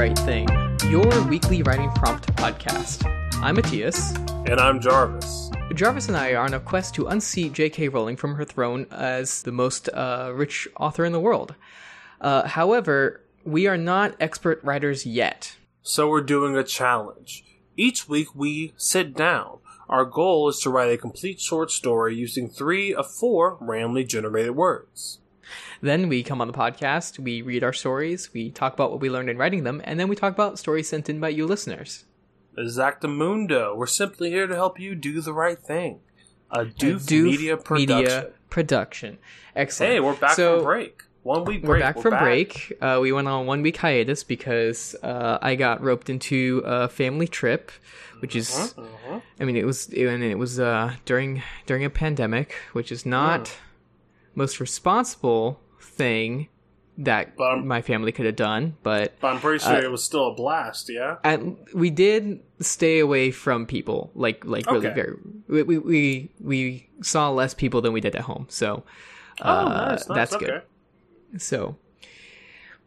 Right Thing, your weekly writing prompt podcast. I'm Matthias. And I'm Jarvis. Jarvis and I are on a quest to unseat J.K. Rowling from her throne as the most uh, rich author in the world. Uh, however, we are not expert writers yet. So we're doing a challenge. Each week we sit down. Our goal is to write a complete short story using three of four randomly generated words. Then we come on the podcast, we read our stories, we talk about what we learned in writing them, and then we talk about stories sent in by you listeners. Exactamundo. We're simply here to help you do the right thing. A Doof, Doof Media Production. Media production. Excellent. Hey, we're back So- from break. One week break. We're back from break. Uh, we went on one week hiatus because uh, I got roped into a family trip, which is, Mhm. I mean, it was and it was uh, during during a pandemic, which is not most responsible thing that my family could have done. But But I'm pretty sure Uh, it was still a blast, yeah? at, we did stay away from people, like like really very. We, we we we saw less people than we did at home, so Oh, uh, nice, nice. that's okay. good. So,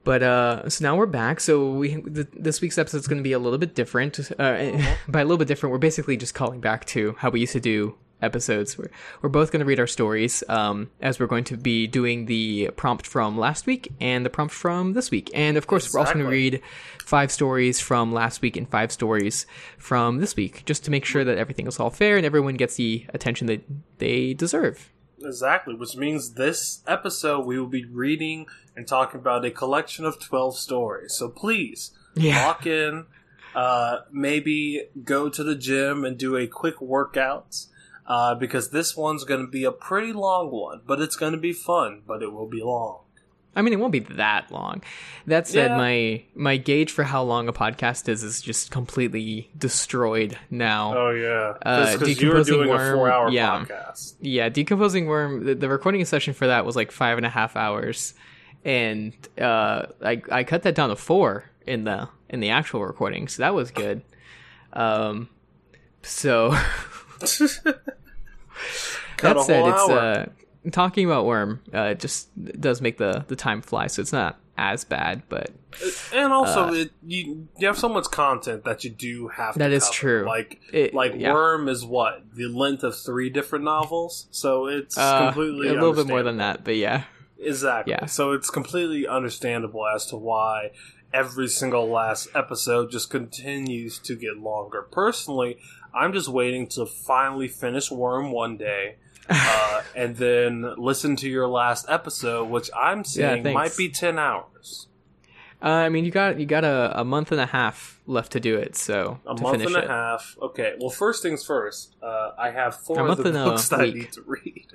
but uh, so now we're back. So we th- this week's episode is going to be a little bit different. Uh, by a little bit different, we're basically just calling back to how we used to do episodes. We're we're both going to read our stories, um, as we're going to be doing the prompt from last week and the prompt from this week, and of course we're also going to read five stories from last week and five stories from this week, just to make sure that everything is all fair and everyone gets the attention that they deserve. Exactly, which means this episode we will be reading and talking about a collection of 12 stories. So please, Yeah. lock in, uh, maybe go to the gym and do a quick workout. Uh, because this one's going to be a pretty long one, but it's going to be fun, but it will be long. I mean, it won't be that long. That said, Yeah. my my gauge for how long a podcast is is just completely destroyed now. Oh yeah, Uh, you were Decomposing doing a Worm, yeah. podcast. Yeah, decomposing worm. The, the recording session for that was like five and a half hours, and uh, I I cut that down to four in the in the actual recording, so that was good. Um, so that said, it's uh, talking about worm. Uh, it just does make the the time fly, so it's not as bad, but and also uh, it, you you have so much content that you do have. That to is cover. true. Like It- like yeah. Worm is what the length of three different novels, so it's uh, completely a little bit more than that. But yeah, Exactly. Yeah. So it's completely understandable as to why every single last episode just continues to get longer. Personally, I'm just waiting to finally finish Worm one day. Uh, and then listen to your last episode, which I'm saying thanks. might be ten hours. uh, I mean, you got you got a, a month and a half left to do it, so A to month finish and it. a half. Okay. Well, first things first. Uh, I have four A of the books that I need to read.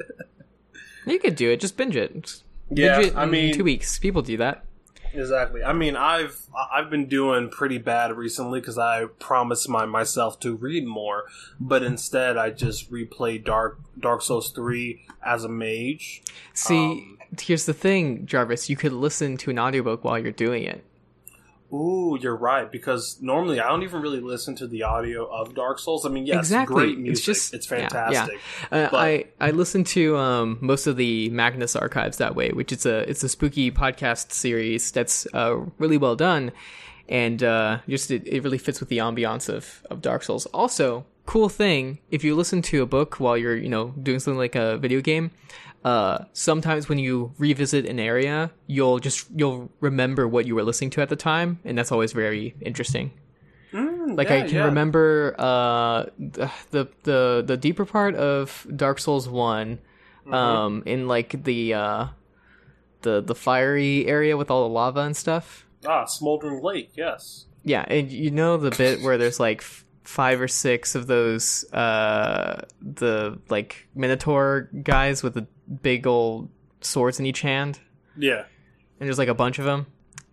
You could do it. Just binge it. Just Yeah, binge it I mean- two weeks. People do that. Exactly. I mean, I've I've been doing pretty bad recently because I promised my myself to read more, but instead I just replayed Dark Dark Souls three as a mage. See, Um, here's the thing, Jarvis. You could listen to an audiobook while you're doing it. Ooh, you're right. Because normally I don't even really listen to the audio of Dark Souls. I mean, yes, exactly. great music. It's just it's yeah, yeah. fantastic. Uh, But- I I listen to um, most of the Magnus archives that way, which is a it's a spooky podcast series that's uh, really well done, and uh, just it, it really fits with the ambiance of of Dark Souls. Also, cool thing if you listen to a book while you're you know doing something like a video game. Uh, sometimes when you revisit an area, you'll just you'll remember what you were listening to at the time, and that's always very interesting. Mm, Like yeah, I can yeah. remember uh the the the deeper part of Dark Souls one Mm-hmm. um in like the uh the the fiery area with all the lava and stuff. Ah, Smoldering Lake. Yes. Yeah, and you know the bit where there's like five or six of those uh the like minotaur guys with the big old swords in each hand Yeah. and there's like a bunch of them.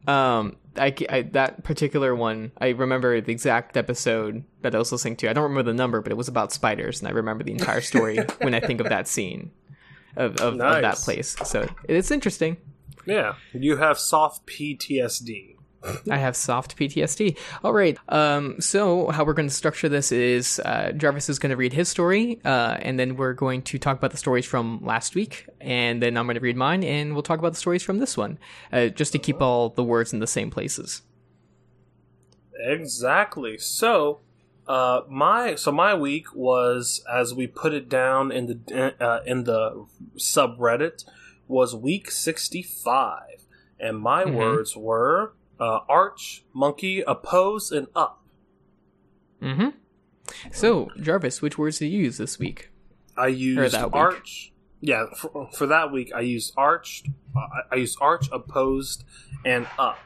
Um, I, I- that particular one, I remember the exact episode that I was listening to. I don't remember the number, but it was about spiders, and I remember the entire story when I think of that scene of of, of that place. So it's interesting. Yeah. You have soft PTSD. I have soft PTSD. All right. Um, so how we're going to structure this is uh, Jarvis is going to read his story, uh, and then we're going to talk about the stories from last week, and then I'm going to read mine, and we'll talk about the stories from this one, uh, just to keep all the words in the same places. Exactly. So, uh, my so my week was as we put it down in the uh, in the subreddit was week sixty five, and my Mhm. words were uh, arch, monkey, oppose, and up. Mm-hmm. So, Jarvis, which words did you use this week? I used that week. arch. Yeah, for, for that week I used arch. Uh, I used arch, opposed, and up.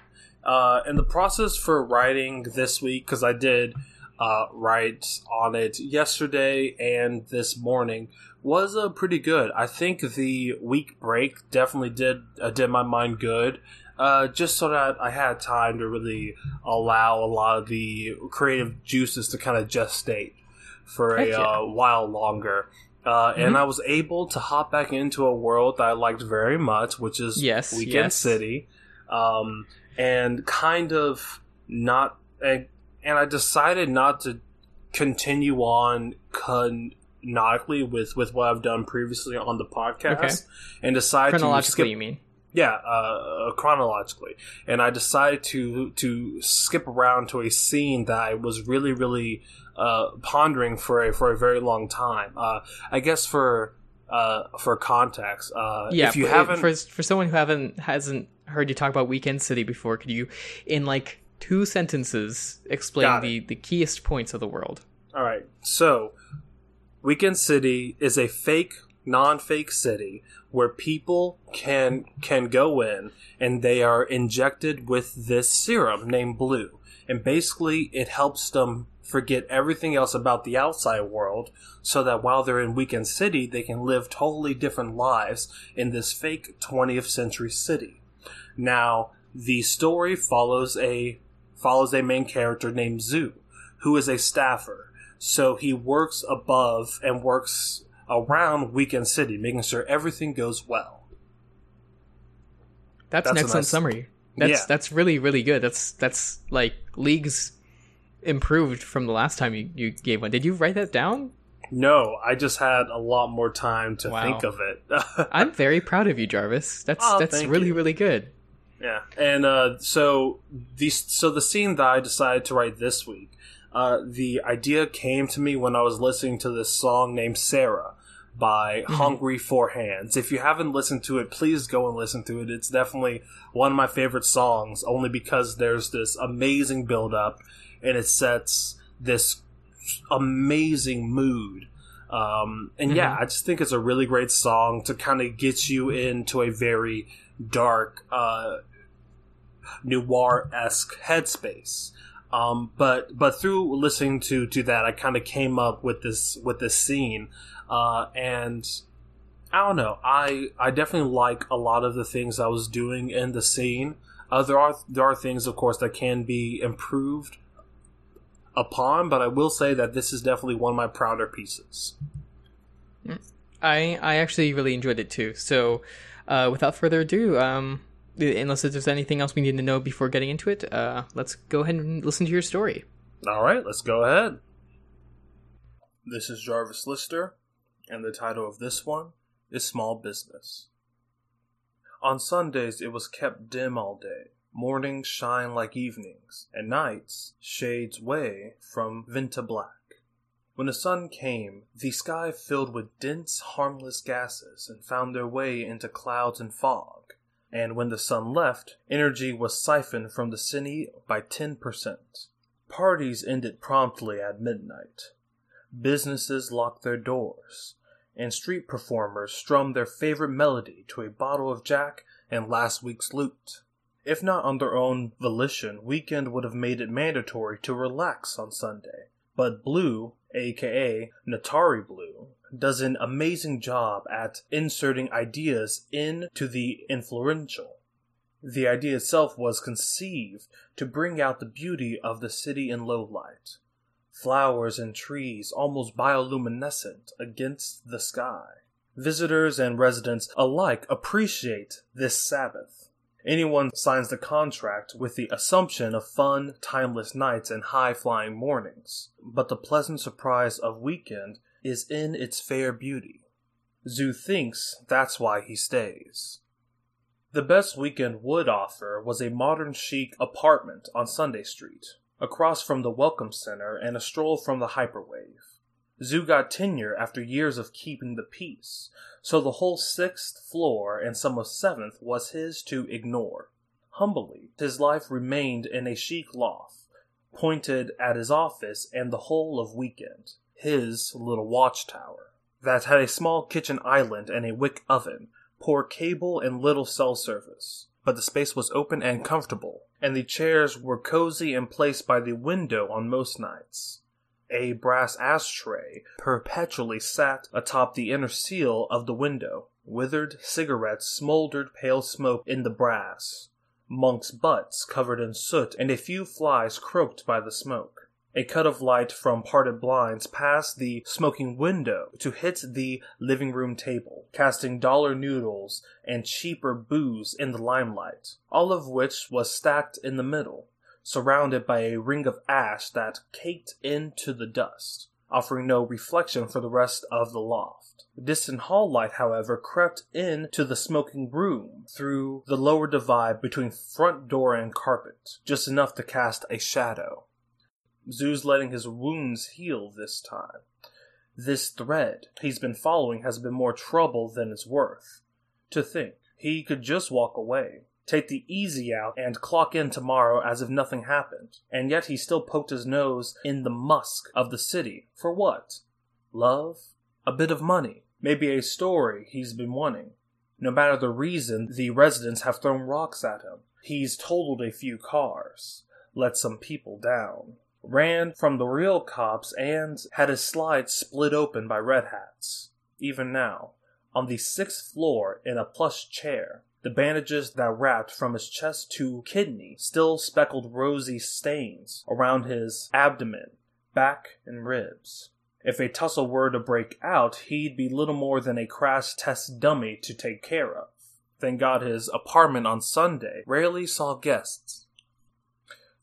Uh, and the process for writing this week, because I did uh, write on it yesterday and this morning, was uh, pretty good. I think the week break definitely did uh, did my mind good. Uh, just so that I had time to really allow a lot of the creative juices to kind of gestate for a yeah. uh, while longer. Uh, And Mhm. I was able to hop back into a world that I liked very much, which is Yes, Weekend yes. City, um, and kind of not. And, and I decided not to continue on canonically with with what I've done previously on the podcast, Okay. and decided to skip Chronologically, you mean? Yeah, uh, chronologically, and I decided to to skip around to a scene that I was really really uh, pondering for a for a very long time. Uh, I guess for uh, for context, uh, Yeah, if you haven't, for for someone who haven't hasn't heard you talk about Weekend City before, could you, in like two sentences, explain the the keyest points of the world? All right. So, Weekend City is a fake, non-fake city where people can can go in and they are injected with this serum named Blue, and basically it helps them forget everything else about the outside world, so that while they're in Weekend City, they can live totally different lives in this fake 20th century city. Now, the story follows a follows a main character named Zoo, who is a staffer. So he works above and works around Weekend City, making sure everything goes well. That's, That's an excellent nice- summary. That's Yeah. that's really really good. That's that's like leagues improved from the last time you, you gave one. Did you write that down? No, I just had a lot more time to Wow. think of it. I'm very proud of you, Jarvis. That's Oh, that's really you. really good. Yeah, and uh, so the so the scene that I decided to write this week, uh, the idea came to me when I was listening to this song named Sarah by Hungry for Hands. If you haven't listened to it, please go and listen to it. It's definitely one of my favorite songs, only because there's this amazing build up and it sets this amazing mood. Um, and yeah, I just think it's a really great song to kind of get you into a very dark, uh, noir esque headspace. Um, but but through listening to to that, I kind of came up with this with this scene, uh, and I don't know. I I definitely like a lot of the things I was doing in the scene. Uh, there are there are things, of course, that can be improved upon, but I will say that this is definitely one of my prouder pieces. I I actually really enjoyed it too. So, uh, without further ado, um, unless there's anything else we need to know before getting into it, uh, let's go ahead and listen to your story. All right, let's go ahead. This is Jarvis Lister, and the title of this one is Small Business. On Sundays, it was kept dim all day. Mornings shine like evenings, and nights shades way from Vantablack. When the sun came, the sky filled with dense, harmless gases and found their way into clouds and fog. And when the sun left, energy was siphoned from the city by 10%. Parties ended promptly at midnight. Businesses locked their doors, and street performers strummed their favorite melody to a bottle of Jack and last week's loot. If not on their own volition, Weekend would have made it mandatory to relax on Sunday. But Blue, aka Natari Blue, does an amazing job at inserting ideas into the influential. The idea itself was conceived to bring out the beauty of the city in low light. Flowers and trees almost bioluminescent against the sky. Visitors and residents alike appreciate this Sabbath. Anyone signs the contract with the assumption of fun, timeless nights and high flying mornings. But the pleasant surprise of weekend is in its fair beauty. Zoo thinks that's why he stays. The best weekend would offer was a modern chic apartment on Sunday Street. Across from the Welcome Center and a stroll from the Hyperwave. Zoo got tenure after years of keeping the peace, so the whole sixth floor and some of seventh was his to ignore. Humbly, his life remained in a chic loft, pointed at his office and the whole of weekend, his little watchtower, that had a small kitchen island and a wick oven, poor cable and little cell service. But the space was open and comfortable, and the chairs were cozy and placed by the window on most nights. A brass ashtray perpetually sat atop the inner seal of the window. Withered cigarettes smoldered pale smoke in the brass. Monks' butts covered in soot, and a few flies croaked by the smoke. A cut of light from parted blinds passed the smoking window to hit the living room table, casting dollar noodles and cheaper booze in the limelight, all of which was stacked in the middle surrounded by a ring of ash that caked into the dust, offering no reflection for the rest of the loft. The distant hall light, however, crept into the smoking room through the lower divide between front door and carpet, just enough to cast a shadow. Zoo's letting his wounds heal this time. This thread he's been following has been more trouble than it's worth. To think, he could just walk away, take the easy out, and clock in tomorrow as if nothing happened. And yet he still poked his nose in the musk of the city. For what? Love? A bit of money? Maybe a story he's been wanting. No matter the reason, the residents have thrown rocks at him. He's totaled a few cars, let some people down, ran from the real cops, and had his slide split open by red hats. Even now, on the sixth floor in a plush chair, the bandages that wrapped from his chest to kidney still speckled rosy stains around his abdomen, back, and ribs. If a tussle were to break out, he'd be little more than a crash test dummy to take care of. Thank God his apartment on Sunday rarely saw guests.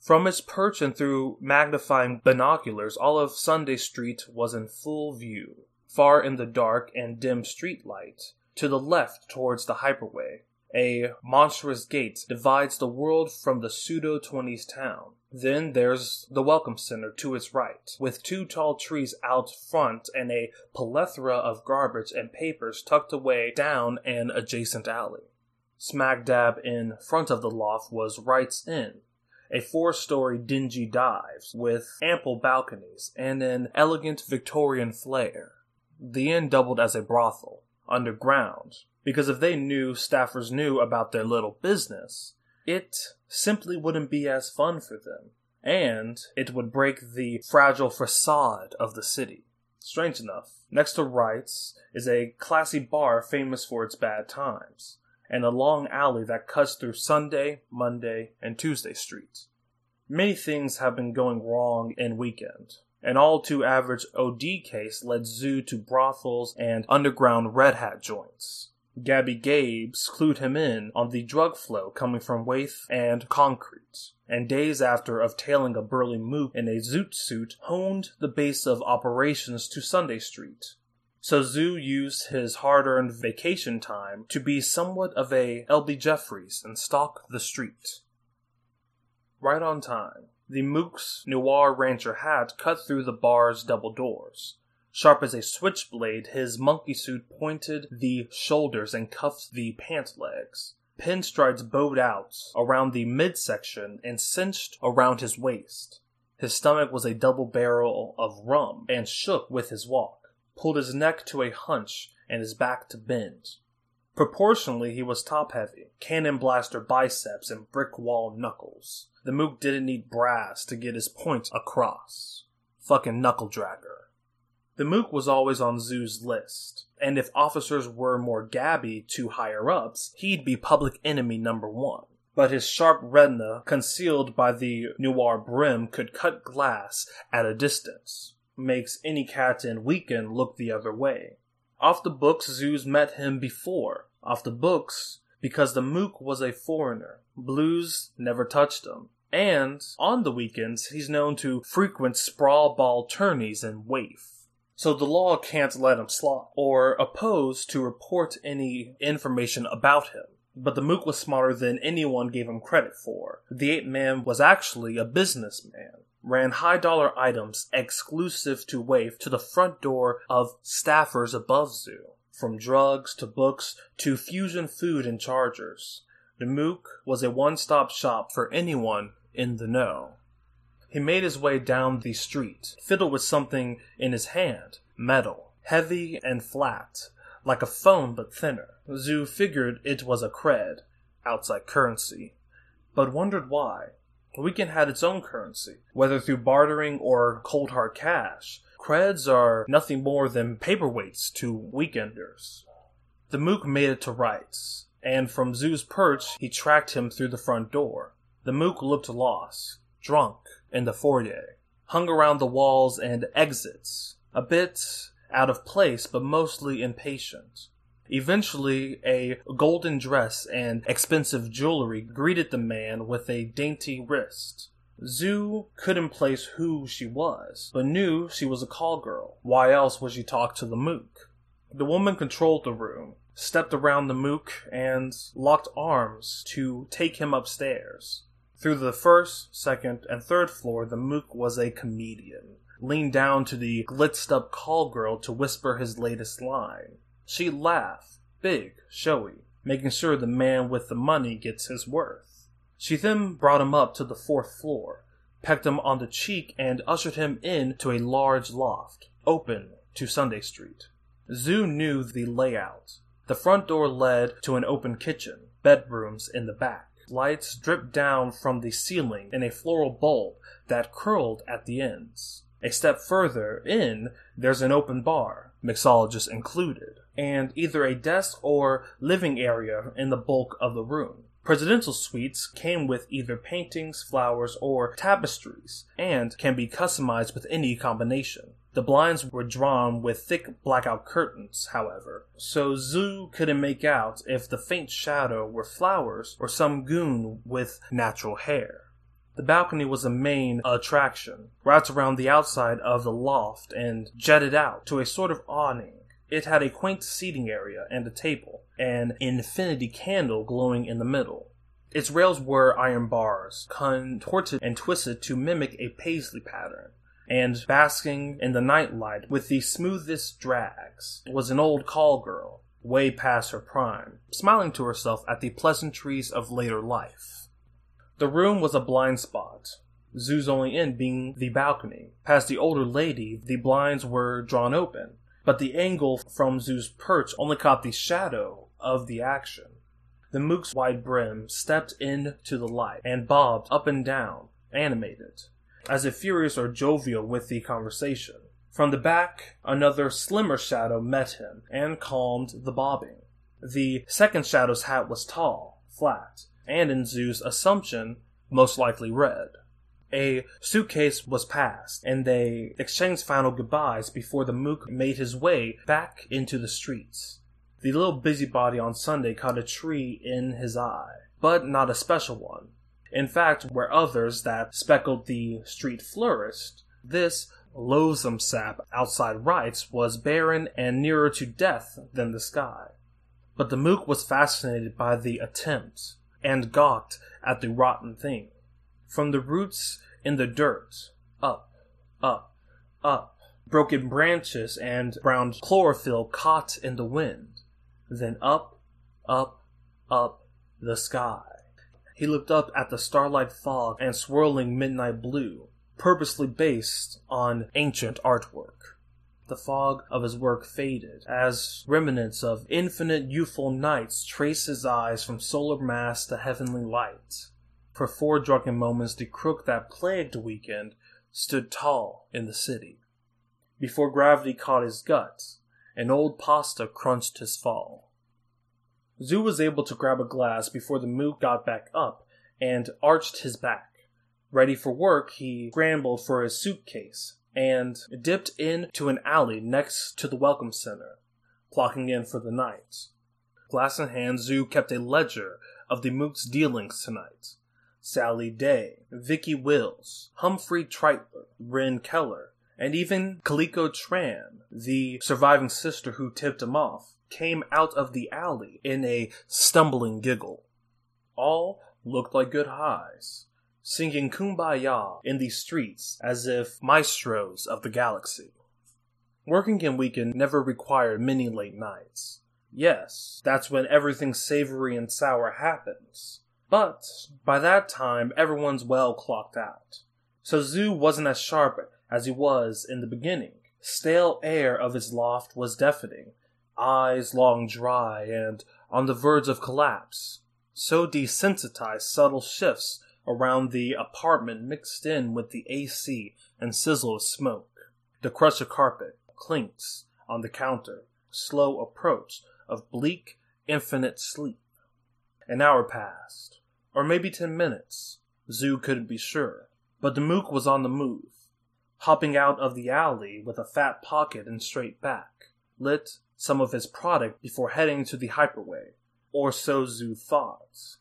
From its perch and through magnifying binoculars, all of Sunday Street was in full view, far in the dark and dim streetlight, to the left towards the hyperway, a monstrous gate divides the world from the pseudo 20s town. Then there's the Welcome Center to its right, with two tall trees out front and a plethora of garbage and papers tucked away down an adjacent alley. Smack dab in front of the loft was Wright's Inn, a four story dingy dive with ample balconies and an elegant Victorian flair. The inn doubled as a brothel, underground, because if they knew staffers knew about their little business, it simply wouldn't be as fun for them, and it would break the fragile facade of the city. Strange enough, next to Wright's is a classy bar famous for its bad times, and a long alley that cuts through Sunday, Monday, and Tuesday streets. Many things have been going wrong in weekend. An all too average OD case led Zoo to brothels and underground red hat joints. Gabby Gabes clued him in on the drug flow coming from Waif and Concrete, and days after of tailing a burly mook in a zoot suit honed the base of operations to Sunday Street. So Zoo used his hard-earned vacation time to be somewhat of a L.B. Jefferies and stalk the street. Right on time, the Mook's Noir Rancher hat cut through the bar's double doors, Sharp as a switchblade, his monkey suit pointed the shoulders and cuffed the pant legs. Pinstripes bowed out around the midsection and cinched around his waist. His stomach was a double barrel of rum and shook with his walk, pulled his neck to a hunch and his back to bend. Proportionally, he was top heavy, cannon blaster biceps and brick wall knuckles. The mook didn't need brass to get his point across. Fucking knuckle dragger. The Mook was always on Zoo's list, and if officers were more gabby to higher ups, he'd be public enemy number one. But his sharp retina, concealed by the noir brim, could cut glass at a distance. Makes any cat in weekend look the other way. Off the books, Zoo's met him before. Off the books, because the Mook was a foreigner. Blues never touched him. And on the weekends, he's known to frequent sprawl ball tourneys and waif so the law can't let him slide or oppose to report any information about him. But the Mook was smarter than anyone gave him credit for. The ape man was actually a businessman. Ran high dollar items exclusive to Waif to the front door of staffers above Zoo, from drugs to books to fusion food and chargers. The Mook was a one stop shop for anyone in the know. He made his way down the street, fiddled with something in his hand, metal, heavy and flat, like a phone but thinner. Zoo figured it was a cred, outside currency, but wondered why. Weekend had its own currency, whether through bartering or cold hard cash. Creds are nothing more than paperweights to weekenders. The mook made it to Wright's, and from Zoo's perch he tracked him through the front door. The mook looked lost, drunk, in the foyer, hung around the walls and exits, a bit out of place but mostly impatient. Eventually, a golden dress and expensive jewelry greeted the man with a dainty wrist. Zoo couldn't place who she was, but knew she was a call girl. Why else would she talk to the mook? The woman controlled the room, stepped around the mook, and locked arms to take him upstairs. Through the first, second, and third floor, the mook was a comedian. Leaned down to the glitzed up call girl to whisper his latest line. She laughed, big, showy, making sure the man with the money gets his worth. She then brought him up to the fourth floor, pecked him on the cheek, and ushered him in to a large loft, open to Sunday Street. Zoo knew the layout. The front door led to an open kitchen, bedrooms in the back. Lights dripped down from the ceiling in a floral bulb that curled at the ends. A step further in, there's an open bar, mixologist included and either a desk or living area in the bulk of the room. Presidential suites came with either paintings, flowers, or tapestries, and can be customized with any combination. The blinds were drawn with thick blackout curtains, however, so Zoo couldn't make out if the faint shadow were flowers or some goon with natural hair. The balcony was the main attraction, wrapped around the outside of the loft and jetted out to a sort of awning it had a quaint seating area and a table, an infinity candle glowing in the middle. Its rails were iron bars, contorted and twisted to mimic a paisley pattern. And basking in the nightlight with the smoothest drags was an old call girl, way past her prime, smiling to herself at the pleasantries of later life. The room was a blind spot, Zoo's only end being the balcony. Past the older lady, the blinds were drawn open, but the angle from Zoo's perch only caught the shadow of the action. The mook's wide brim stepped into the light and bobbed up and down, animated, as if furious or jovial with the conversation. From the back, another slimmer shadow met him and calmed the bobbing. The second shadow's hat was tall, flat, and in Zoo's assumption, most likely red. A suitcase was passed, and they exchanged final goodbyes before the mook made his way back into the streets. The little busybody on Sunday caught a tree in his eye, but not a special one. In fact, where others that speckled the street flourished, this loathsome sap outside Wright's was barren and nearer to death than the sky. But the mook was fascinated by the attempt, and gawked at the rotten thing. From the roots in the dirt, up, up, up, broken branches and brown chlorophyll caught in the wind, then up, up, up the sky. He looked up at the starlight fog and swirling midnight blue, purposely based on ancient artwork. The fog of his work faded as remnants of infinite youthful nights traced his eyes from solar mass to heavenly light. For four drunken moments, the crook that plagued the Weekend stood tall in the city. Before gravity caught his guts, an old pasta crunched his fall. Zoo was able to grab a glass before the mook got back up and arched his back. Ready for work, he scrambled for his suitcase and dipped into an alley next to the Welcome Center, clocking in for the night. Glass in hand, Zoo kept a ledger of the mook's dealings tonight. Sally Day, Vicky Wills, Humphrey Treitler, Ren Keller, and even Kaliko Tran, the surviving sister who tipped him off, came out of the alley in a stumbling giggle. All looked like good highs. singing kumbaya in the streets as if maestros of the galaxy. Working in weekend never required many late nights. Yes, that's when everything savory and sour happens. But by that time, everyone's well clocked out. So Zoo wasn't as sharp as he was in the beginning. Stale air of his loft was deafening, eyes long dry and on the verge of collapse. So desensitized subtle shifts around the apartment mixed in with the AC and sizzle of smoke. The crushed carpet clinks on the counter, slow approach of bleak, infinite sleep. An hour passed, or maybe ten minutes. Zoo couldn't be sure, but the mook was on the move, hopping out of the alley with a fat pocket and straight back, lit some of his product before heading to the hyperway, or so Zoo thought.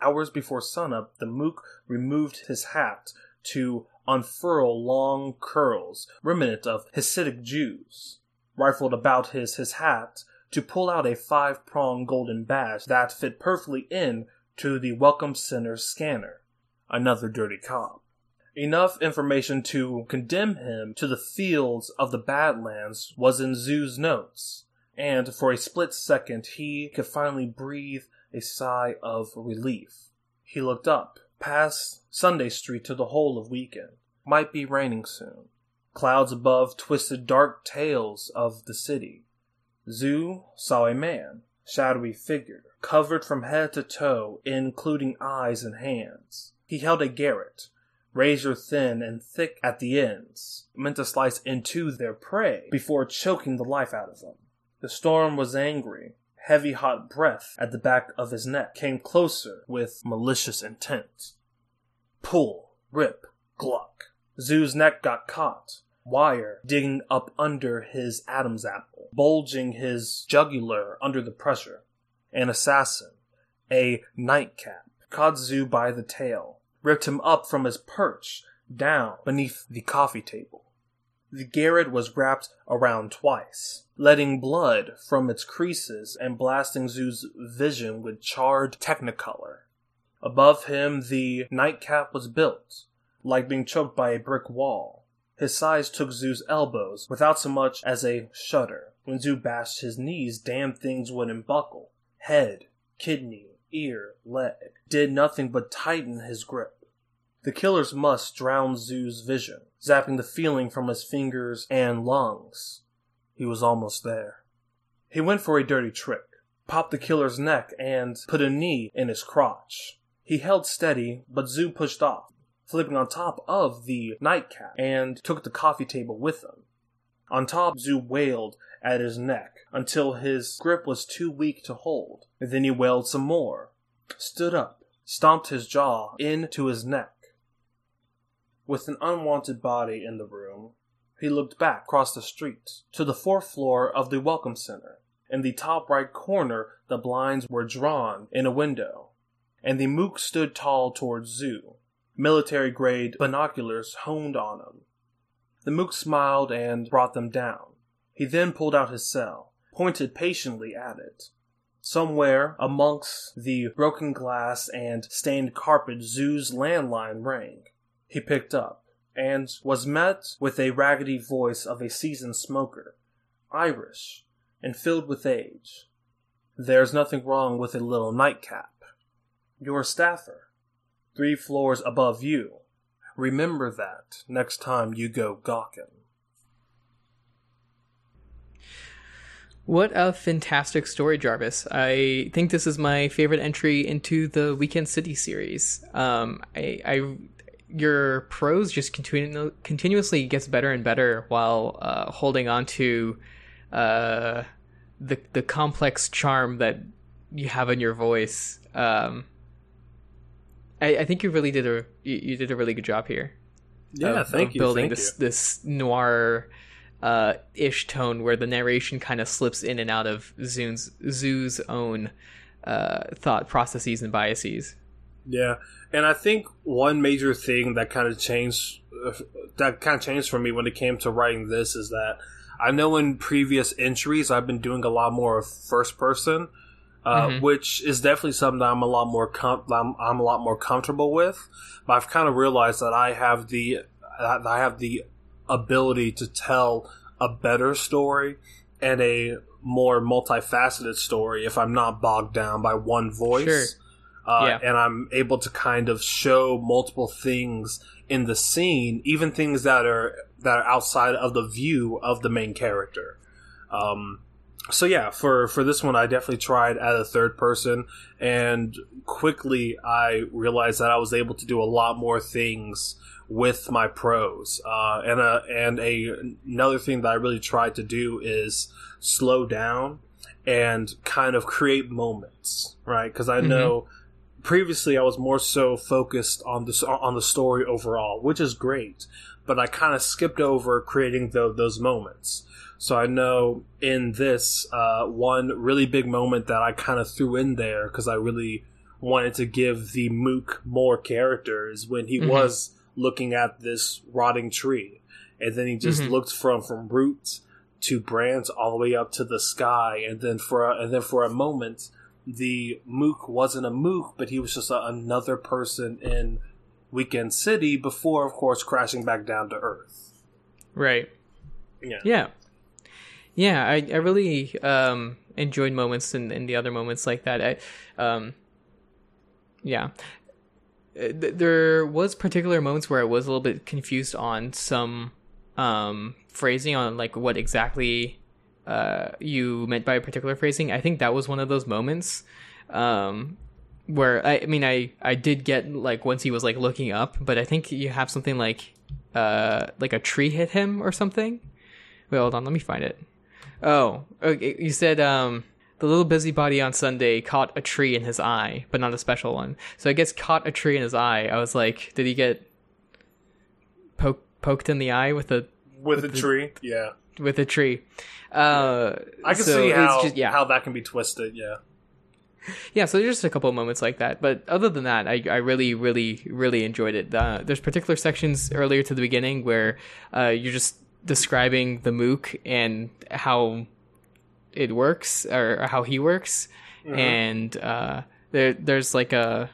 Hours before sunup, the mook removed his hat to unfurl long curls remnant of Hasidic Jews, rifled about his, his hat to pull out a five pronged golden badge that fit perfectly in to the Welcome Center scanner. Another dirty cop. Enough information to condemn him to the fields of the Badlands was in Zoo's notes, and for a split second he could finally breathe a sigh of relief. He looked up, past Sunday Street to the whole of weekend. Might be raining soon. Clouds above twisted dark tails of the city. Zoo saw a man, shadowy figure, covered from head to toe, including eyes and hands. He held a garrote, razor thin and thick at the ends, meant to slice into their prey before choking the life out of them. The storm was angry. Heavy hot breath at the back of his neck came closer with malicious intent. Pull, rip, gluck. Zoo's neck got caught, wire digging up under his Adam's apple, bulging his jugular under the pressure. An assassin, a nightcap, Zoo by the tail, ripped him up from his perch down beneath the coffee table. The garrote was wrapped around twice, letting blood from its creases and blasting Zoo's vision with charred technicolor. Above him, the nightcap was built, like being choked by a brick wall. His size took Zoo's elbows without so much as a shudder. When Zoo bashed his knees, damn things wouldn't buckle. Head, kidney, ear, leg did nothing but tighten his grip. The killer's must drowned Zoo's vision, zapping the feeling from his fingers and lungs. He was almost there. He went for a dirty trick, popped the killer's neck, and put a knee in his crotch. He held steady, but Zoo pushed off, flipping on top of the nightcap, and took the coffee table with him. On top, Zoo wailed at his neck until his grip was too weak to hold. Then he wailed some more, stood up, stomped his jaw into his neck. With an unwanted body in the room, he looked back across the street to the fourth floor of the Welcome Center. In the top right corner, the blinds were drawn in a window, and the mook stood tall towards Zoo, military grade binoculars honed on him. The mook smiled and brought them down. He then pulled out his cell, pointed patiently at it. Somewhere amongst the broken glass and stained carpet, Zoo's landline rang. He picked up, and was met with a raggedy voice of a seasoned smoker, Irish, and filled with age. There's nothing wrong with a little nightcap. You're a staffer, three floors above you. Remember that next time you go gawking. What a fantastic story, Jarvis. I think this is my favorite entry into the Weekend City series. Um, I, I your prose just continu- continuously gets better and better while uh, holding on to uh, the the complex charm that you have in your voice. Um, I, I think you really did a you, you did a really good job here. Yeah, of, thank of you. Building thank this you. this noir uh, ish tone where the narration kind of slips in and out of Zoo's Zoo's own uh, thought processes and biases. Yeah, and I think one major thing that kind of changed uh, that kind of changed for me when it came to writing this is that I know in previous entries I've been doing a lot more of first person, uh, mm-hmm. which is definitely something that I'm a lot more com- I'm, I'm a lot more comfortable with. But I've kind of realized that I have the I have the ability to tell a better story and a more multifaceted story if I'm not bogged down by one voice. Sure. Uh, yeah. And I'm able to kind of show multiple things in the scene, even things that are that are outside of the view of the main character. Um, so yeah, for for this one, I definitely tried at a third person, and quickly I realized that I was able to do a lot more things with my prose. Uh, and a and a another thing that I really tried to do is slow down and kind of create moments, right? Because I mm-hmm. know previously I was more so focused on this on the story overall, which is great, but I kind of skipped over creating the, those moments. So I know in this uh, one really big moment that I kind of threw in there because I really wanted to give the Mook more characters when he mm-hmm. was looking at this rotting tree, and then he just mm-hmm. looked from from roots to branch all the way up to the sky, and then for a, and then for a moment, the Mook wasn't a Mook, but he was just a, another person in Weekend City before, of course, crashing back down to Earth. Right. Yeah. Yeah. Yeah. I I really um, enjoyed moments and the other moments like that. I um, yeah uh, there was particular moments where I was a little bit confused on some um, phrasing on like what exactly uh, you meant by a particular phrasing. I think that was one of those moments um, where I, I, mean I I did get like once he was like looking up, but I think you have something like uh like a tree hit him or something. Wait, hold on, let me find it. Oh, okay, you said um the little busybody on Sunday caught a tree in his eye, but not a special one. So I guess caught a tree in his eye. I was like, did he get poke, poked in the eye with a with, with a the, tree? Yeah, with a tree. Uh, I can so see how just, yeah. how that can be twisted. Yeah. Yeah, so there's just a couple of moments like that, but other than that, I, I really, really, really enjoyed it. Uh, there's particular sections earlier to the beginning where uh, you're just describing the Mook and how it works or, how he works, mm-hmm. and uh, there there's like a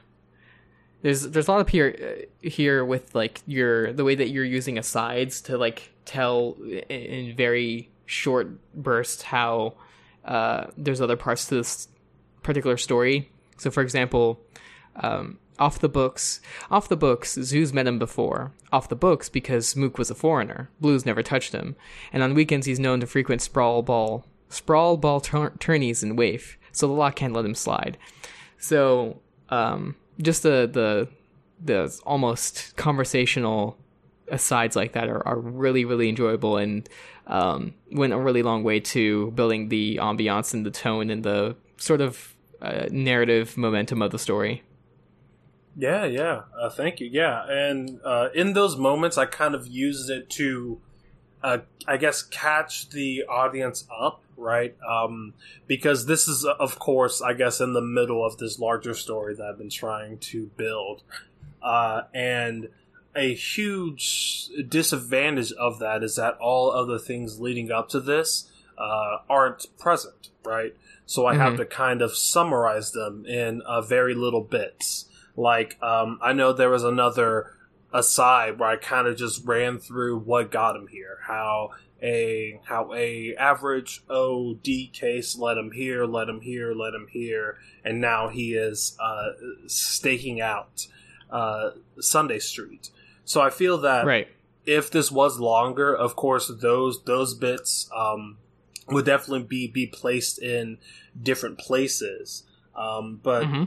there's there's a lot of here here with like your the way that you're using asides to like tell in very short bursts how uh, there's other parts to this particular story. So, for example, um, off the books, off the books, Zoo's met him before. Off the books because Mook was a foreigner. Blues never touched him, and on weekends he's known to frequent sprawl ball sprawl ball tourneys in Waif, so the law can't let him slide. So um, just the the the almost conversational asides like that are, are really really enjoyable and um, went a really long way to building the ambiance and the tone and the sort of uh, narrative momentum of the story. Yeah, yeah. Uh, thank you. Yeah, and uh, in those moments, I kind of used it to, uh, I guess, catch the audience up right? Um, because this is, of course, I guess, in the middle of this larger story that I've been trying to build. Uh, and a huge disadvantage of that is that all other things leading up to this uh, aren't present, right? So I mm-hmm. have to kind of summarize them in uh, very little bits. Like, um, I know there was another aside where I kind of just ran through what got him here, how a how a average OD case let him here, let him here, let him here, and now he is uh, staking out uh, Sunday Street. So I feel that right. if this was longer, of course those those bits um, would definitely be be placed in different places. Um, but mm-hmm.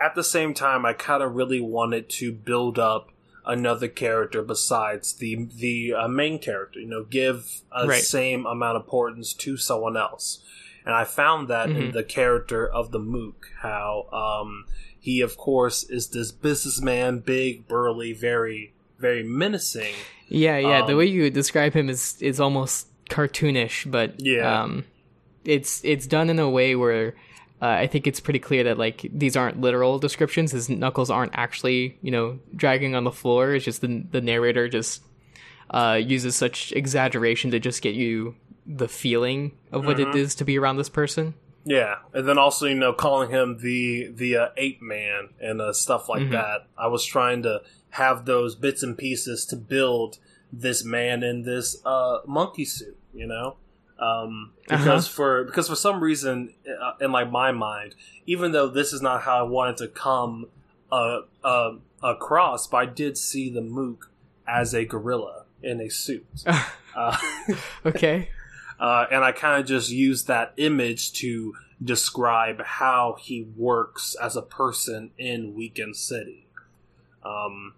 At the same time, I kind of really wanted to build up another character besides the the uh, main character. You know, give a right. same amount of importance to someone else. And I found that mm-hmm. in the character of the Mook, how um, he, of course, is this businessman, big, burly, very, very menacing. Yeah, yeah. Um, the way you describe him is is almost cartoonish, but yeah, um, it's it's done in a way where uh, I think it's pretty clear that like these aren't literal descriptions. His knuckles aren't actually, you know, dragging on the floor. It's just the the narrator just uh, uses such exaggeration to just get you the feeling of what mm-hmm. it is to be around this person. Yeah, and then also you know calling him the the uh, ape man and uh, stuff like Mhm. that. I was trying to have those bits and pieces to build this man in this uh, monkey suit. You know, um, because for because for some reason uh, in like my mind, even though this is not how I wanted to come uh, uh, across, but I did see the mook as a gorilla in a suit. uh, okay. uh, and I kind of just used that image to describe how he works as a person in Weekend City. Um,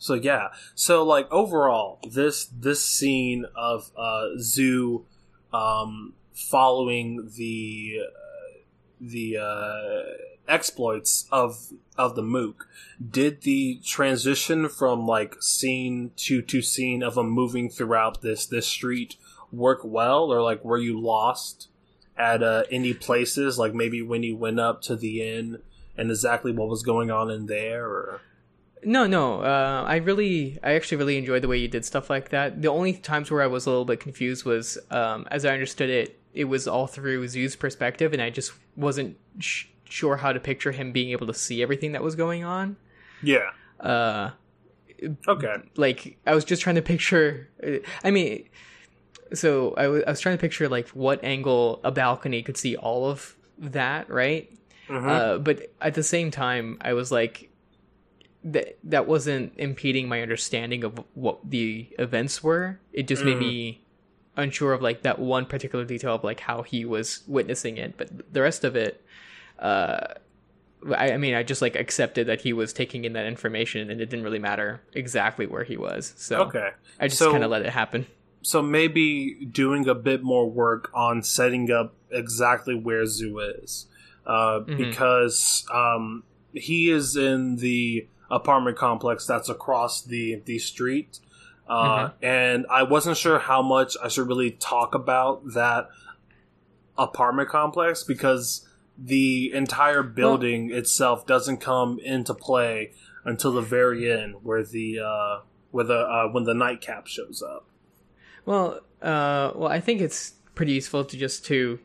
so yeah, so like overall, this this scene of uh, Zoo um, following the uh, the uh, exploits of of the Mook did the transition from like scene to to scene of him moving throughout this this street work well, or like were you lost at uh, any places? Like maybe when you went up to the inn and exactly what was going on in there, or No, no. Uh, I really, I actually really enjoyed the way you did stuff like that. The only times where I was a little bit confused was, um, as I understood it, it was all through Zoo's perspective, and I just wasn't sh- sure how to picture him being able to see everything that was going on. yeah, Uh, okay, like I was just trying to picture. I mean, so I was trying to picture like what angle a balcony could see all of that, right? Mhm. Uh, but at the same time, I was like, that that wasn't impeding my understanding of what the events were. It just made Mm. me unsure of like that one particular detail of like how he was witnessing it. But the rest of it, uh, I, I mean, I just like accepted that he was taking in that information, and it didn't really matter exactly where he was. So okay. I just So- kind of let it happen. So maybe doing a bit more work on setting up exactly where Zoo is, uh, Mhm. because um, he is in the apartment complex that's across the the street, uh, Mhm. and I wasn't sure how much I should really talk about that apartment complex because the entire building itself doesn't come into play until the very end, where the uh, where the uh, when the nightcap shows up. Well, uh, well, I think it's pretty useful to just to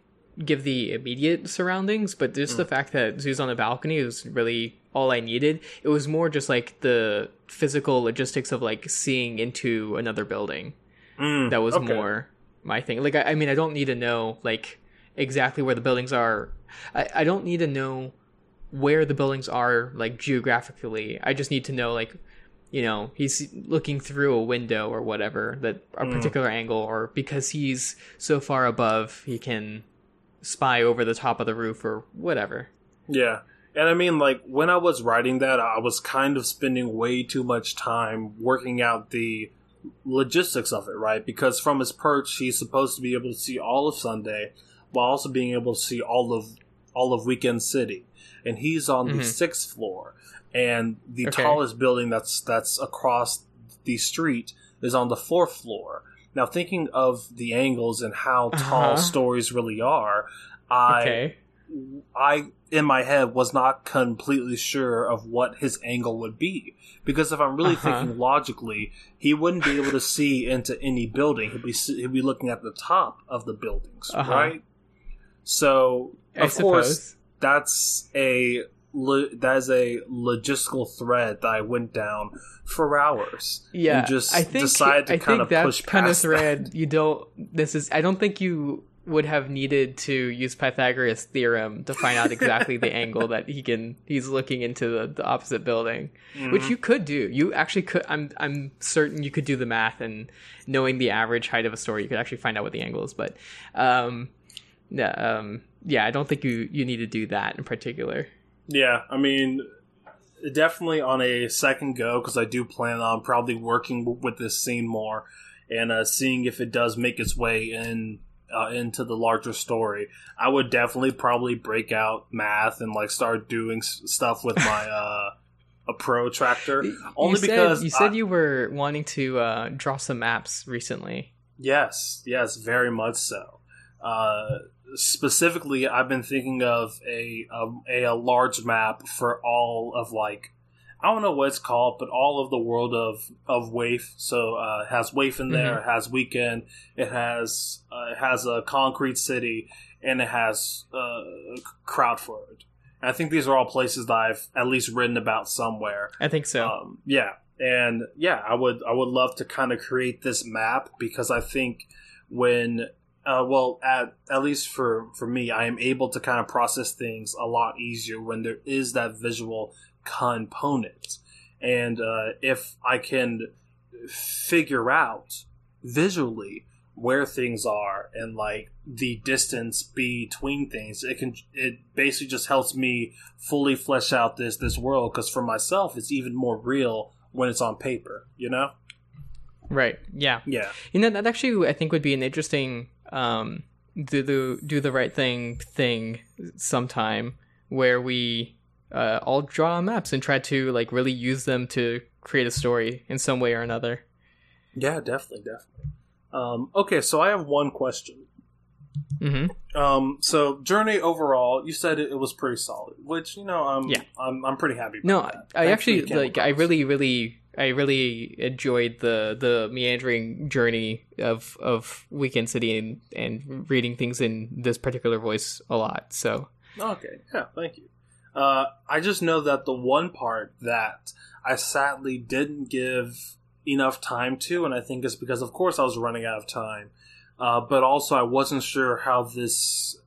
give the immediate surroundings, but just Mm. the fact that Zoo's on the balcony is really all I needed. It was more just like the physical logistics of like seeing into another building. Mm, That was okay. more my thing. Like, I, I mean, I don't need to know like exactly where the buildings are. I, I don't need to know where the buildings are like geographically. I just need to know like you know he's looking through a window or whatever that a Mm. particular angle or because he's so far above he can spy over the top of the roof or whatever. Yeah. And I mean, like, when I was writing that, I was kind of spending way too much time working out the logistics of it, right? Because from his perch, he's supposed to be able to see all of Sunday while also being able to see all of all of Weekend City. And he's on the Mhm. sixth floor. And the Okay. tallest building that's that's across the street is on the fourth floor. Now, thinking of the angles and how tall Uh-huh. stories really are, I okay. I in my head was not completely sure of what his angle would be because if I'm really Uh-huh. thinking logically, he wouldn't be able to see into any building. He'd be he'd be looking at the top of the buildings, Uh-huh. right? So of course that's a that is a logistical thread that I went down for hours. Yeah, and just I think decided to I kind think of that push kind of past that. thread you don't. This is. I don't think you would have needed to use Pythagoras theorem to find out exactly the angle that he can. He's looking into the, the opposite building, which Mhm. you could do. You actually could. I'm. I'm certain you could do the math and knowing the average height of a story, you could actually find out what the angle is. But, um, yeah, um, yeah, I don't think you you need to do that in particular. Yeah, I mean, definitely on a second go because I do plan on probably working with this scene more and uh, seeing if it does make its way in uh, into the larger story. I would definitely probably break out math and like start doing s- stuff with my uh, a protractor. Only you said, because you said I- you were wanting to uh, draw some maps recently. Yes, yes, very much so. Uh, specifically, I've been thinking of a, a a large map for all of like I don't know what it's called, but all of the world of of Waif. So uh, it has Waif in there. Mm-hmm. It has Weekend. It has uh, it has a Concrete City, and it has uh, Crowdford. And I think these are all places that I've at least written about somewhere. I think so. Um, yeah, and yeah, I would I would love to kind of create this map because I think when uh, well at at least for for me, I am able to kind of process things a lot easier when there is that visual component, and uh, if I can figure out visually where things are and like the distance between things it can it basically just helps me fully flesh out this this world because for myself it's even more real when it's on paper you know right. Yeah. yeah You know that actually I think would be an interesting um, do the do the right thing thing sometime where we uh, all draw maps and try to like really use them to create a story in some way or another. yeah definitely definitely um, okay so i have one question hmm um, so journey overall you said it, it was pretty solid which you know i'm Yeah. i'm, I'm pretty happy No, that. I Thanks actually like. I really, really, I really enjoyed the the meandering journey of of Weekend City and and reading things in this particular voice a lot. So Okay, yeah, thank you. Uh, I just know that the one part that I sadly didn't give enough time to, and I think it's because, of course, I was running out of time, uh, but also I wasn't sure how this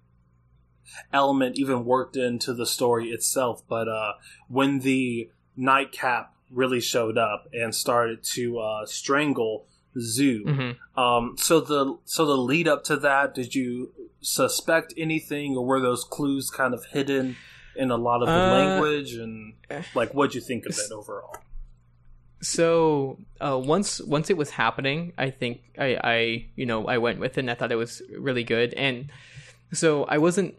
element even worked into the story itself. But uh, when the nightcap really showed up and started to uh, strangle Zoo, mhm. um, so the so the lead up to that, did you suspect anything, or were those clues kind of hidden in a lot of the Uh, language? And like, what'd you think of it overall? so uh, once once it was happening, I think I I you know I went with it. and I thought it was really good, and so I wasn't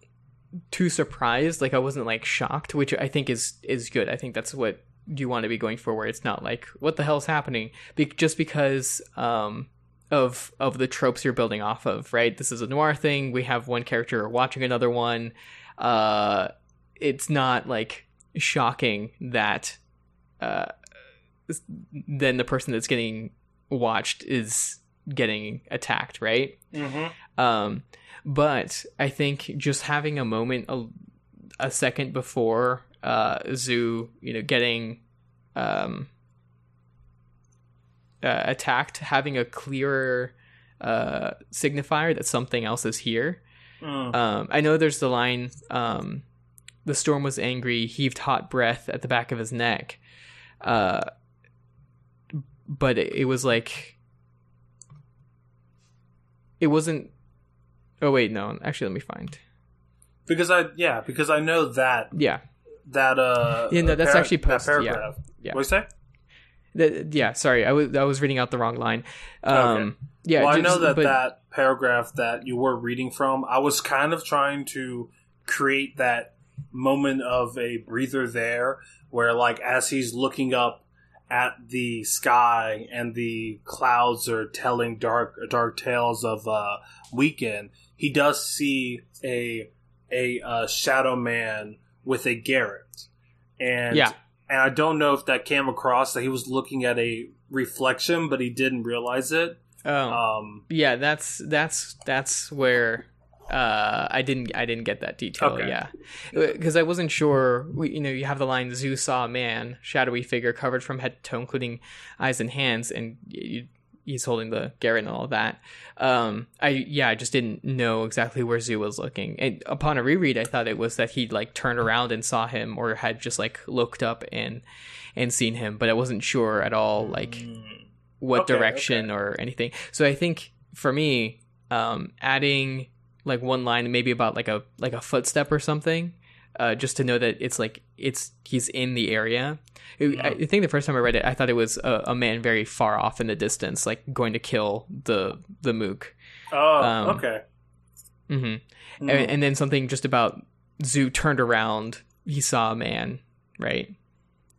too surprised. Like I wasn't like shocked, which I think is is good. I think that's what you want to be going for, where it's not like what the hell's happening, be- just because um of of the tropes you're building off of. Right, this is a noir thing. We have one character watching another one. Uh, it's not like shocking that uh then the person that's getting watched is getting attacked, right? Mm-hmm. Um, but I think just having a moment, a, a second before uh, Zoo, you know, getting um, uh, attacked, having a clearer uh, signifier that something else is here. Mm. Um, I know there's the line, um, the storm was angry, heaved hot breath at the back of his neck. Uh, but it, it was like, it wasn't. Oh wait, no. Actually, let me find. Because I yeah, because I know that Yeah, that uh Yeah, no, that's actually that post- yeah. paragraph. Yeah. What you say? The- yeah. Sorry, I was I was reading out the wrong line. Um, Okay. Yeah, well, I know that but- that paragraph that you were reading from, I was kind of trying to create that moment of a breather there, where like as he's looking up at the sky and the clouds are telling dark dark tales of uh, weekend, he does see a a uh, shadow man with a garrote, and Yeah. and I don't know if that came across that he was looking at a reflection, but he didn't realize it. Oh. Um, yeah, that's that's that's where uh, I didn't I didn't get that detail. Okay. Yeah, because I wasn't sure. We, you know, you have the line "Zoo saw a man, shadowy figure covered from head to toe, including eyes and hands," and you, he's holding the garrote and all that. Um, I yeah, I just didn't know exactly where Zoo was looking. And upon a reread, I thought it was that he like turned around and saw him, or had just like looked up and and seen him, but I wasn't sure at all like mm, what Okay, direction or anything. So I think for me, um, adding like one line, maybe about like a like a footstep or something, uh, just to know that it's like it's he's in the area. It- I, I think the first time I read it, I thought it was a, a man very far off in the distance, like going to kill the the mook. Oh, Um, okay. hmm Mm. And, and then something just about Zoo turned around, he saw a man, right?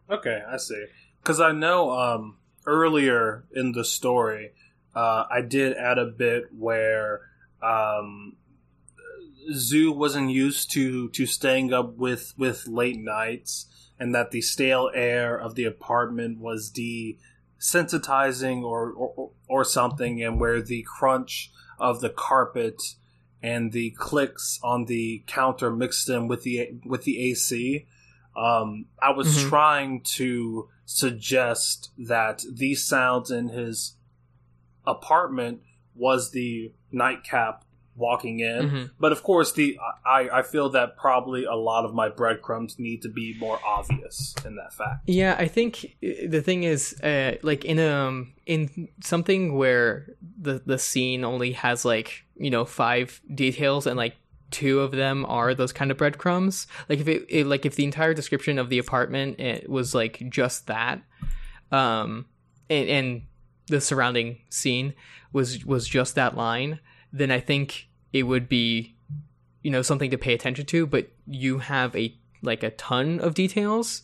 Okay, I see. Because I know um, earlier in the story, uh, I did add a bit where um, Zoo wasn't used to to staying up with with late nights, and that the stale air of the apartment was desensitizing or, or or something, and where the crunch of the carpet and the clicks on the counter mixed in with the with the AC. Um, I was Mhm. trying to suggest that these sounds in his apartment was the nightcap walking in. Mhm. But of course, the I, I feel that probably a lot of my breadcrumbs need to be more obvious in that fact. Yeah, I think uh, the thing is, uh, like in um in something where the the scene only has like you know five details and like two of them are those kind of breadcrumbs. Like if it, it like if the entire description of the apartment it was like just that, um, and, and the surrounding scene was was just that line, then I think it would be you know something to pay attention to. But you have a like a ton of details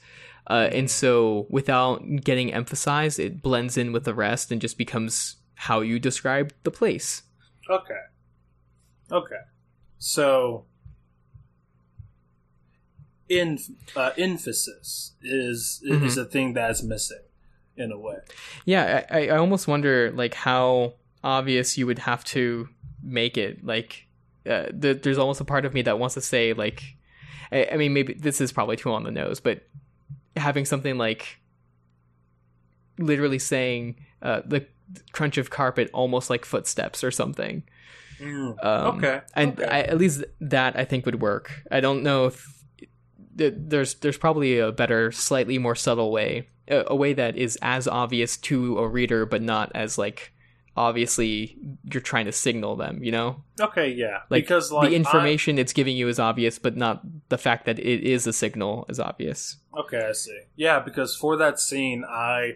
uh, and so without getting emphasized it blends in with the rest and just becomes how you describe the place Okay. Okay. So, in uh, emphasis is is a thing that's missing in a way. yeah I, I almost wonder like how obvious you would have to make it like uh, the, there's almost a part of me that wants to say like I, I mean maybe this is probably too on the nose but having something like literally saying uh, the crunch of carpet almost like footsteps or something Um, okay. and okay. I, at least that I think would work. I don't know if th- there's there's probably a better, slightly more subtle way, a, a way that is as obvious to a reader, but not as like obviously you're trying to signal them. You know, okay. Yeah. like, because like the information it's giving you is obvious, but not the fact that it is a signal is obvious. Okay, I see. Yeah, because for that scene, I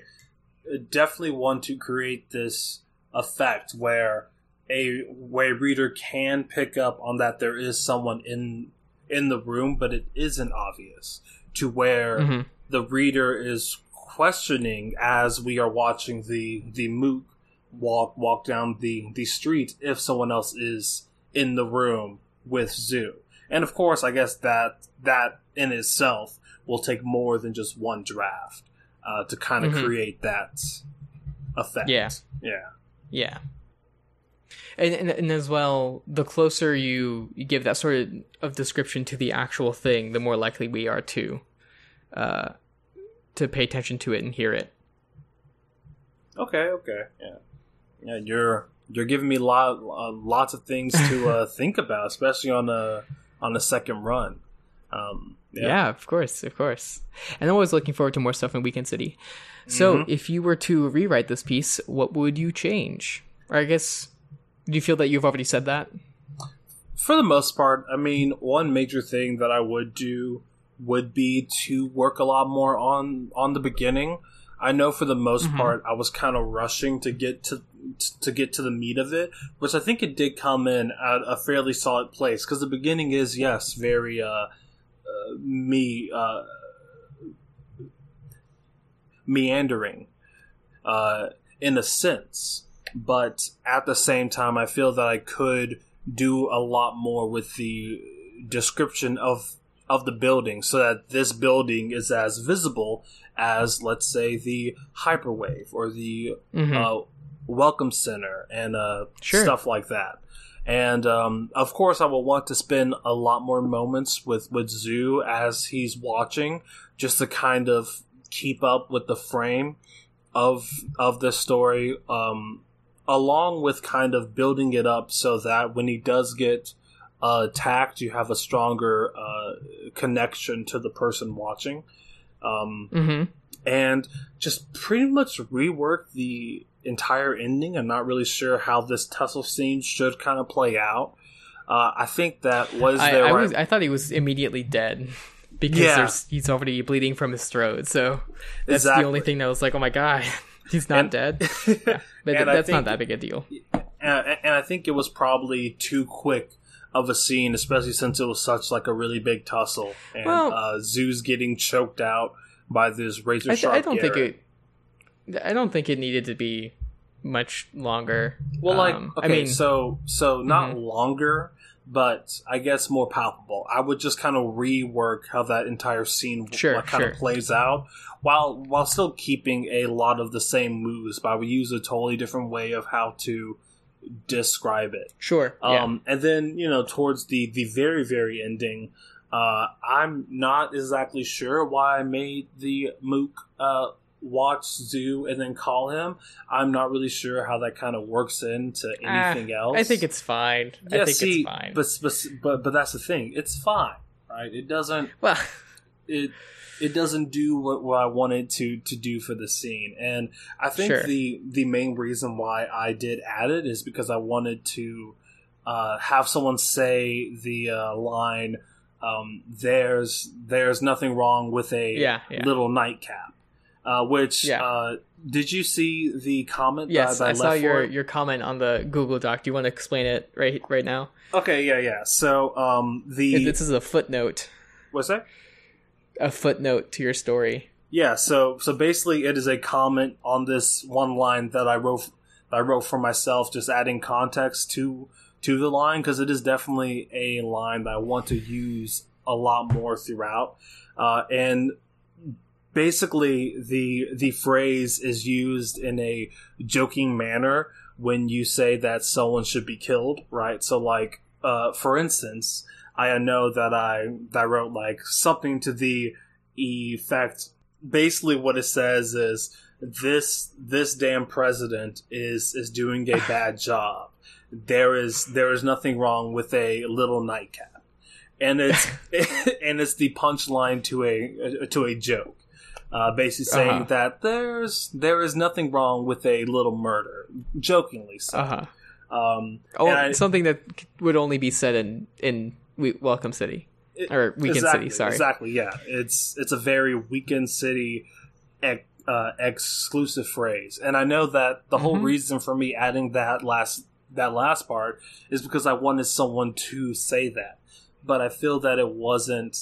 definitely want to create this effect where a way reader can pick up on that there is someone in in the room, but it isn't obvious. To where Mhm. the reader is questioning as we are watching the the mook walk walk down the the street if someone else is in the room with Zoo. And of course, I guess that that in itself will take more than just one draft uh, to kind of Mhm. create that effect. Yeah. yeah, Yeah. And, and and as well, the closer you, you give that sort of, of description to the actual thing, the more likely we are to uh, to pay attention to it and hear it. Okay, okay, yeah, yeah. You're you're giving me lot uh, lots of things to uh, think about, especially on a on a second run. Um, Yeah. yeah. of course, of course. And I'm always looking forward to more stuff in Weekend City. So, Mhm. if you were to rewrite this piece, what would you change? Or I guess, do you feel that you've already said that? For the most part, I mean, one major thing that I would do would be to work a lot more on on the beginning. I know for the most Mhm. part, I was kind of rushing to get to to get to the meat of it, which I think it did come in at a fairly solid place because the beginning is yes, very uh, uh me uh meandering uh in a sense, but at the same time, I feel that I could do a lot more with the description of of the building so that this building is as visible as let's say the hyperwave or the Mhm. uh, welcome center and uh, Sure. stuff like that and um, of course i will want to spend a lot more moments with with zoo as he's watching just to kind of keep up with the frame of of this story um, along with kind of building it up so that when he does get uh, attacked, you have a stronger uh, connection to the person watching. Um, Mhm. and just pretty much rework the entire ending. I'm not really sure how this tussle scene should kind of play out. Uh, I think that was there. I, was, I thought he was immediately dead because Yeah. he's already bleeding from his throat. So that's the only thing that was like, oh my god, he's not And- dead. Yeah. But that's not that big a deal. and, and I think it was probably too quick of a scene, especially since it was such like a really big tussle, and Well- uh, Zoo's getting choked out by this razor I, sharp. I don't think it. I don't think it needed to be much longer. Well, like Um, okay, I mean, so so not Mhm. longer, but I guess more palpable. I would just kind of rework how that entire scene Sure, like, kind sure. of plays out, while while still keeping a lot of the same moves. But I would use a totally different way of how to describe it. sure. yeah. Um, and then you know towards the the very very ending, uh, I'm not exactly sure why I made the Mook uh, watch Zoo and then call him. I'm not really sure how that kind of works into anything else. Ah, I think it's fine. yeah, I think see, it's fine. But, but but but that's the thing. It's fine, right? It doesn't well, it it doesn't do what, what I wanted to to do for the scene, and I think Sure. the the main reason why I did add it is because I wanted to uh, have someone say the uh, line. Um, there's there's nothing wrong with a Yeah, yeah. little nightcap. Uh, which Yeah. uh, did you see the comment? yes, that, that I saw your your comment on the Google Doc. Do you want to explain it right right now? Okay, yeah, yeah. So um, the this is a footnote, what's that? A footnote to your story. Yeah, so so basically, it is a comment on this one line that I wrote. I wrote for myself, just adding context to to the line because it is definitely a line that I want to use a lot more throughout. Uh, and basically, the the phrase is used in a joking manner when you say that someone should be killed, right? So, like, uh, for instance, I know that I that I wrote like something to the effect. Basically, what it says is this this damn president is is doing a bad job. There is there is nothing wrong with a little nightcap, and it's and it's the punchline to a to a joke. Uh, basically saying Uh-huh. that there's there is nothing wrong with a little murder, jokingly so. Uh huh. Um, Oh, I- something that would only be said in in We- Welcome City It- or Weekend exactly, City. Sorry. Exactly. Yeah. It's it's a very weekend city ex, uh, exclusive phrase, and I know that the whole Mhm. reason for me adding that last that last part is because I wanted someone to say that, but I feel that it wasn't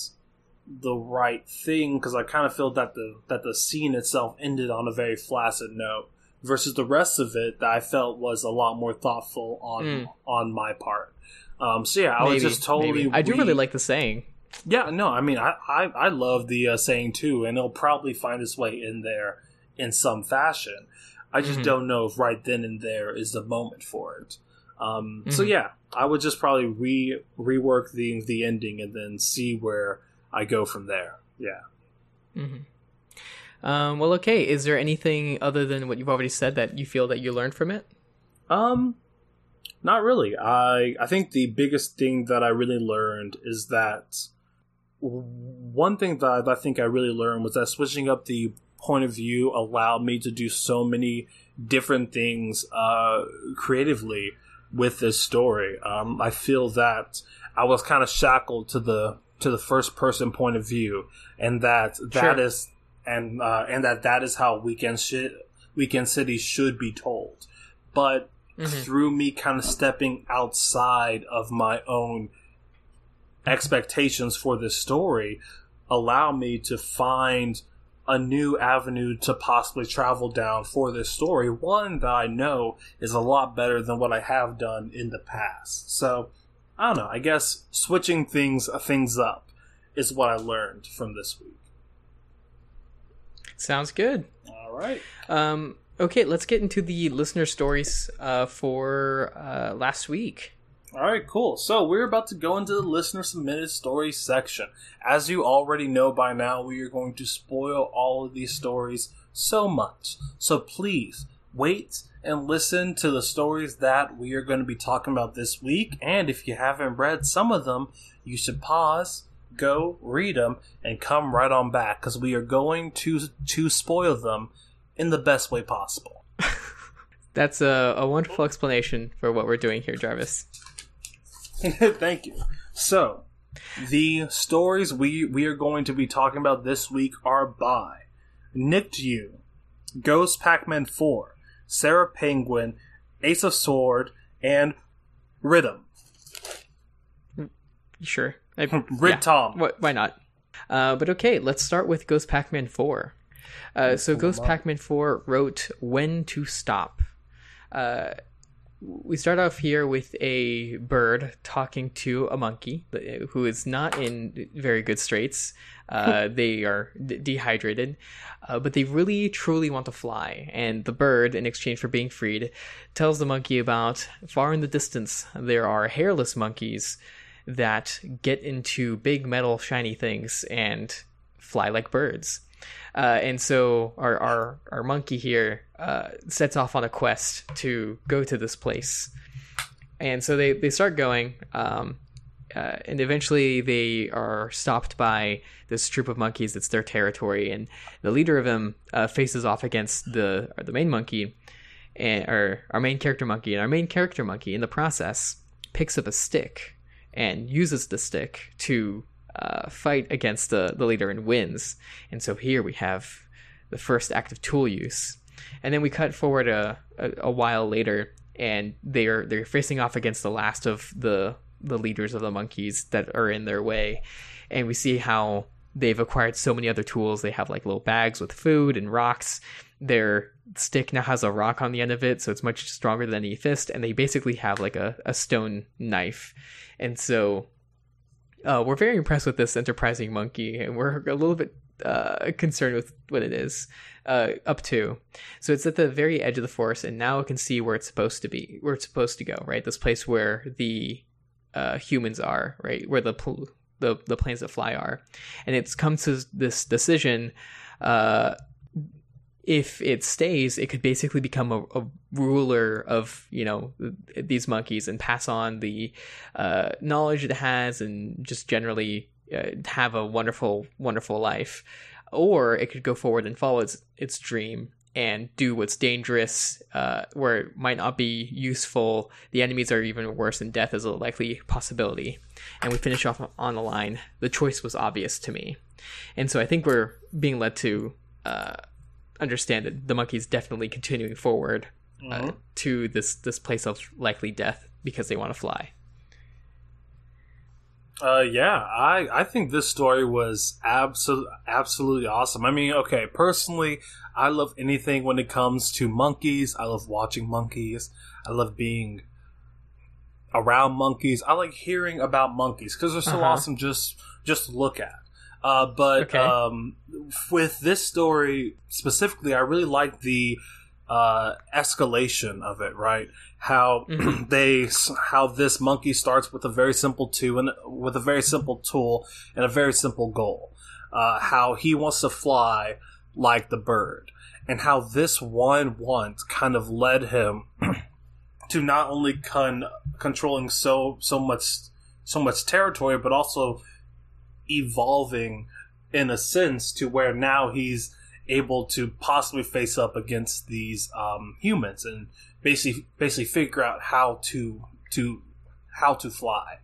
the right thing because I kind of feel that the that the scene itself ended on a very flaccid note versus the rest of it that I felt was a lot more thoughtful on Mm. on my part. Um, so yeah, I was just totally. maybe. I do re- really like the saying. yeah, no, I mean, I I, I love the uh, saying too, and it'll probably find its way in there in some fashion. I just Mhm. don't know if right then and there is the moment for it. Um, So Mhm. yeah, I would just probably re rework the the ending and then see where I go from there. Yeah. Mm-hmm. Um, well, okay. Is there anything other than what you've already said that you feel that you learned from it? Um, not really. I I think the biggest thing that I really learned is that one thing that I think I really learned was that switching up the point of view allowed me to do so many different things uh, creatively with this story. Um, I feel that I was kind of shackled to the to the first person point of view, and that that is Sure. and uh, and that that is how weekend shit weekend city should be told. But Mhm. through me kind of stepping outside of my own expectations for this story allow me to find a new avenue to possibly travel down for this story one that i know is a lot better than what i have done in the past so i don't know i guess switching things things up is what i learned from this week Sounds good. all right Um, okay, let's get into the listener stories uh, for uh, last week. All right, cool. So we're about to go into the listener submitted stories section. As you already know by now, we are going to spoil all of these stories so much. So please wait and listen to the stories that we are going to be talking about this week. And if you haven't read some of them, you should pause, go read them, and come right on back because we are going to to spoil them in the best way possible. That's a, a wonderful explanation for what we're doing here, Jarvis. Thank you. So, the stories we we are going to be talking about this week are by Nicked You, Ghost Pac-Man 4, Sarah Penguin, Ace of Sword, and Rhythm. Sure. I, Rid yeah. Tom. What, why not? Uh, but okay, let's start with Ghost Pac Man 4. Uh, so, Ghost Pac Man 4 wrote When to Stop. Uh, we start off here with a bird talking to a monkey uh, who is not in very good straits. Uh, they are d- dehydrated, uh, but they really truly want to fly. And the bird, in exchange for being freed, tells the monkey about far in the distance there are hairless monkeys that get into big metal shiny things and fly like birds. Uh, and so our our, our monkey here uh, sets off on a quest to go to this place. And so they, they start going, um, uh, and eventually they are stopped by this troop of monkeys. It's their territory, and the leader of them uh, faces off against the the main monkey, and or our main character monkey. And our main character monkey, in the process, picks up a stick and uses the stick to uh, fight against the, the leader and wins. And so here we have the first active tool use. And then we cut forward a, a, a while later, and they're they're facing off against the last of the the leaders of the monkeys that are in their way, and we see how they've acquired so many other tools. They have like little bags with food and rocks. Their stick now has a rock on the end of it, so it's much stronger than any fist, and they basically have like a, a stone knife. And so uh, we're very impressed with this enterprising monkey, and we're a little bit uh, concerned with what it is uh, up to. So it's at the very edge of the forest, and now it can see where it's supposed to be, where it's supposed to go. Right, this place where the uh, humans are, right, where the pl- the the planes that fly are, and it's come to this decision. Uh, if it stays, it could basically become a, a, ruler of you know these monkeys and pass on the uh, knowledge it has and just generally uh, have a wonderful, wonderful life. Or it could go forward and follow its its dream and do what's dangerous, uh, where it might not be useful. The enemies are even worse, and death is a likely possibility. And we finish off on the line. The choice was obvious to me, and so I think we're being led to uh, understand that the monkey's definitely continuing forward uh, mm-hmm. to this this place of likely death because they want to fly. Uh, yeah, I I think this story was absolutely absolutely awesome. I mean, okay, personally, I love anything when it comes to monkeys. I love watching monkeys. I love being around monkeys. I like hearing about monkeys because they're so uh-huh. awesome. Just just look at. Uh, but okay. um, with this story specifically, I really like the uh, escalation of it. Right, how mm-hmm. they how this monkey starts with a very simple tool and with a very simple tool and a very simple goal. Uh, how he wants to fly like the bird, and how this one want kind of led him to not only con- controlling so so much so much territory, but also evolving in a sense to where now he's able to possibly face up against these um, humans and basically basically figure out how to to how to fly.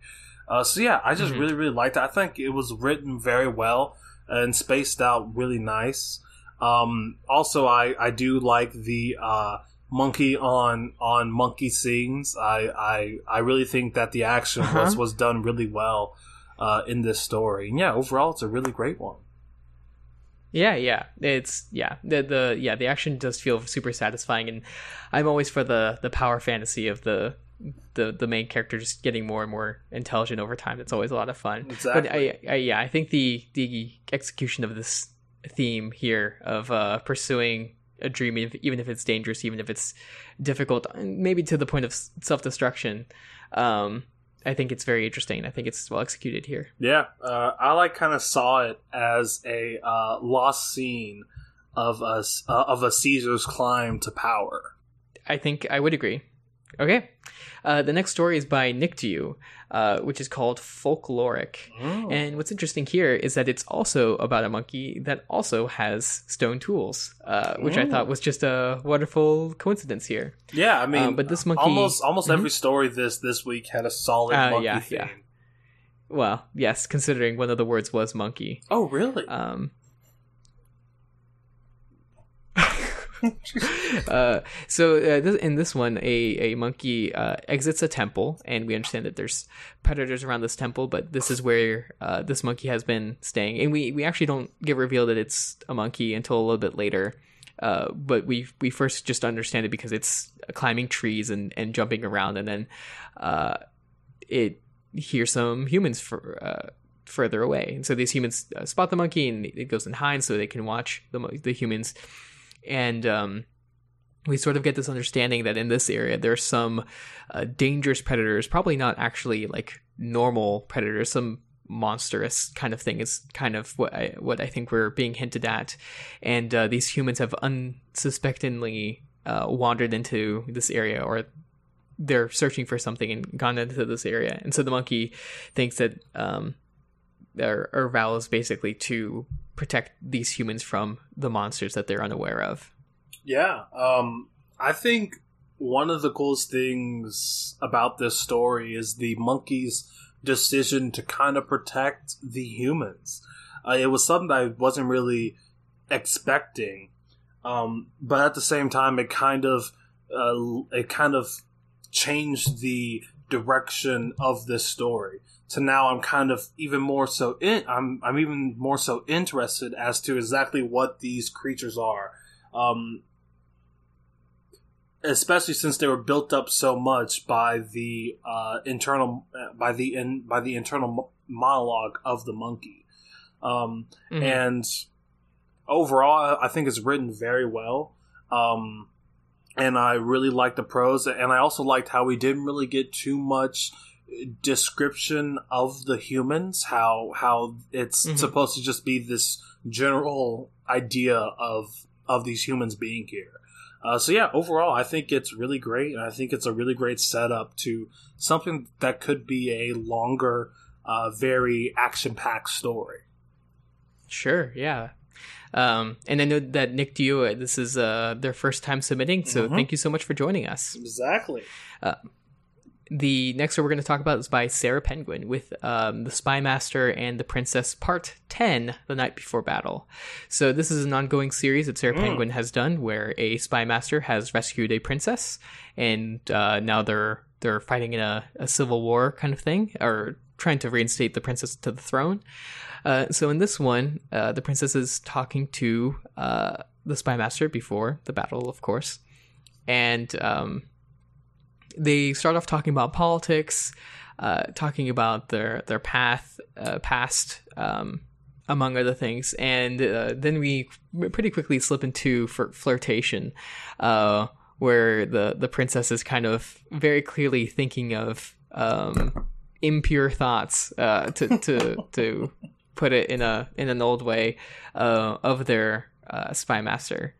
Uh, so yeah, I just mm-hmm. really really liked it. I think it was written very well and spaced out really nice. Um, also, I I do like the uh, monkey on on monkey scenes. I I I really think that the action uh-huh. was was done really well uh, in this story. And yeah, overall, it's a really great one. Yeah, yeah, it's yeah the the yeah the action does feel super satisfying, and I'm always for the the power fantasy of the the the main character just getting more and more intelligent over time. It's always a lot of fun. Exactly. But I, I yeah, I think the the execution of this theme here of uh, pursuing a dream, even if it's dangerous, even if it's difficult, maybe to the point of self destruction. Um, I think it's very interesting. I think it's well executed here. Yeah, uh, I like kind of saw it as a uh, lost scene of us uh, of a Caesar's climb to power. I think I would agree. Okay. Uh, the next story is by Nictu, uh, which is called Folkloric. Oh. And what's interesting here is that it's also about a monkey that also has stone tools, uh, which oh. I thought was just a wonderful coincidence here. Yeah, I mean, um, but this monkey almost almost mm-hmm. every story this this week had a solid uh, monkey yeah, theme. Yeah. Well, yes, considering one of the words was monkey. Oh, really? Um, uh, so uh, this, in this one, a, a monkey uh, exits a temple, and we understand that there's predators around this temple. But this is where uh, this monkey has been staying, and we we actually don't get revealed that it's a monkey until a little bit later. uh, but we we first just understand it because it's climbing trees and, and jumping around, and then uh, it hears some humans for, further away, and so these humans uh, spot the monkey, and it goes and hides so they can watch the the humans, and um, we sort of get this understanding that in this area there's some uh, dangerous predators, probably not actually like normal predators, some monstrous kind of thing is kind of what I, what I think we're being hinted at, and uh, these humans have unsuspectingly uh, wandered into this area, or they're searching for something and gone into this area, and so the monkey thinks that um, our vow basically to protect these humans from the monsters that they're unaware of. Yeah, um, I think one of the coolest things about this story is the monkeys decision to kind of protect the humans. Uh, it was something I wasn't really expecting, um, but at the same time, it kind of uh, it kind of changed the direction of this story. So now I'm kind of even more so in, I'm I'm even more so interested as to exactly what these creatures are. Um, especially since they were built up so much by the uh, internal by the in, by the internal monologue of the monkey um, mm-hmm. and overall i think it's written very well um, and i really liked the prose and i also liked how we didn't really get too much description of the humans how how it's mm-hmm. supposed to just be this general idea of of these humans being here uh, so yeah, overall, I think it's really great, and I think it's a really great setup to something that could be a longer, uh, very action-packed story. Sure, yeah. Um, and I know that Nick Dio, this is uh, their first time submitting, so mm-hmm. thank you so much for joining us. Exactly. Uh, the next one we're going to talk about is by Sarah Penguin with um, The Spy Master and the Princess Part 10, The Night Before Battle. So, this is an ongoing series that Sarah mm. Penguin has done where a spy master has rescued a princess and uh, now they're they're fighting in a, a, civil war kind of thing or trying to reinstate the princess to the throne. Uh, so, in this one, uh, the princess is talking to uh, the spy master before the battle, of course. And um, they start off talking about politics, uh, talking about their their path uh, past, um, among other things, and uh, then we pretty quickly slip into flirtation, uh, where the the princess is kind of very clearly thinking of um, impure thoughts uh, to to to put it in a in an old way uh, of their spy master.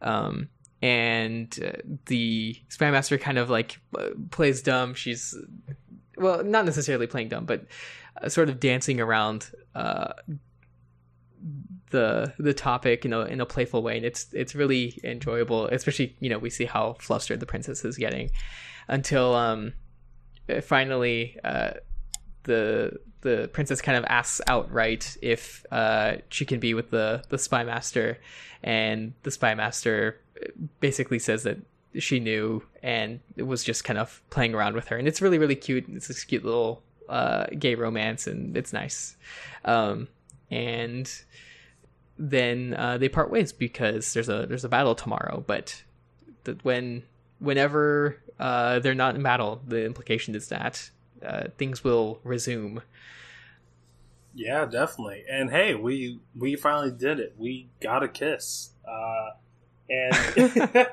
Um, and uh, the spy master kind of like uh, plays dumb. She's well not necessarily playing dumb but uh, sort of dancing around uh, the the topic you know in a playful way and it's it's really enjoyable especially you know we see how flustered the princess is getting until um finally uh the the princess kind of asks outright if uh she can be with the the spy master and the spy master basically says that she knew and was just kind of playing around with her. And it's really really cute. It's this cute little uh, gay romance and it's nice. Um, and then uh, they part ways because there's a there's a battle tomorrow but when whenever uh, they're not in battle the implication is that uh, things will resume. Yeah definitely. And hey we we finally did it. We got a kiss. Uh, and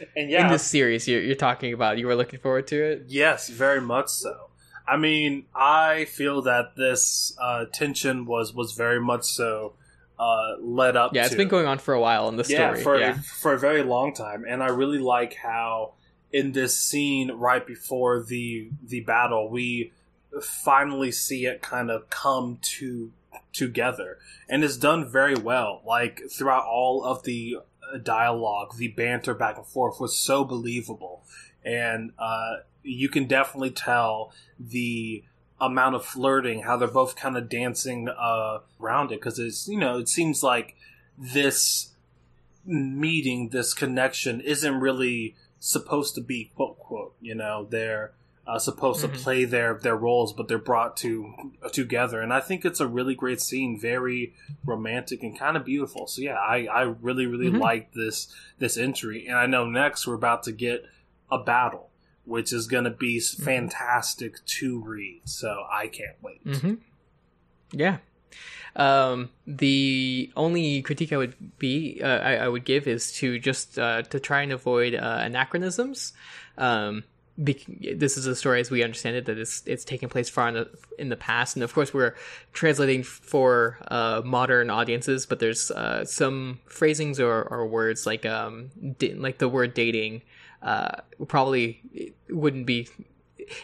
and yeah, in this series you're, you're talking about, you were looking forward to it. Yes, very much so. I mean, I feel that this uh, tension was was very much so uh, led up. To. Yeah, it's to. been going on for a while in the yeah, story. For, yeah, for a very long time, and I really like how in this scene right before the the battle we finally see it kind of come to together and it's done very well like throughout all of the dialogue, the banter back and forth was so believable, and uh, you can definitely tell the amount of flirting, how they're both kind of dancing uh, around it, because it's you know it seems like this meeting, this connection, isn't really supposed to be quote quote. You know, they're uh, supposed Mhm. to play their their roles, but they're brought to together, and I think it's a really great scene, very romantic and kind of beautiful. So yeah, I I really really Mhm. like this this entry, and I know next we're about to get a battle, which is going to be s Mhm. fantastic to read. So I can't wait. hmm Yeah. Um, the only critique I would be uh, I, I would give is to just uh, to try and avoid uh, anachronisms. Um, bec- this is a story as we understand it that it's it's taking place far in the in the past, and of course we're translating for uh, modern audiences. But there's uh, some phrasings or, or words like um da- like the word dating uh probably wouldn't be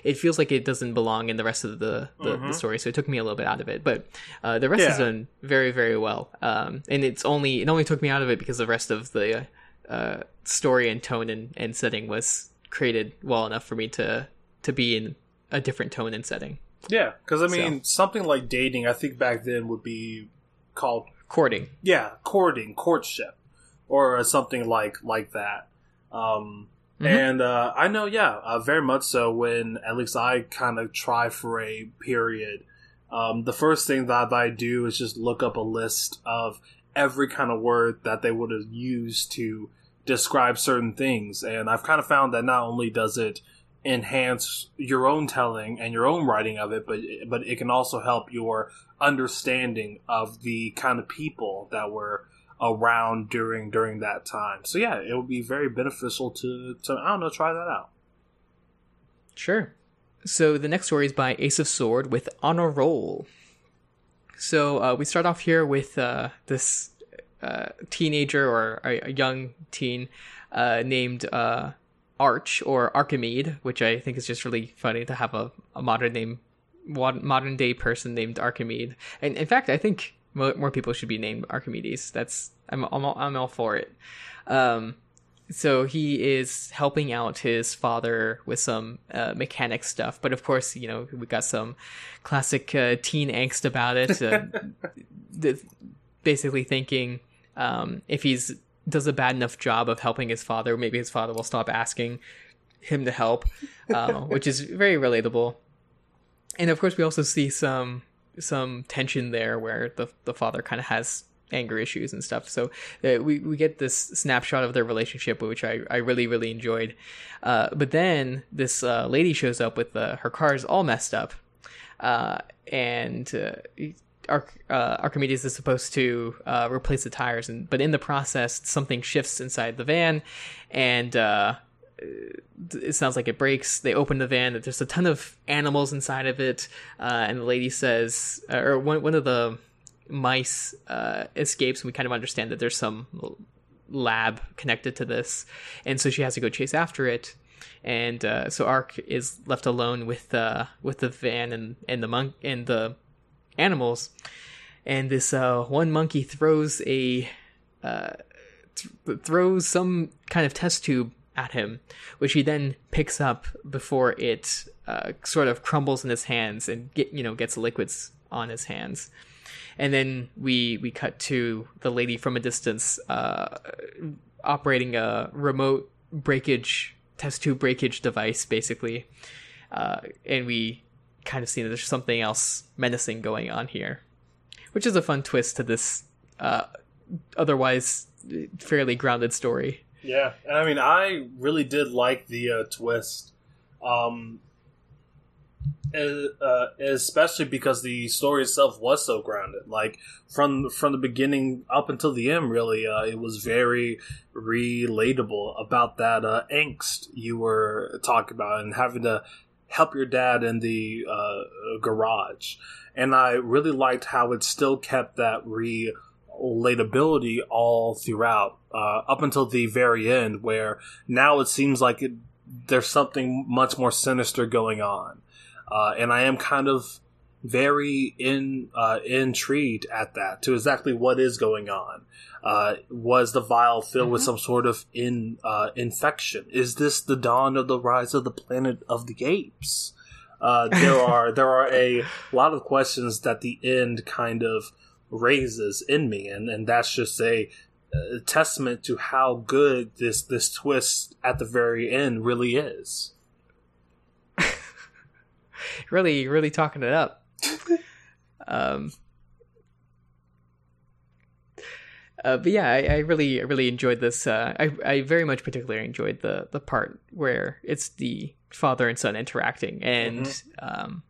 it feels like it doesn't belong in the rest of the, the, Mhm. the story, so it took me a little bit out of it. But uh, the rest is done very, very well. Um, and it's only it only took me out of it because the rest of the uh, story and tone and, and setting was created well enough for me to to be in a different tone and setting. Yeah, because I mean, something like dating, I think back then would be called Courting. yeah, courting, courtship, or something like like that. Um, Mhm. And uh, I know, yeah, uh, very much so. When at least I kind of try for a period, um, the first thing that I do is just look up a list of every kind of word that they would have used to describe certain things, and I've kind of found that not only does it enhance your own telling and your own writing of it, but but it can also help your understanding of the kind of people that were around during during that time. So yeah, it would be very beneficial to to I don't know try that out. Sure. So the next story is by Ace of Sword with Honor Roll. So uh, we start off here with uh, this uh, teenager or a, young teen uh, named uh, Arch or Archimede, which I think is just really funny to have a, a modern name, modern day person named Archimede. And in fact, I think mo- more people should be named Archimedes. That's I'm I'm all, I'm all for it. Um, so he is helping out his father with some uh, mechanic stuff, but of course, you know, we got some classic uh, teen angst about it. Uh, th- basically, thinking um, if he's does a bad enough job of helping his father, maybe his father will stop asking him to help, uh, which is very relatable. And of course, we also see some some tension there where the the father kind of has anger issues and stuff. So uh, we we get this snapshot of their relationship, which I, I really really enjoyed. Uh, but then this uh, lady shows up with uh, her car's all messed up, uh, and uh, Arch- uh, Archimedes is supposed to uh, replace the tires, and but in the process, something shifts inside the van, and uh, it sounds like it breaks. They open the van. There's a ton of animals inside of it, uh, and the lady says, or one one of the mice uh, escapes, and we kind of understand that there's some lab connected to this, and so she has to go chase after it. And uh, so Ark is left alone with uh, with the van and and the monk and the animals, and this uh, one monkey throws a uh, th- throws some kind of test tube at him, which he then picks up before it uh, sort of crumbles in his hands and get you know gets liquids on his hands. And then we we cut to the lady from a distance uh, operating a remote breakage test tube breakage device, basically, uh, and we kind of see that there's something else menacing going on here, which is a fun twist to this uh, otherwise fairly grounded story. Yeah, I mean, I really did like the uh, twist, um, uh, especially because the story itself was so grounded. Like from from the beginning up until the end, really, uh, it was very relatable about that uh, angst you were talking about and having to help your dad in the uh, garage. And I really liked how it still kept that relatability all throughout, uh, up until the very end, where now it seems like it, there's something much more sinister going on, uh, and I am kind of very in uh, intrigued at that to exactly what is going on. Uh, was the vial filled with Mhm. some sort of in uh, infection? Is this the dawn of the rise of the planet of the apes? Uh, there are there are a lot of questions that the end kind of raises in me, and, and that's just a, a testament to how good this this twist at the very end really is. really, really talking it up. um, uh, but yeah, I, I, really, I really enjoyed this. Uh, I, I very much particularly enjoyed the the part where it's the father and son interacting, and mm-hmm. um,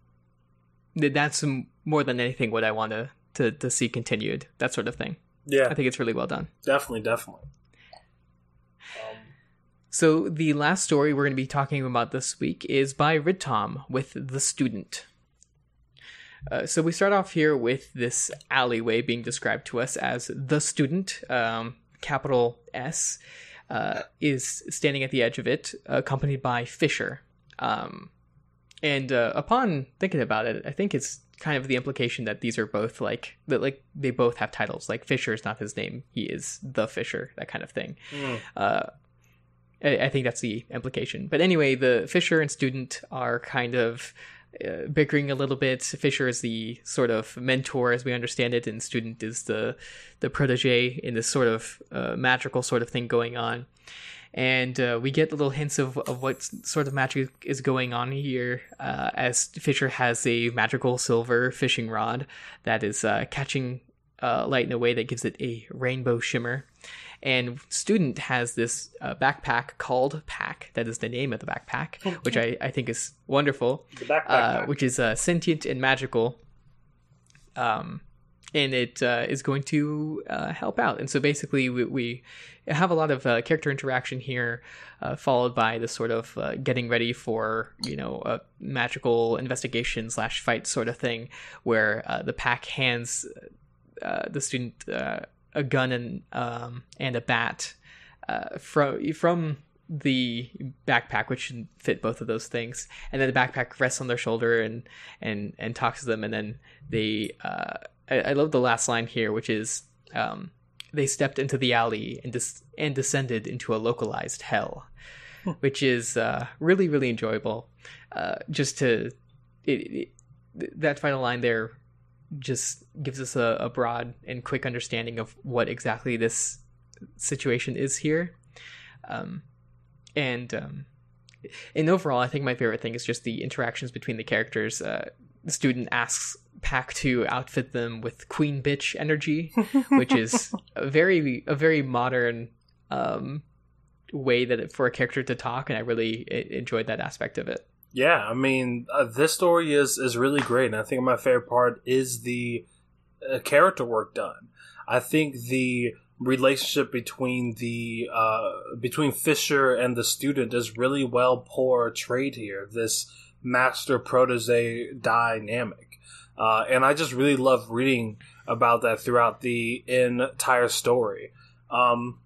that's more than anything what I want to, to to see continued. That sort of thing. Yeah, I think it's really well done. Definitely, definitely. Um, so the last story we're going to be talking about this week is by Ridtom with The Student. Uh, so we start off here with this alleyway being described to us as the student, um, capital S, uh, is standing at the edge of it, accompanied by Fisher. Um, and uh, upon thinking about it, I think it's kind of the implication that these are both like that, like they both have titles. Like Fisher is not his name; he is the Fisher, that kind of thing. Mm. I, I think that's the implication. But anyway, the Fisher and student are kind of uh, bickering a little bit. Fisher is the sort of mentor, as we understand it, and student is the the protege in this sort of uh, magical sort of thing going on. And uh, we get little hints of, of what sort of magic is going on here, uh, as Fisher has a magical silver fishing rod that is uh, catching uh, light in a way that gives it a rainbow shimmer. And student has this uh, backpack called Pack. That is the name of the backpack, which I, I think is wonderful. The backpack, uh, which is uh, sentient and magical. Um, and it uh, is going to uh, help out. And so basically, we, we have a lot of uh, character interaction here, uh, followed by this sort of uh, getting ready for you know a magical investigation slash fight sort of thing, where uh, the pack hands the student a gun and um, and a bat uh, from from the backpack, which should fit both of those things. And then the backpack rests on their shoulder and and and talks to them. And then they, uh, I, I, love the last line here, which is, um, they stepped into the alley and des- and descended into a localized hell, hmm. which is uh, really really enjoyable. Uh, just to it, it, that final line there just gives us a, a broad and quick understanding of what exactly this situation is here. Um, and um, and overall, I think my favorite thing is just the interactions between the characters. Uh, the student asks Pack to outfit them with queen bitch energy, which is a very a very modern um, way that it, for a character to talk, and I really enjoyed that aspect of it. Yeah, I mean, uh, this story is is really great, and I think my favorite part is the uh, character work done. I think the relationship between the uh, between Fisher and the student is really well portrayed here. This master protege dynamic, uh, and I just really love reading about that throughout the entire story. Um,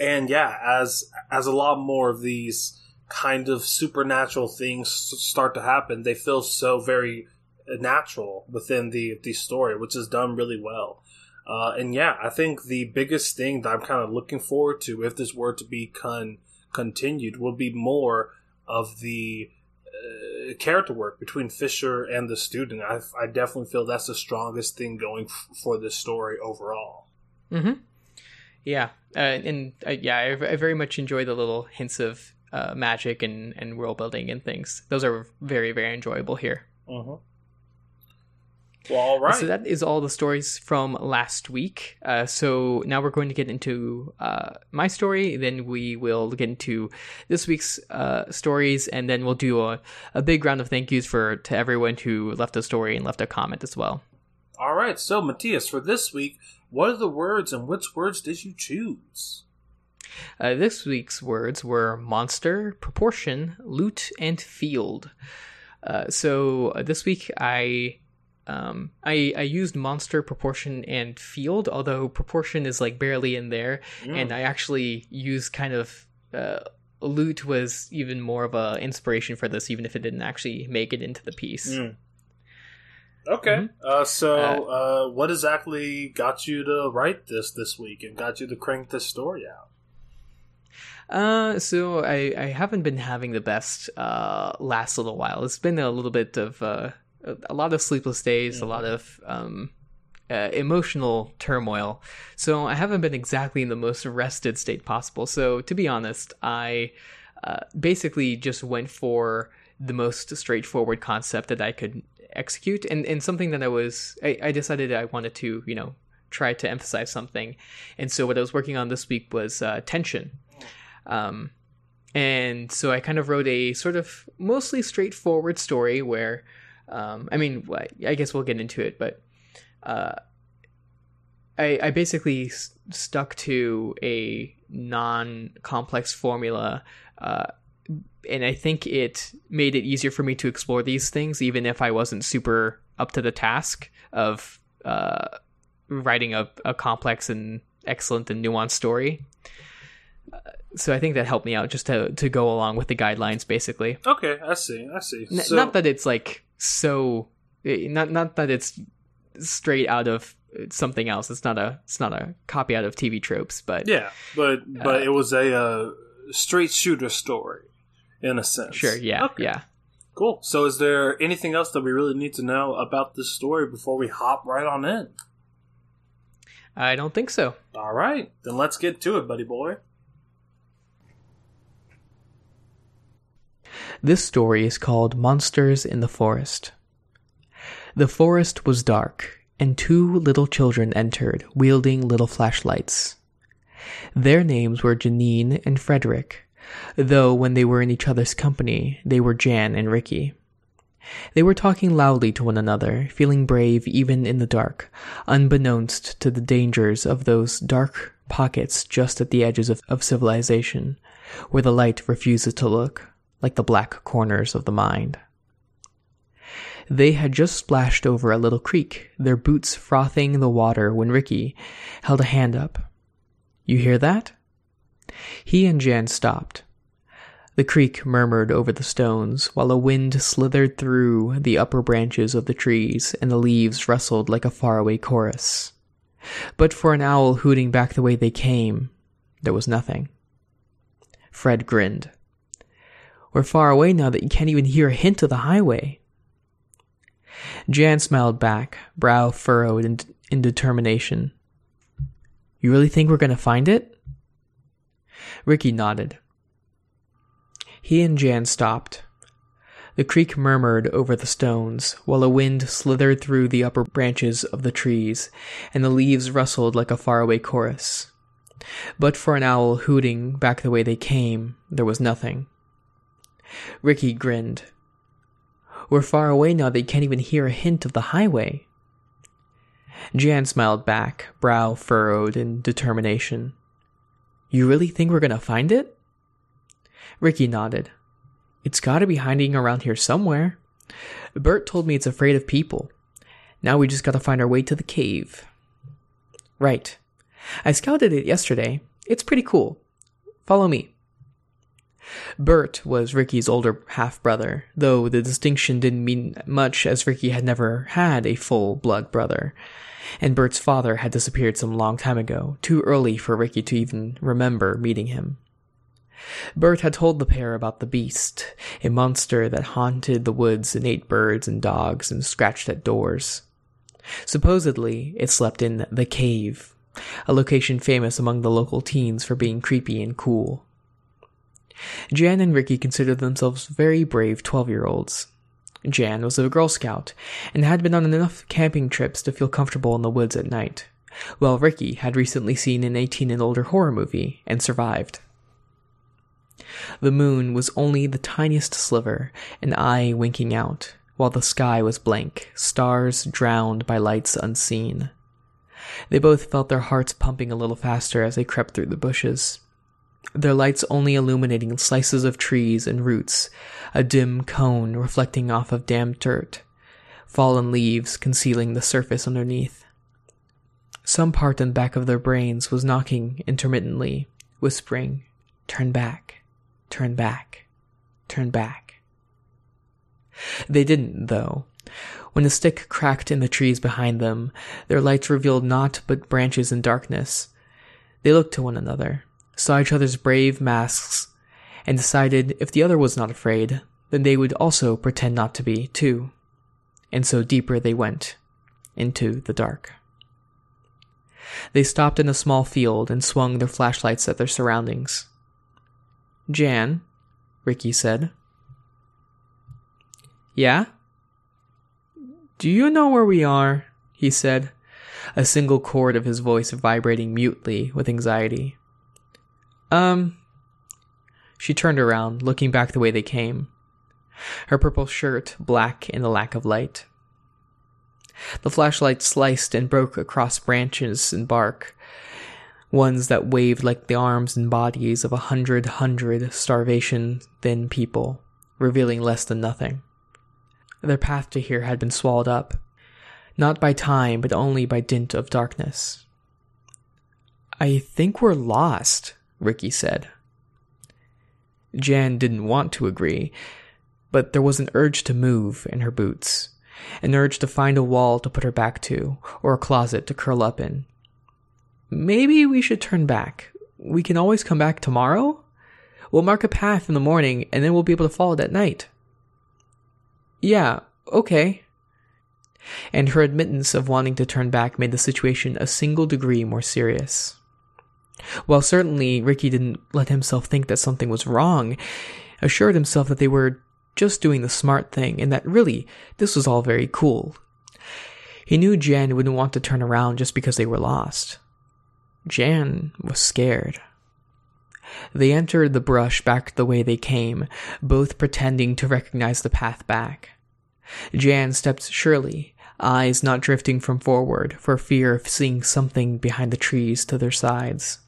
and yeah, as as a lot more of these kind of supernatural things start to happen, they feel so very natural within the the story, which is done really well. Uh, and yeah, I think the biggest thing that I'm kind of looking forward to, if this were to be con- continued, will be more of the uh, character work between Fisher and the student. I, I definitely feel that's the strongest thing going f- for this story overall. Hmm. Yeah, uh, and uh, yeah, I, I, very much enjoy the little hints of uh, magic and, and world building and things. Those are very, very enjoyable here. Mm-hmm. Well, all right. So that is all the stories from last week. Uh, so now we're going to get into uh, my story. Then we will get into this week's uh, stories, and then we'll do a, a big round of thank yous for to everyone who left a story and left a comment as well. All right. So Matthias, for this week, what are the words and which words did you choose? Uh, this week's words were monster, proportion, loot, and field. Uh, so uh, this week I um, I, I used monster, proportion, and field, although proportion is like barely in there, mm. and I actually used kind of uh, loot was even more of a inspiration for this, even if it didn't actually make it into the piece. Mm. Okay, mm-hmm. uh, so uh, uh, what exactly got you to write this this week and got you to crank this story out? Uh, so I, I haven't been having the best uh, last little while. It's been a little bit of uh, a lot of sleepless days, mm-hmm. a lot of um, uh, emotional turmoil. So I haven't been exactly in the most rested state possible. So to be honest, I uh, basically just went for the most straightforward concept that I could execute, and and something that I was I, I decided I wanted to you know try to emphasize something, and so what I was working on this week was uh, tension. Um, and so I kind of wrote a sort of mostly straightforward story where, um, I mean, I guess we'll get into it, but uh, I, I basically s- stuck to a non-complex formula, uh, and I think it made it easier for me to explore these things, even if I wasn't super up to the task of uh, writing a, a complex and excellent and nuanced story so I think that helped me out just to to go along with the guidelines, basically. Okay, I see. I see. N- so, not that it's like so, eh, not not that it's straight out of something else. It's not a it's not a copy out of TV tropes, but yeah, but but it was a uh, straight shooter story in a sense. sure, yeah, Okay. yeah. Cool. So, is there anything else that we really need to know about this story before we hop right on in? I don't think so. All right, then let's get to it, buddy boy. This story is called Monsters in the Forest. The forest was dark, and two little children entered, wielding little flashlights. Their names were Janine and Frederick, though when they were in each other's company, they were Jan and Ricky. They were talking loudly to one another, feeling brave even in the dark, unbeknownst to the dangers of those dark pockets just at the edges of, of civilization, where the light refuses to look, like the black corners of the mind. They had just splashed over a little creek, their boots frothing the water when Ricky held a hand up. You hear that? He and Jan stopped. The creek murmured over the stones, while a wind slithered through the upper branches of the trees, and the leaves rustled like a faraway chorus. But for an owl hooting back the way they came, there was nothing. Fred grinned. We're far away now that you can't even hear a hint of the highway. Jan smiled back, brow furrowed in, in determination. You really think we're going to find it? Ricky nodded. He and Jan stopped. The creek murmured over the stones, while a wind slithered through the upper branches of the trees, and the leaves rustled like a faraway chorus. But for an owl hooting back the way they came, there was nothing. Ricky grinned. We're far away now that you can't even hear a hint of the highway. Jan smiled back, brow furrowed in determination. You really think we're gonna find it? Ricky nodded. It's gotta be hiding around here somewhere. Bert told me it's afraid of people. Now we just gotta find our way to the cave. Right. I scouted it yesterday. It's pretty cool. Follow me. Bert was Ricky's older half brother, though the distinction didn't mean much as Ricky had never had a full blood brother, and Bert's father had disappeared some long time ago, too early for Ricky to even remember meeting him. Bert had told the pair about the beast, a monster that haunted the woods and ate birds and dogs and scratched at doors. Supposedly, it slept in the cave, a location famous among the local teens for being creepy and cool. Jan and Ricky considered themselves very brave 12 year olds. Jan was a Girl Scout and had been on enough camping trips to feel comfortable in the woods at night, while Ricky had recently seen an 18 and older horror movie and survived. The moon was only the tiniest sliver, an eye winking out, while the sky was blank, stars drowned by lights unseen. They both felt their hearts pumping a little faster as they crept through the bushes. Their lights only illuminating slices of trees and roots, a dim cone reflecting off of damp dirt, fallen leaves concealing the surface underneath. Some part in back of their brains was knocking intermittently, whispering, Turn back, turn back, turn back. They didn't, though. When a stick cracked in the trees behind them, their lights revealed naught but branches and darkness. They looked to one another, saw each other's brave masks, and decided if the other was not afraid, then they would also pretend not to be, too. And so deeper they went, into the dark. They stopped in a small field and swung their flashlights at their surroundings. Jan, Ricky said. Yeah? Do you know where we are? he said, a single chord of his voice vibrating mutely with anxiety. Um. She turned around, looking back the way they came. Her purple shirt black in the lack of light. The flashlight sliced and broke across branches and bark, ones that waved like the arms and bodies of a hundred hundred starvation thin people, revealing less than nothing. Their path to here had been swallowed up, not by time, but only by dint of darkness. I think we're lost, Ricky said. Jan didn't want to agree, but there was an urge to move in her boots, an urge to find a wall to put her back to, or a closet to curl up in. Maybe we should turn back. We can always come back tomorrow? We'll mark a path in the morning, and then we'll be able to follow it at night. Yeah, okay. And her admittance of wanting to turn back made the situation a single degree more serious. While certainly Ricky didn't let himself think that something was wrong, assured himself that they were just doing the smart thing and that really this was all very cool. He knew Jan wouldn't want to turn around just because they were lost. Jan was scared. They entered the brush back the way they came, both pretending to recognize the path back. Jan stepped surely, eyes not drifting from forward for fear of seeing something behind the trees to their sides.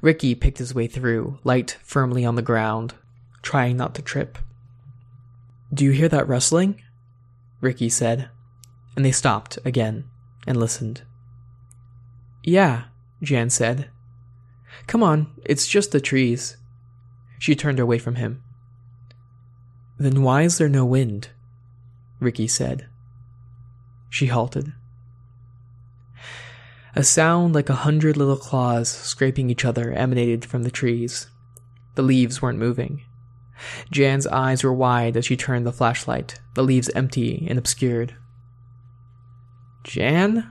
Ricky picked his way through, light firmly on the ground, trying not to trip. Do you hear that rustling? Ricky said, and they stopped again and listened. Yeah, Jan said. Come on, it's just the trees. She turned away from him. Then why is there no wind? Ricky said. She halted. A sound like a hundred little claws scraping each other emanated from the trees. The leaves weren't moving. Jan's eyes were wide as she turned the flashlight, the leaves empty and obscured. Jan?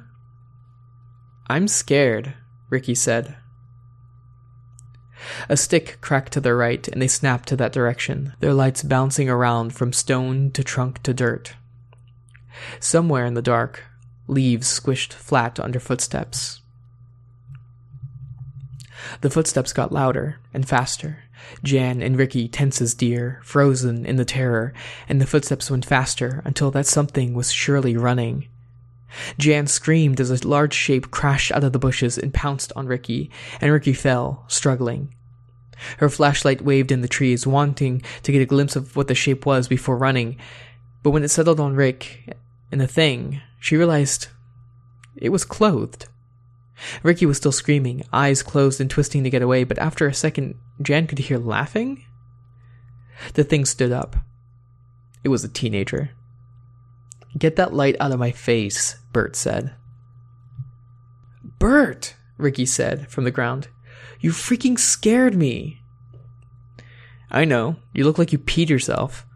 I'm scared, Ricky said. A stick cracked to their right, and they snapped to that direction, their lights bouncing around from stone to trunk to dirt. Somewhere in the dark, leaves squished flat under footsteps. The footsteps got louder and faster. Jan and Ricky tense as deer, frozen in the terror, and the footsteps went faster until that something was surely running. Jan screamed as a large shape crashed out of the bushes and pounced on Ricky, and Ricky fell, struggling. Her flashlight waved in the trees, wanting to get a glimpse of what the shape was before running, but when it settled on Rick and the thing, she realized it was clothed. Ricky was still screaming, eyes closed and twisting to get away, but after a second, Jan could hear laughing. The thing stood up. It was a teenager. Get that light out of my face, Bert said. Bert, Ricky said from the ground. You freaking scared me. I know. You look like you peed yourself.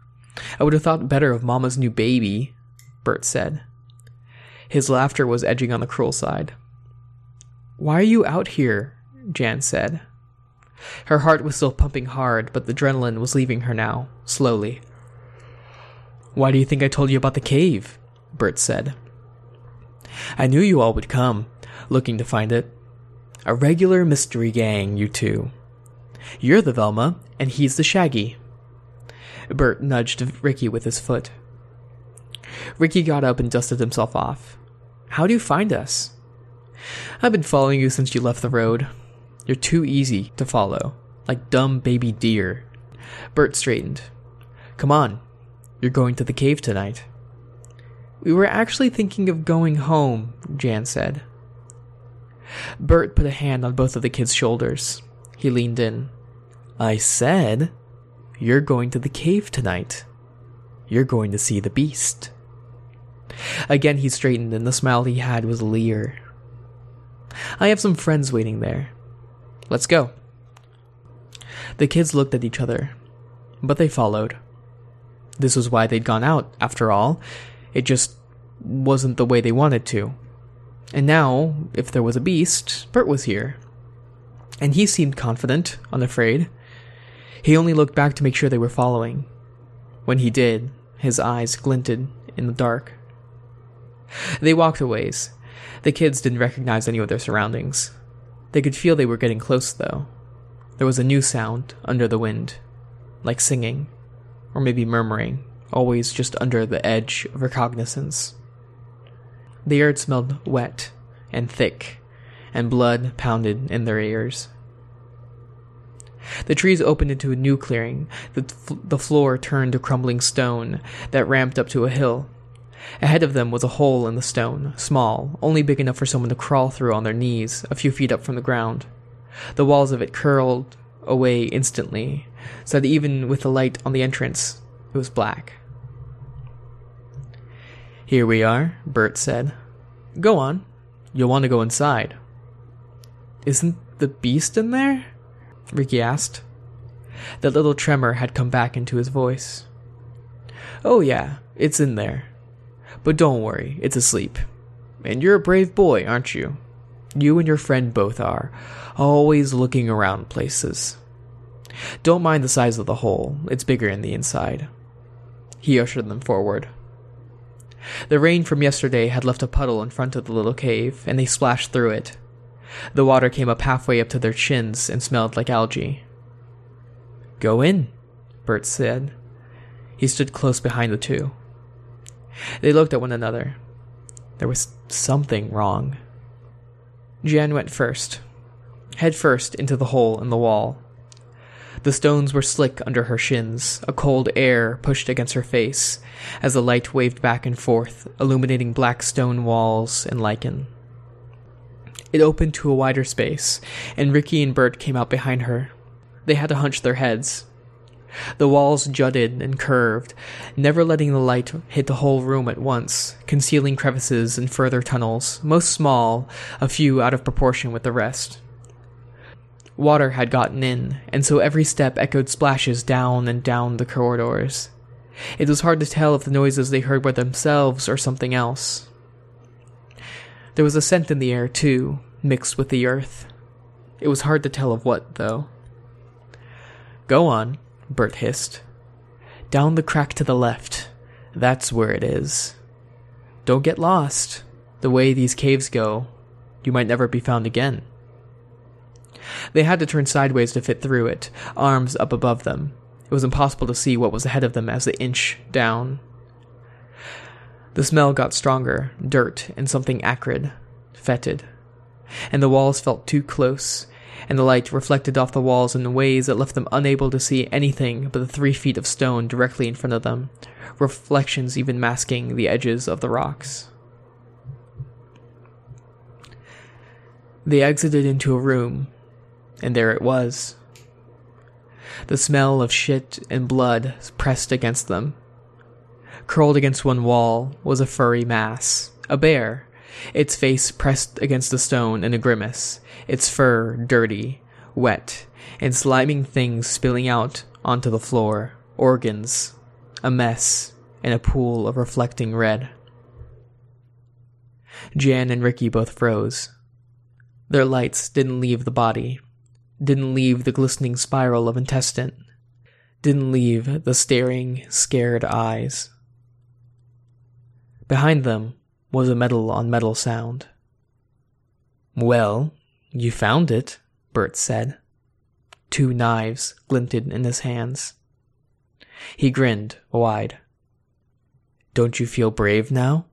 I would have thought better of Mama's new baby, Bert said. His laughter was edging on the cruel side. Why are you out here? Jan said. Her heart was still pumping hard, but the adrenaline was leaving her now, slowly. Why do you think I told you about the cave? Bert said. I knew you all would come, looking to find it. A regular mystery gang, you two. You're the Velma, and he's the Shaggy. Bert nudged Ricky with his foot. Ricky got up and dusted himself off. How do you find us? I've been following you since you left the road. You're too easy to follow, like dumb baby deer. Bert straightened. Come on, you're going to the cave tonight. We were actually thinking of going home, Jan said. Bert put a hand on both of the kids' shoulders. He leaned in. I said, You're going to the cave tonight. You're going to see the beast. Again, he straightened, and the smile he had was a leer. I have some friends waiting there. Let's go. The kids looked at each other, but they followed. This was why they'd gone out, after all. It just wasn't the way they wanted to. And now, if there was a beast, Bert was here. And he seemed confident, unafraid. He only looked back to make sure they were following. When he did, His eyes glinted in the dark. They walked a ways. The kids didn't recognize any of their surroundings. They could feel they were getting close, though. There was a new sound under the wind, like singing, or maybe murmuring, always just under the edge of recognizance. The air smelled wet and thick, and blood pounded in their ears. The trees opened into a new clearing. The, the floor turned to crumbling stone that ramped up to a hill. Ahead of them was a hole in the stone, small, only big enough for someone to crawl through on their knees, a few feet up from the ground. The walls of it curled away instantly, so that even with the light on the entrance, it was black. Here we are, Bert said. Go on. You'll want to go inside. Isn't the beast in there? Ricky asked. The little tremor had come back into his voice. Oh, yeah, it's in there. But don't worry, it's asleep. And you're a brave boy, aren't you? You and your friend both are, always looking around places. Don't mind the size of the hole, it's bigger in the inside. He ushered them forward. The rain from yesterday had left a puddle in front of the little cave, and they splashed through it. The water came up halfway up to their chins and smelled like algae. Go in, Bert said. He stood close behind the two. They looked at one another. There was something wrong. Jan went first, head first into the hole in the wall. The stones were slick under her shins, a cold air pushed against her face as the light waved back and forth, illuminating black stone walls and lichen. It opened to a wider space, and Ricky and Bert came out behind her. They had to hunch their heads. The walls jutted and curved, never letting the light hit the whole room at once, concealing crevices and further tunnels, most small, a few out of proportion with the rest. Water had gotten in, and so every step echoed splashes down and down the corridors. It was hard to tell if the noises they heard were themselves or something else. There was a scent in the air, too, mixed with the earth. It was hard to tell of what, though. Go on, Bert hissed. Down the crack to the left. That's where it is. Don't get lost. The way these caves go, you might never be found again. They had to turn sideways to fit through it, arms up above them. It was impossible to see what was ahead of them as they inched down. The smell got stronger dirt and something acrid, fetid. And the walls felt too close, and the light reflected off the walls in ways that left them unable to see anything but the three feet of stone directly in front of them, reflections even masking the edges of the rocks. They exited into a room and there it was. The smell of shit and blood pressed against them. Curled against one wall was a furry mass, a bear, its face pressed against the stone in a grimace, its fur dirty, wet, and sliming things spilling out onto the floor, organs, a mess, and a pool of reflecting red. Jan and Ricky both froze. Their lights didn't leave the body, didn't leave the glistening spiral of intestine, didn't leave the staring, scared eyes. Behind them was a metal on metal sound. Well, you found it, Bert said. Two knives glinted in his hands. He grinned wide. Don't you feel brave now?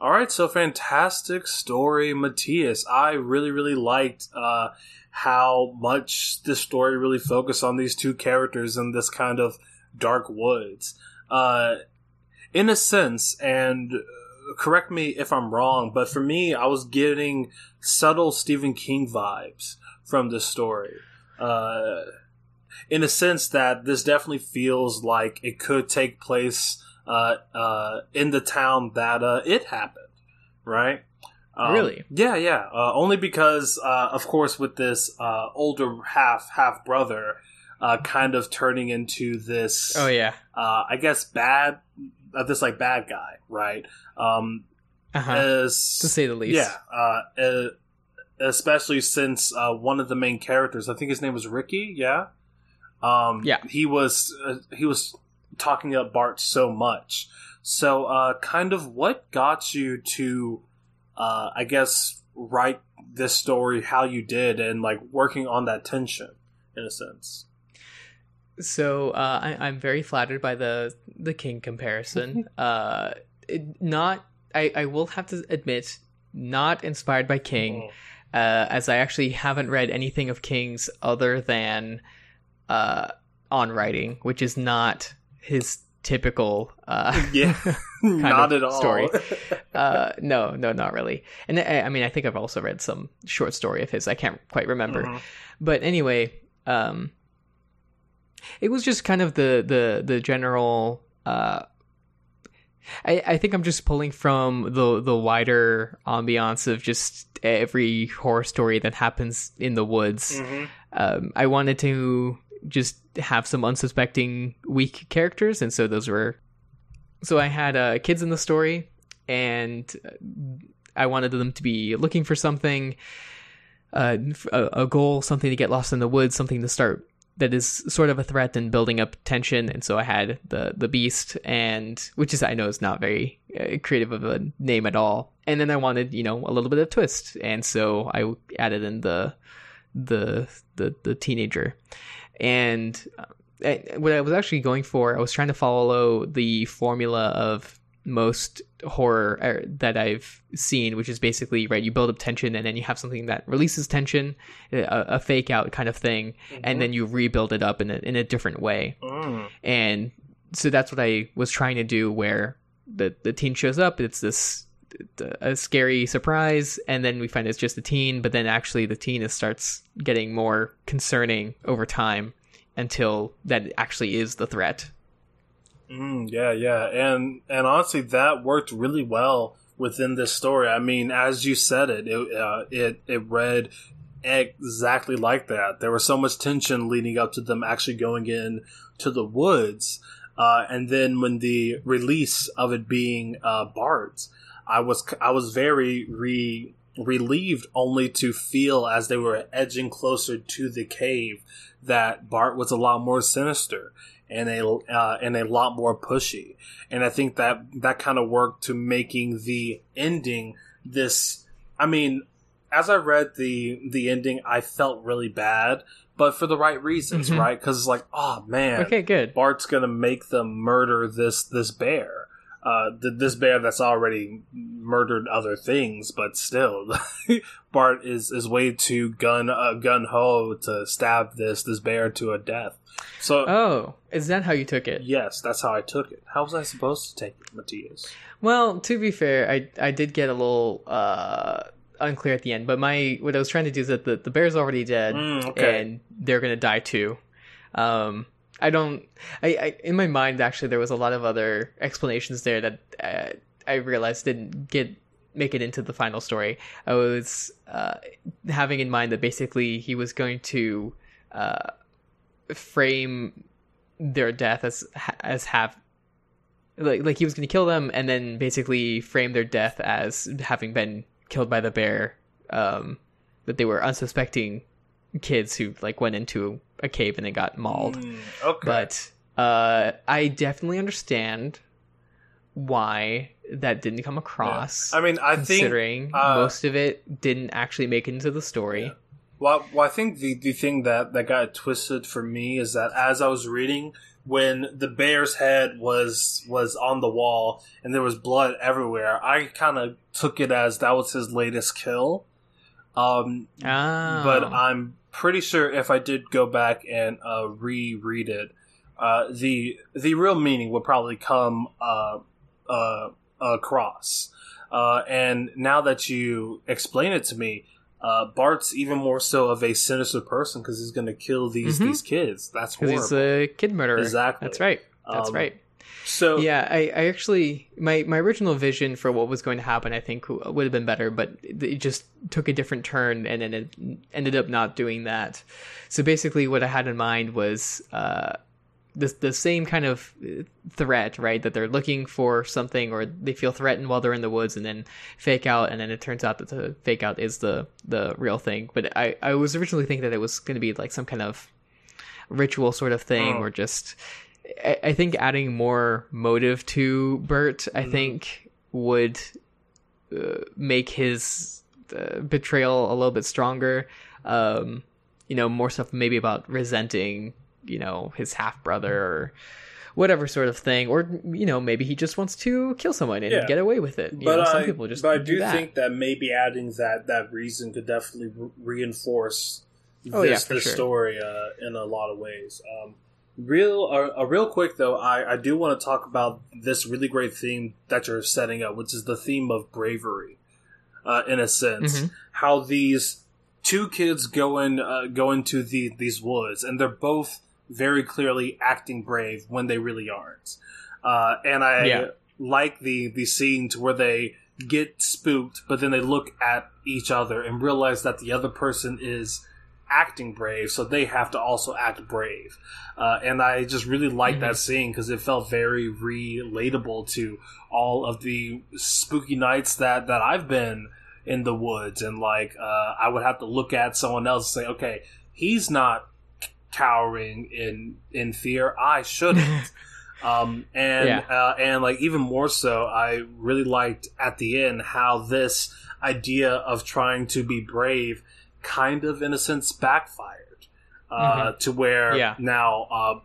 All right, so fantastic story, Matthias. I really, really liked uh, how much this story really focused on these two characters in this kind of dark woods. Uh, in a sense, and correct me if I'm wrong, but for me, I was getting subtle Stephen King vibes from this story. Uh, in a sense that this definitely feels like it could take place uh, uh, in the town that uh, it happened, right? Um, really? Yeah, yeah. Uh, only because, uh, of course, with this uh, older half half brother, kind of turning into this. Oh yeah. I guess bad. This like bad guy, right? Um, uh-huh. As, to say the least. Yeah. especially since uh, one of the main characters, I think his name was Ricky. Yeah. Um, Yeah. he was uh, he was talking up Bart so much. So, uh, kind of what got you to, uh, I guess, write this story how you did, and like working on that tension in a sense. So uh, I, I'm very flattered by the the King comparison. uh, it, not, I, I will have to admit, not inspired by King, uh, as I actually haven't read anything of King's other than uh, on writing, which is not his typical. Uh, Yeah, not at all. story. uh, no, no, not really. And I, I mean, I think I've also read some short story of his. I can't quite remember. Mhm. But anyway, um, it was just kind of the the the general. Uh, I I think I'm just pulling from the the wider ambiance of just every horror story that happens in the woods. Mhm. Um, I wanted to just have some unsuspecting weak characters, and so those were. So I had uh, kids in the story, and uh, I wanted them to be looking for something, uh, a, a goal, something to get lost in the woods, something to start that is sort of a threat and building up tension. And so I had the the beast, and which is I know is not very uh, creative of a name at all. And then I wanted you know a little bit of twist, and so I added in the the the the teenager, and. Uh, what I was actually going for, I was trying to follow the formula of most horror er, that I've seen, which is basically right. You build up tension, and then you have something that releases tension, a, a fake out kind of thing, and then you rebuild it up in a in a different way. Mm. And so that's what I was trying to do. Where the the teen shows up, it's this a scary surprise, and then we find it's just a teen, but then actually the teen is, starts getting more concerning over time until that actually is the threat. Mm, yeah, yeah, and and honestly, that worked really well within this story. I mean, as you said it, it uh, it it read exactly like that. There was so much tension leading up to them actually going in to the woods, uh, and then when the release of it being uh, Bart's, I was I was very re relieved only to feel as they were edging closer to the cave that Bart was a lot more sinister and a uh, and a lot more pushy. And I think that that kind of worked to making the ending this. I mean, as I read the the ending, I felt really bad, but for the right reasons, Mhm. right? Because it's like, oh man, Okay, good. Bart's gonna make them murder this this bear. Uh, this bear that's already murdered other things, but still, Bart is is way too gun uh, gun ho to stab this this bear to a death. So Oh, is that how you took it? yes, that's how I took it. How was I supposed to take it, Matthias? Well, to be fair, I I did get a little uh unclear at the end, but my what I was trying to do is that the, the bear's already dead Mm, okay. and they're gonna die too. Um I don't I, I in my mind actually there was a lot of other explanations there that uh, I realized didn't get make it into the final story. I was uh, having in mind that basically he was going to uh, frame their death as as have like like he was going to kill them and then basically frame their death as having been killed by the bear um that they were unsuspecting kids who like went into a cave and they got mauled Mm, okay. but uh i definitely understand why that didn't come across I mean, I think considering uh, most of it didn't actually make it into the story Yeah. Well, well, I think the, the thing that, that got twisted for me is that as I was reading, when the bear's head was was on the wall and there was blood everywhere, I kind of took it as that was his latest kill. Um, oh. but I'm pretty sure if I did go back and uh, reread it, uh, the the real meaning would probably come uh, uh, across. Uh, and now that you explain it to me, uh, Bart's even more so of a sinister person because he's going to kill these Mhm. these kids. That's horrible. he's a kid murderer Exactly. that's right that's Um, right so yeah I, I actually my my original vision for what was going to happen i think would have been better but it just took a different turn and then it ended up not doing that so basically what i had in mind was uh the, the same kind of threat right that they're looking for something or they feel threatened while they're in the woods and then fake out and then it turns out that the fake out is the the real thing but i i was originally thinking that it was going to be like some kind of ritual sort of thing, Oh. or just I, I think adding more motive to Bert, I Mm-hmm. think would uh, make his uh, betrayal a little bit stronger. Um, you know, more stuff maybe about resenting, you know, his half brother or whatever sort of thing, or you know, maybe he just wants to kill someone and Yeah. get away with it. You but know, some I, people just but I do do that. think that maybe adding that that reason could definitely re- reinforce Oh, yeah, this, for this sure. story uh, in a lot of ways. Um, real, uh, uh, real quick though, I, I do want to talk about this really great theme that you're setting up, which is the theme of bravery. Uh, in a sense, Mhm. how these two kids go in uh, go into the these woods, and they're both very clearly acting brave when they really aren't. Uh, and I Yeah. like the the scene to where they get spooked, but then they look at each other and realize that the other person is acting brave, so they have to also act brave. Uh, and I just really like Mhm. that scene because it felt very relatable to all of the spooky nights that that I've been in the woods, and like uh, I would have to look at someone else and say, okay, he's not cowering in in fear. I shouldn't. Um, and Yeah. uh, and like even more so, I really liked at the end how this idea of trying to be brave, kind of in a sense, backfired. Uh, To where Yeah. now uh,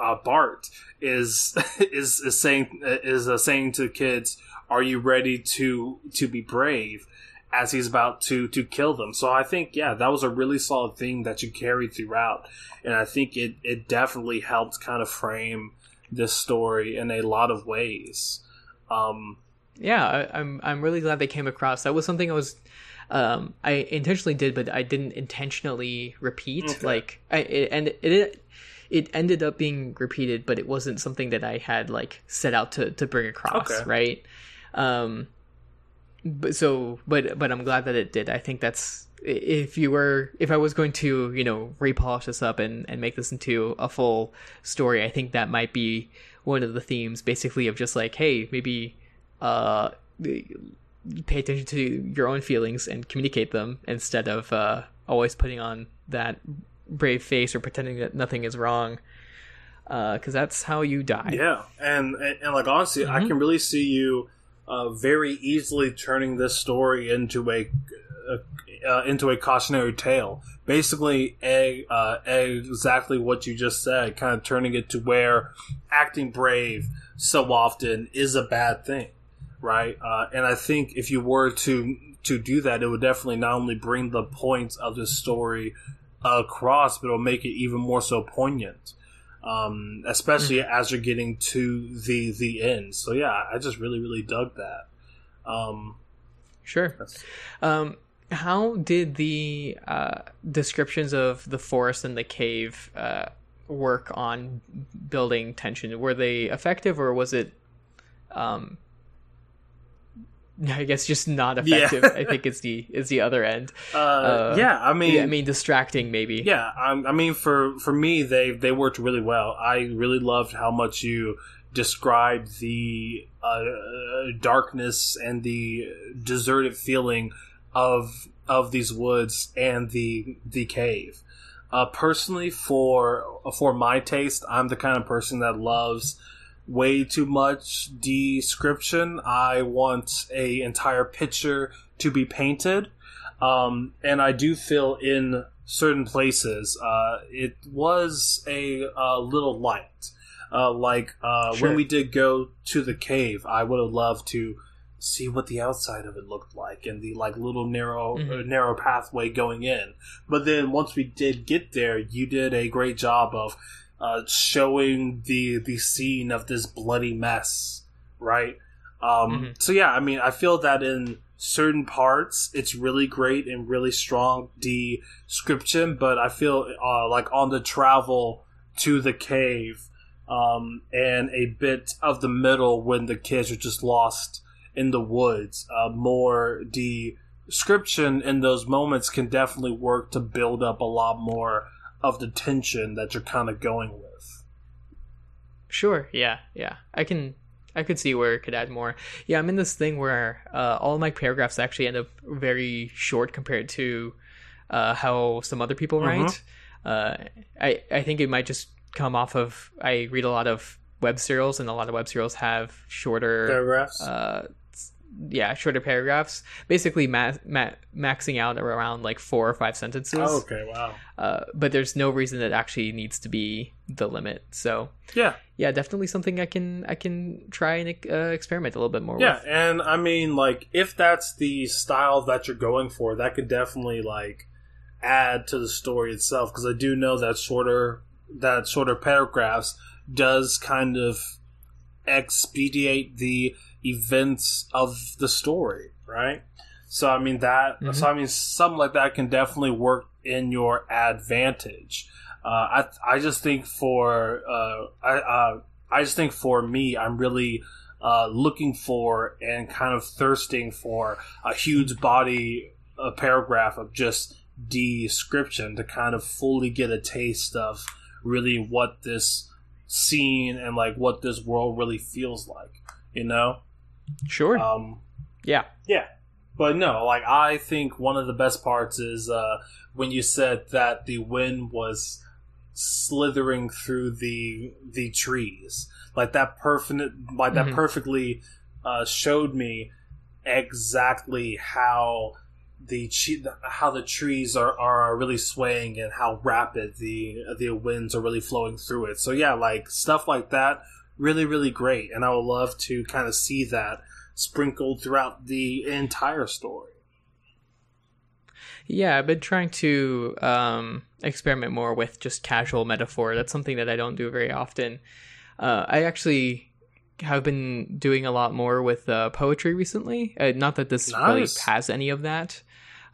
uh, Bart is is is saying is uh, saying to the kids, "Are you ready to to be brave?" As he's about to to kill them. So I think yeah, that was a really solid thing that you carried throughout, and I think it it definitely helped kind of frame this story in a lot of ways. Um, yeah I, i'm i'm really glad they came across that was something i was um i intentionally did but i didn't intentionally repeat Okay. like i it, and it it ended up being repeated but it wasn't something that i had like set out to to bring across Okay. right um but so but but i'm glad that it did i think that's if you were if i was going to you know repolish this up and and make this into a full story i think that might be one of the themes basically of just like hey maybe uh pay attention to your own feelings and communicate them instead of uh always putting on that brave face or pretending that nothing is wrong because that's how you die Yeah, and and, and like honestly, I Mhm. can really see you uh, very easily turning this story into a, a uh, into a cautionary tale. Basically, a, uh, exactly what you just said, kind of turning it to where acting brave so often is a bad thing, right? Uh, and I think if you were to to do that, it would definitely not only bring the points of the story across, but it'll make it even more so poignant um, especially as you're getting to the the end. So yeah, I just really really dug that. Um, sure Um, how did the uh, descriptions of the forest and the cave uh, work on building tension? Were they effective, or was it, um, I guess, just not Yeah. effective? I think is the is the other end. uh, Uh, yeah, I mean, Yeah, I mean, distracting maybe. yeah, I, I mean for for me they they worked really well. I really loved how much you described the uh, darkness and the deserted feeling of of these woods and the the cave. Uh, personally, for for my taste, I'm the kind of person that loves way too much description. I want a entire picture to be painted, um, and I do feel in certain places uh, it was a, uh little light. Uh, like uh, Sure. when we did go to the cave, I would have loved to see what the outside of it looked like and the like little narrow Mhm. uh, narrow pathway going in. But then once we did get there, you did a great job of uh, showing the the scene of this bloody mess, right? Um, Mhm. So yeah, I mean, I feel that in certain parts it's really great and really strong description, but I feel uh, like on the travel to the cave um, and a bit of the middle when the kids are just lost in the woods, uh, more description in those moments can definitely work to build up a lot more of the tension that you're kind of going with. Sure. Yeah. Yeah. I can. I could see where it could add more. Yeah, I'm in this thing where uh, all of my paragraphs actually end up very short compared to uh, how some other people Mhm. write. Uh, I I think it might just come off of I read a lot of web serials, and a lot of web serials have shorter Paragraphs. Yeah, shorter paragraphs, basically ma- ma- maxing out around like four or five sentences. oh, okay. Wow. Uh, but there's no reason that actually needs to be the limit. So Yeah. yeah, definitely something I can I can try and uh, experiment a little bit more Yeah, with. and I mean, like, if that's the style that you're going for, that could definitely like add to the story itself. Because I do know that shorter that shorter paragraphs does kind of expedite the events of the story, right? So I mean that. Mhm. So I mean something like that can definitely work in your advantage. Uh, I I just think for uh, I uh, I just think for me, I'm really uh, looking for and kind of thirsting for a huge body, a paragraph of just description to kind of fully get a taste of really what this scene and like what this world really feels like, you know? Sure. Um, yeah. yeah. But no, like I think one of the best parts is uh, when you said that the wind was slithering through the the trees. Like that perfect like that Mhm. perfectly uh, showed me exactly how the how the trees are, are really swaying and how rapid the the winds are really flowing through it. So yeah, like stuff like that really really great and I would love to kind of see that sprinkled throughout the entire story. Yeah, I've been trying to um, experiment more with just casual metaphor. That's something that I don't do very often. Uh, I actually have been doing a lot more with uh, poetry recently. Uh, not that this really has any of that,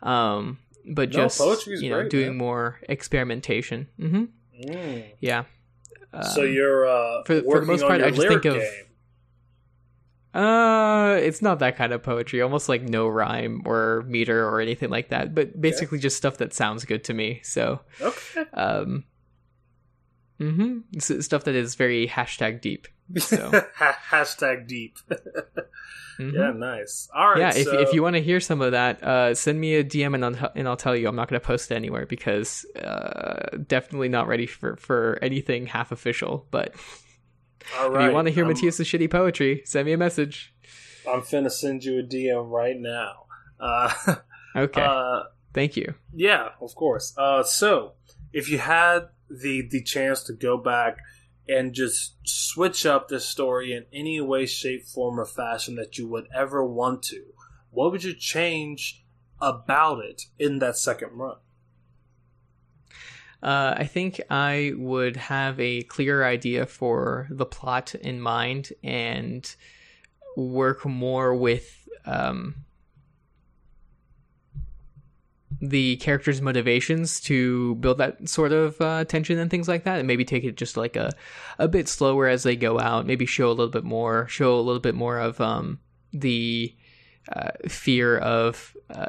um, but No, just you know great, doing man. more experimentation. hmm Yeah. So Um, you're uh, for- for the most part, I just think of- game. Uh, it's not that kind of poetry. Almost like no rhyme or meter or anything like that. But basically, just stuff that sounds good to me. So, Okay. um, hmm stuff that is very hashtag deep. So, Hashtag deep. mhm. Yeah, nice. All right. yeah. If so- if you want to hear some of that, uh, send me a DM and I'll, and I'll tell you. I'm not going to post it anywhere because uh, definitely not ready for for anything half official. But all if you want to hear Matthias' shitty poetry, send me a message. I'm finna send you a DM right now. Uh, Okay. uh, Thank you. Yeah, of course. Uh, so, if you had the the chance to go back and just switch up this story in any way, shape, form, or fashion that you would ever want to, what would you change about it in that second run? Uh, I think I would have a clearer idea for the plot in mind and work more with um, the characters' motivations to build that sort of uh, tension and things like that, and maybe take it just like a a bit slower as they go out. Maybe show a little bit more, show a little bit more of um, the uh, fear of uh,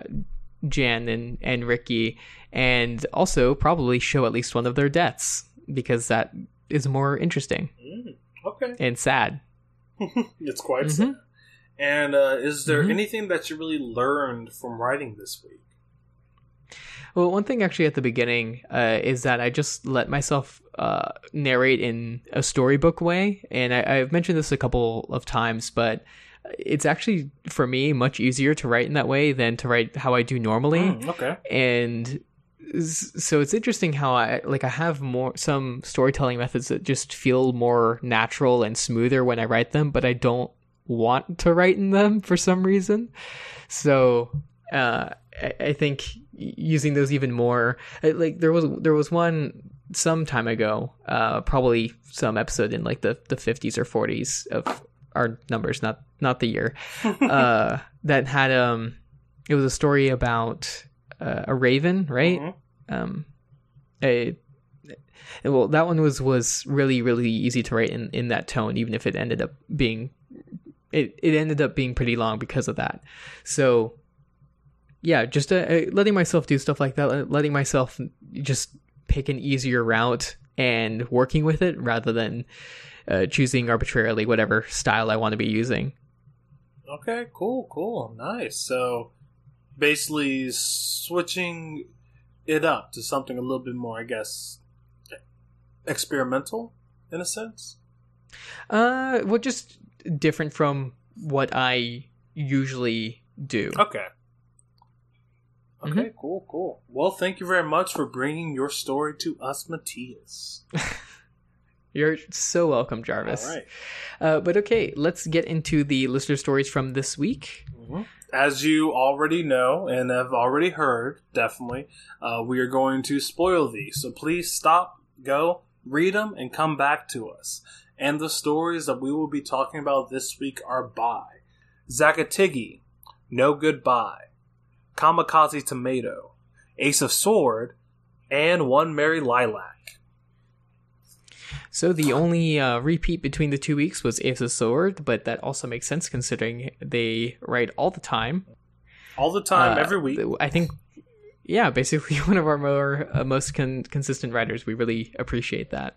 Jan and and Ricky, and also probably show at least one of their deaths because that is more interesting Mm, okay, and sad. it's quite Mhm. sad. And uh, is there Mhm. anything that you really learned from writing this week? Well, one thing actually at the beginning uh, is that I just let myself uh, narrate in a storybook way, and I, I've mentioned this a couple of times, but it's actually for me much easier to write in that way than to write how I do normally. Mm, okay. and so it's interesting how I like I have more some storytelling methods that just feel more natural and smoother when I write them, but I don't want to write in them for some reason. So uh, I, I think using those even more, uh, like there was there was one some time ago, uh, probably some episode in like the the fifties or forties of our numbers, not not the year, uh, that had um, it was a story about uh, a raven, right? Mhm. Um, a well, that one was was really really easy to write in in that tone, even if it ended up being it it ended up being pretty long because of that. So yeah, just uh, uh, letting myself do stuff like that, letting myself just pick an easier route and working with it rather than uh, choosing arbitrarily whatever style I want to be using. Okay, cool, cool, nice. So basically, switching it up to something a little bit more, I guess, experimental in a sense. Uh, well, just different from what I usually do. Okay. Okay, cool, cool. Well, thank you very much for bringing your story to us, Matthias. You're so welcome, Jarvis. All right. Uh, but okay, let's get into the listener stories from this week. As you already know and have already heard, definitely, uh, we are going to spoil these. So please stop, go, read them, and come back to us. And the stories that we will be talking about this week are by Zakatigi, No Goodbye, Kamikaze Tomato, Ace of Sword, and One Merry Lilac. So the only uh, repeat between the two weeks was Ace of Sword, but that also makes sense considering they write all the time. All the time, Uh, every week. I think, yeah, basically one of our more uh, most con- consistent writers. We really appreciate that.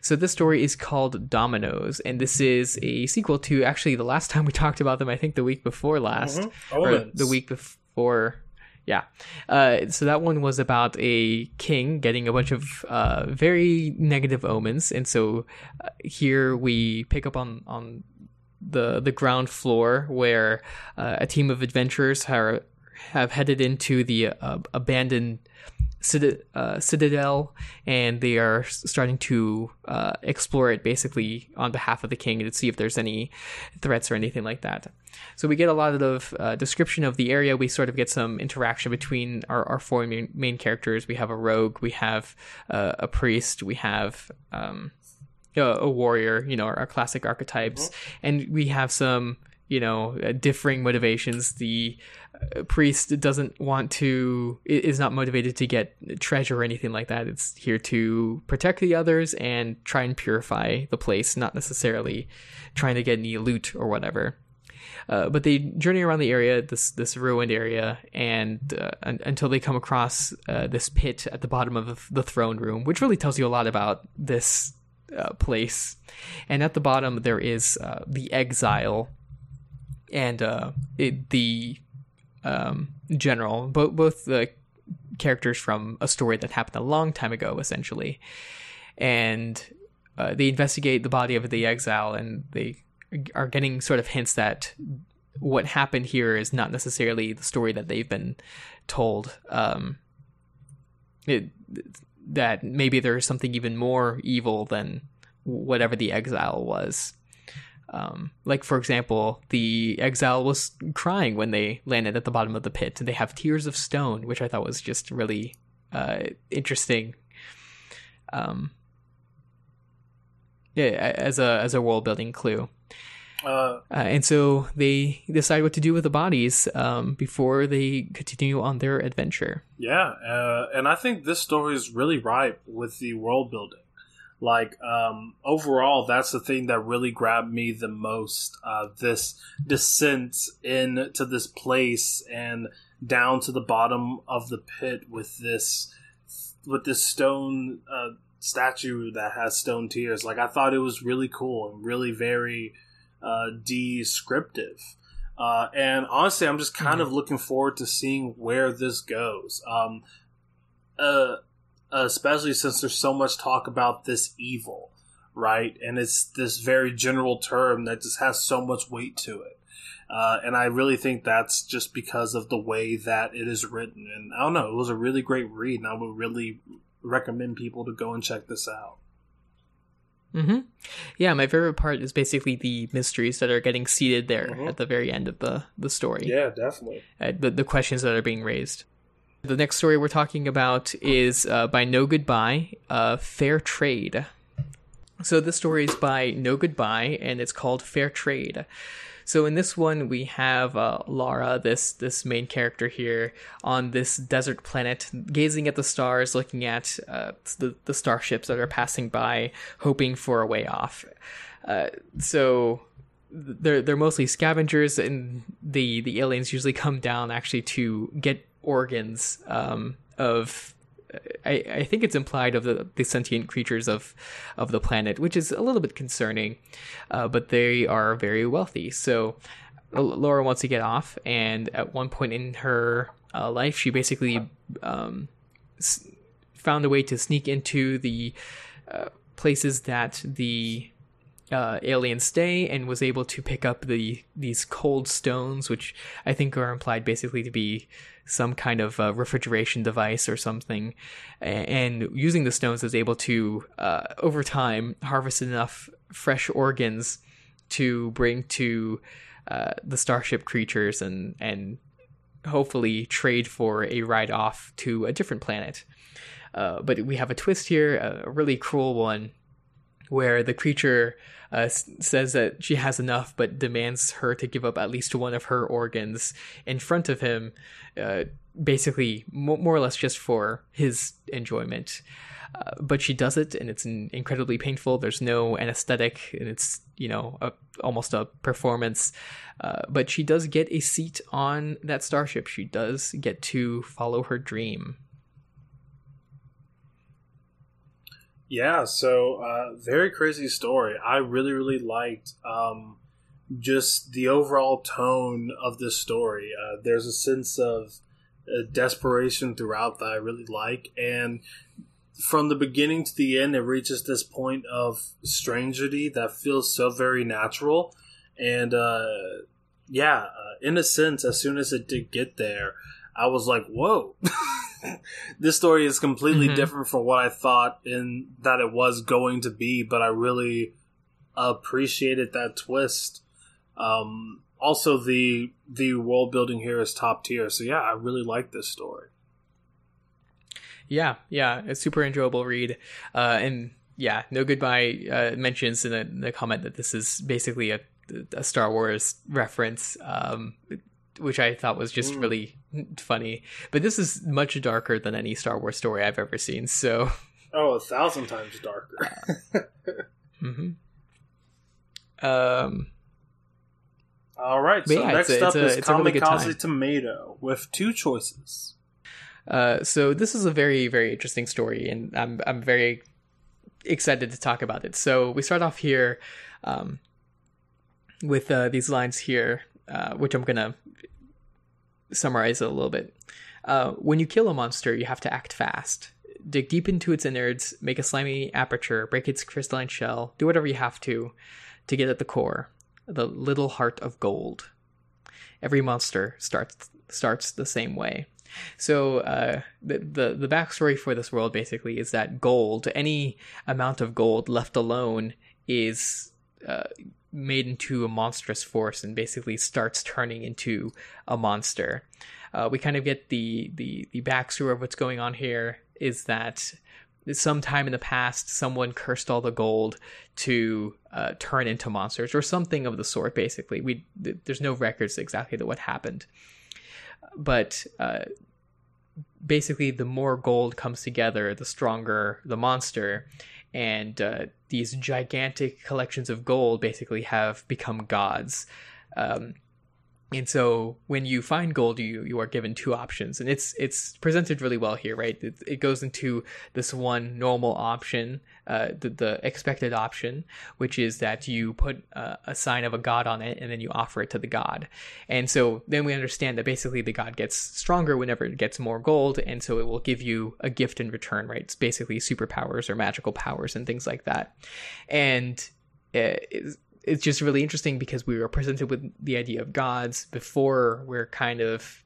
So this story is called Dominoes, and this is a sequel to actually the last time we talked about them. I think the week before last, Mhm. or the week before. Or yeah. Uh, so that one was about a king getting a bunch of uh, very negative omens, and so uh, here we pick up on on the the ground floor where uh, a team of adventurers are, have headed into the uh, abandoned uh, citadel, and they are starting to uh, explore it basically on behalf of the king to see if there's any threats or anything like that. So we get a lot of uh, description of the area. We sort of get some interaction between our, our four main, main characters. We have a rogue, we have uh, a priest, we have um, a, a warrior. You know, our, our classic archetypes, and we have some you know uh, differing motivations. The uh, priest doesn't want to is not motivated to get treasure or anything like that. It's here to protect the others and try and purify the place, not necessarily trying to get any loot or whatever. Uh, but they journey around the area, this this ruined area, and uh, un- until they come across uh, this pit at the bottom of the throne room, which really tells you a lot about this uh, place. And at the bottom there is the exile, and uh, it, the um, general, both both the characters from a story that happened a long time ago, essentially, and uh, they investigate the body of the exile, and they are getting sort of hints that what happened here is not necessarily the story that they've been told. Um, it, that maybe there's something even more evil than whatever the exile was. Um, like for example, the exile was crying when they landed at the bottom of the pit, and they have tears of stone, which I thought was just really uh, interesting. Um, yeah, as a as a world building clue. Uh, Uh, and so they decide what to do with the bodies um, before they continue on their adventure. Yeah, uh, and I think this story is really ripe with the world building. Like um, overall, that's the thing that really grabbed me the most. Uh, this descent into this place and down to the bottom of the pit with this with this stone uh, statue that has stone tears. Like I thought it was really cool and really very uh, descriptive. Uh, and honestly, I'm just kind of looking forward to seeing where this goes. Um, uh, especially since there's so much talk about this evil, right? And it's this very general term that just has so much weight to it. Uh, and I really think that's just because of the way that it is written. And I don't know, it was a really great read, and I would really recommend people to go and check this out. hmm Yeah, my favorite part is basically the mysteries that are getting seated there Mhm. at the very end of the, the story. Yeah, definitely. uh, the, the questions that are being raised. The next story we're talking about is uh, by No Goodbye, uh, Fair Trade. So this story is by No Goodbye, and it's called Fair Trade. So in this one, we have uh, Laura, this this main character here, on this desert planet, gazing at the stars, looking at uh, the the starships that are passing by, hoping for a way off. Uh, so they're they're mostly scavengers, and the the aliens usually come down actually to get organs um, of. I, I think it's implied of the, the sentient creatures of of the planet, which is a little bit concerning, uh, but they are very wealthy. So Laura wants to get off, and at one point in her uh, life, she basically um, s- found a way to sneak into the uh, places that the uh, aliens stay and was able to pick up the these cold stones, which I think are implied basically to be some kind of uh, refrigeration device or something. And using the stones, is able to uh, over time harvest enough fresh organs to bring to uh, the starship creatures and and hopefully trade for a ride off to a different planet. Uh, but we have a twist here, a really cruel one, where the creature uh, says that she has enough, but demands her to give up at least one of her organs in front of him, uh, basically more or less just for his enjoyment. Uh, but she does it, and it's incredibly painful. There's no anesthetic, and it's you know a, almost a performance. Uh, but she does get a seat on that starship. She does get to follow her dream. Yeah, so uh, very crazy story. I really, really liked um, just the overall tone of this story. Uh, there's a sense of uh, desperation throughout that I really like, and from the beginning to the end, it reaches this point of strangity that feels so very natural. And uh, yeah, uh, in a sense, as soon as it did get there, I was like, "Whoa." this story is completely mm-hmm. different from what I thought in that it was going to be, but I really appreciated that twist. Um, also, the the world building here is top tier, so yeah, I really like this story. Yeah, yeah, it's super enjoyable read, uh, and yeah, no goodbye uh, mentions in the, the, comment that this is basically a, a Star Wars reference. Um, which I thought was just mm. really funny. But this is much darker than any Star Wars story I've ever seen. So, oh, a thousand times darker. mm-hmm. Um. All right. So yeah, next a, up a, is Kamikaze really Tomato with two choices. Uh, so this is a very very interesting story, and I'm I'm very excited to talk about it. So we start off here um, with uh, these lines here, uh, which I'm gonna summarize a little bit. Uh, when you kill a monster, you have to act fast. Dig deep into its innards, make a slimy aperture, break its crystalline shell, do whatever you have to to get at the core, the little heart of gold. Every monster starts starts the same way. So uh, the, the the backstory for this world basically is that gold, any amount of gold left alone, is uh, made into a monstrous force and basically starts turning into a monster. Uh, we kind of get the, the the backstory of what's going on here is that sometime in the past someone cursed all the gold to uh, turn into monsters or something of the sort. Basically, we th- there's no records exactly to what happened, but uh, basically the more gold comes together, the stronger the monster and uh, these gigantic collections of gold basically have become gods. Um, and so when you find gold you you are given two options. And it's it's presented really well here right? It, it goes into this one normal option uh, the, the expected option which is that you put uh, a sign of a god on it and then you offer it to the god. And so then we understand that basically the god gets stronger whenever it gets more gold. And so it will give you a gift in return right? It's basically superpowers or magical powers and things like that. And uh, it's just really interesting because we were presented with the idea of gods before we're kind of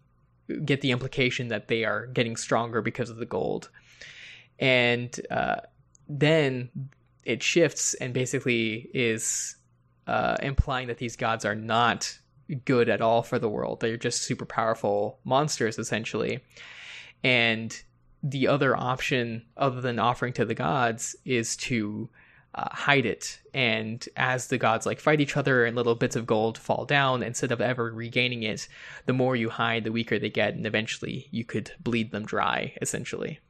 get the implication that they are getting stronger because of the gold. And uh, then it shifts and basically is uh, implying that these gods are not good at all for the world. They're just super powerful monsters essentially. And the other option other than offering to the gods is to uh, hide it. And as the gods like fight each other and little bits of gold fall down, instead of ever regaining it, the more you hide, the weaker they get, and eventually you could bleed them dry, essentially.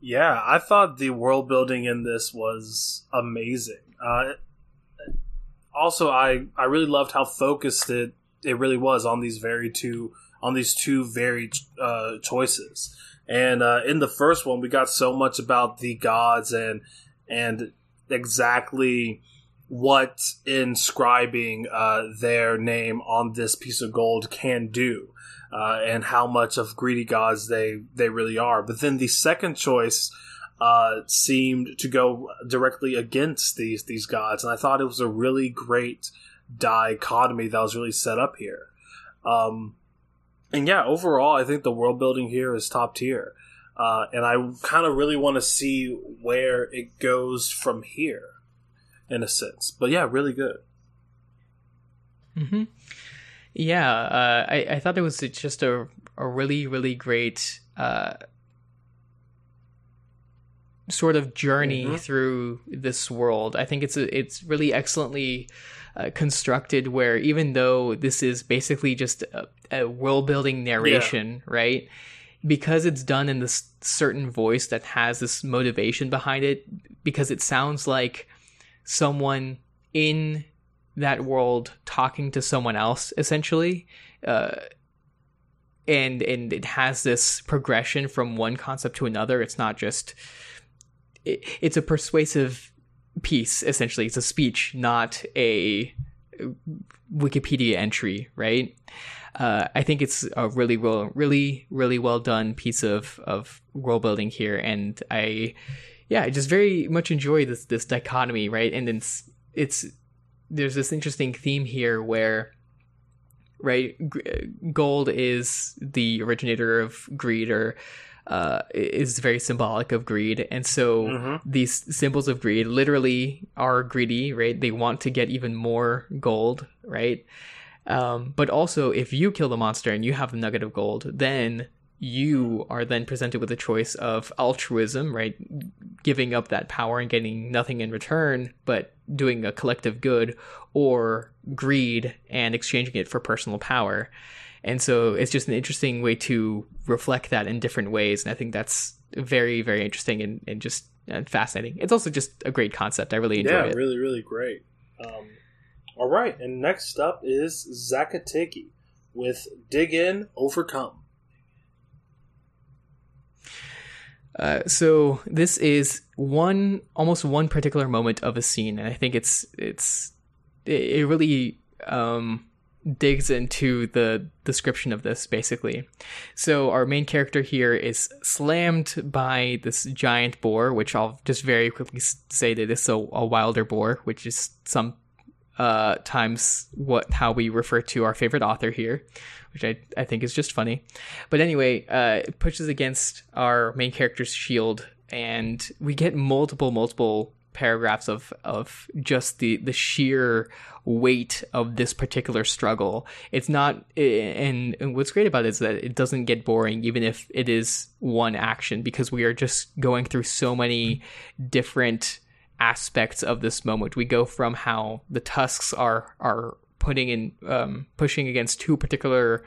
Yeah, I thought the world building in this was amazing. Uh, also, I I really loved how focused it it really was on these very two on these two very uh, choices. And uh, in the first one, we got so much about the gods and and exactly what inscribing uh, their name on this piece of gold can do. Uh, and how much of greedy gods they, they really are. But then the second choice uh, seemed to go directly against these these gods, and I thought it was a really great dichotomy that was really set up here. Um, and yeah, overall, I think the world building here is top tier. Uh, and I kind of really want to see where it goes from here, in a sense. But yeah, really good. Hmm. Yeah, uh, I I thought it was just a a really really great uh, sort of journey mm-hmm. through this world. I think it's a, it's really excellently uh, constructed. Where even though this is basically just a, a world building narration, yeah. right? Because it's done in this certain voice that has this motivation behind it, because it sounds like someone in that world talking to someone else, essentially. Uh, and and it has this progression from one concept to another. It's not just it, it's a persuasive piece essentially. It's a speech not a wikipedia entry right? Uh, i think it's a really well really really well done piece of of world building here. And i yeah i just very much enjoy this this dichotomy right? And it's it's there's this interesting theme here where right gold is the originator of greed or uh, is very symbolic of greed. And so mm-hmm. these symbols of greed literally are greedy, right? They want to get even more gold, right? Um, but also, if you kill the monster and you have the nugget of gold, then you are then presented with a choice of altruism, right? Giving up that power and getting nothing in return, but doing a collective good, or greed and exchanging it for personal power. And so it's just an interesting way to reflect that in different ways. And I think that's very, very interesting and, and just and fascinating. It's also just a great concept. I really enjoy yeah, it. Yeah, really, really great. Um, all right. And next up is Zakateki with Dig In, Overcome. Uh, so this is one almost one particular moment of a scene, and I think it's it's it really um, digs into the description of this basically. So our main character here is slammed by this giant boar, which I'll just very quickly say that it's a, a wilder boar, which is some uh, times what how we refer to our favorite author here, which I, I think is just funny. But anyway, uh, it pushes against our main character's shield, and we get multiple multiple paragraphs of of just the the sheer weight of this particular struggle. It's not, and, and what's great about it is that it doesn't get boring, even if it is one action, because we are just going through so many different aspects of this moment. We go from how the tusks are are putting in um, pushing against two particular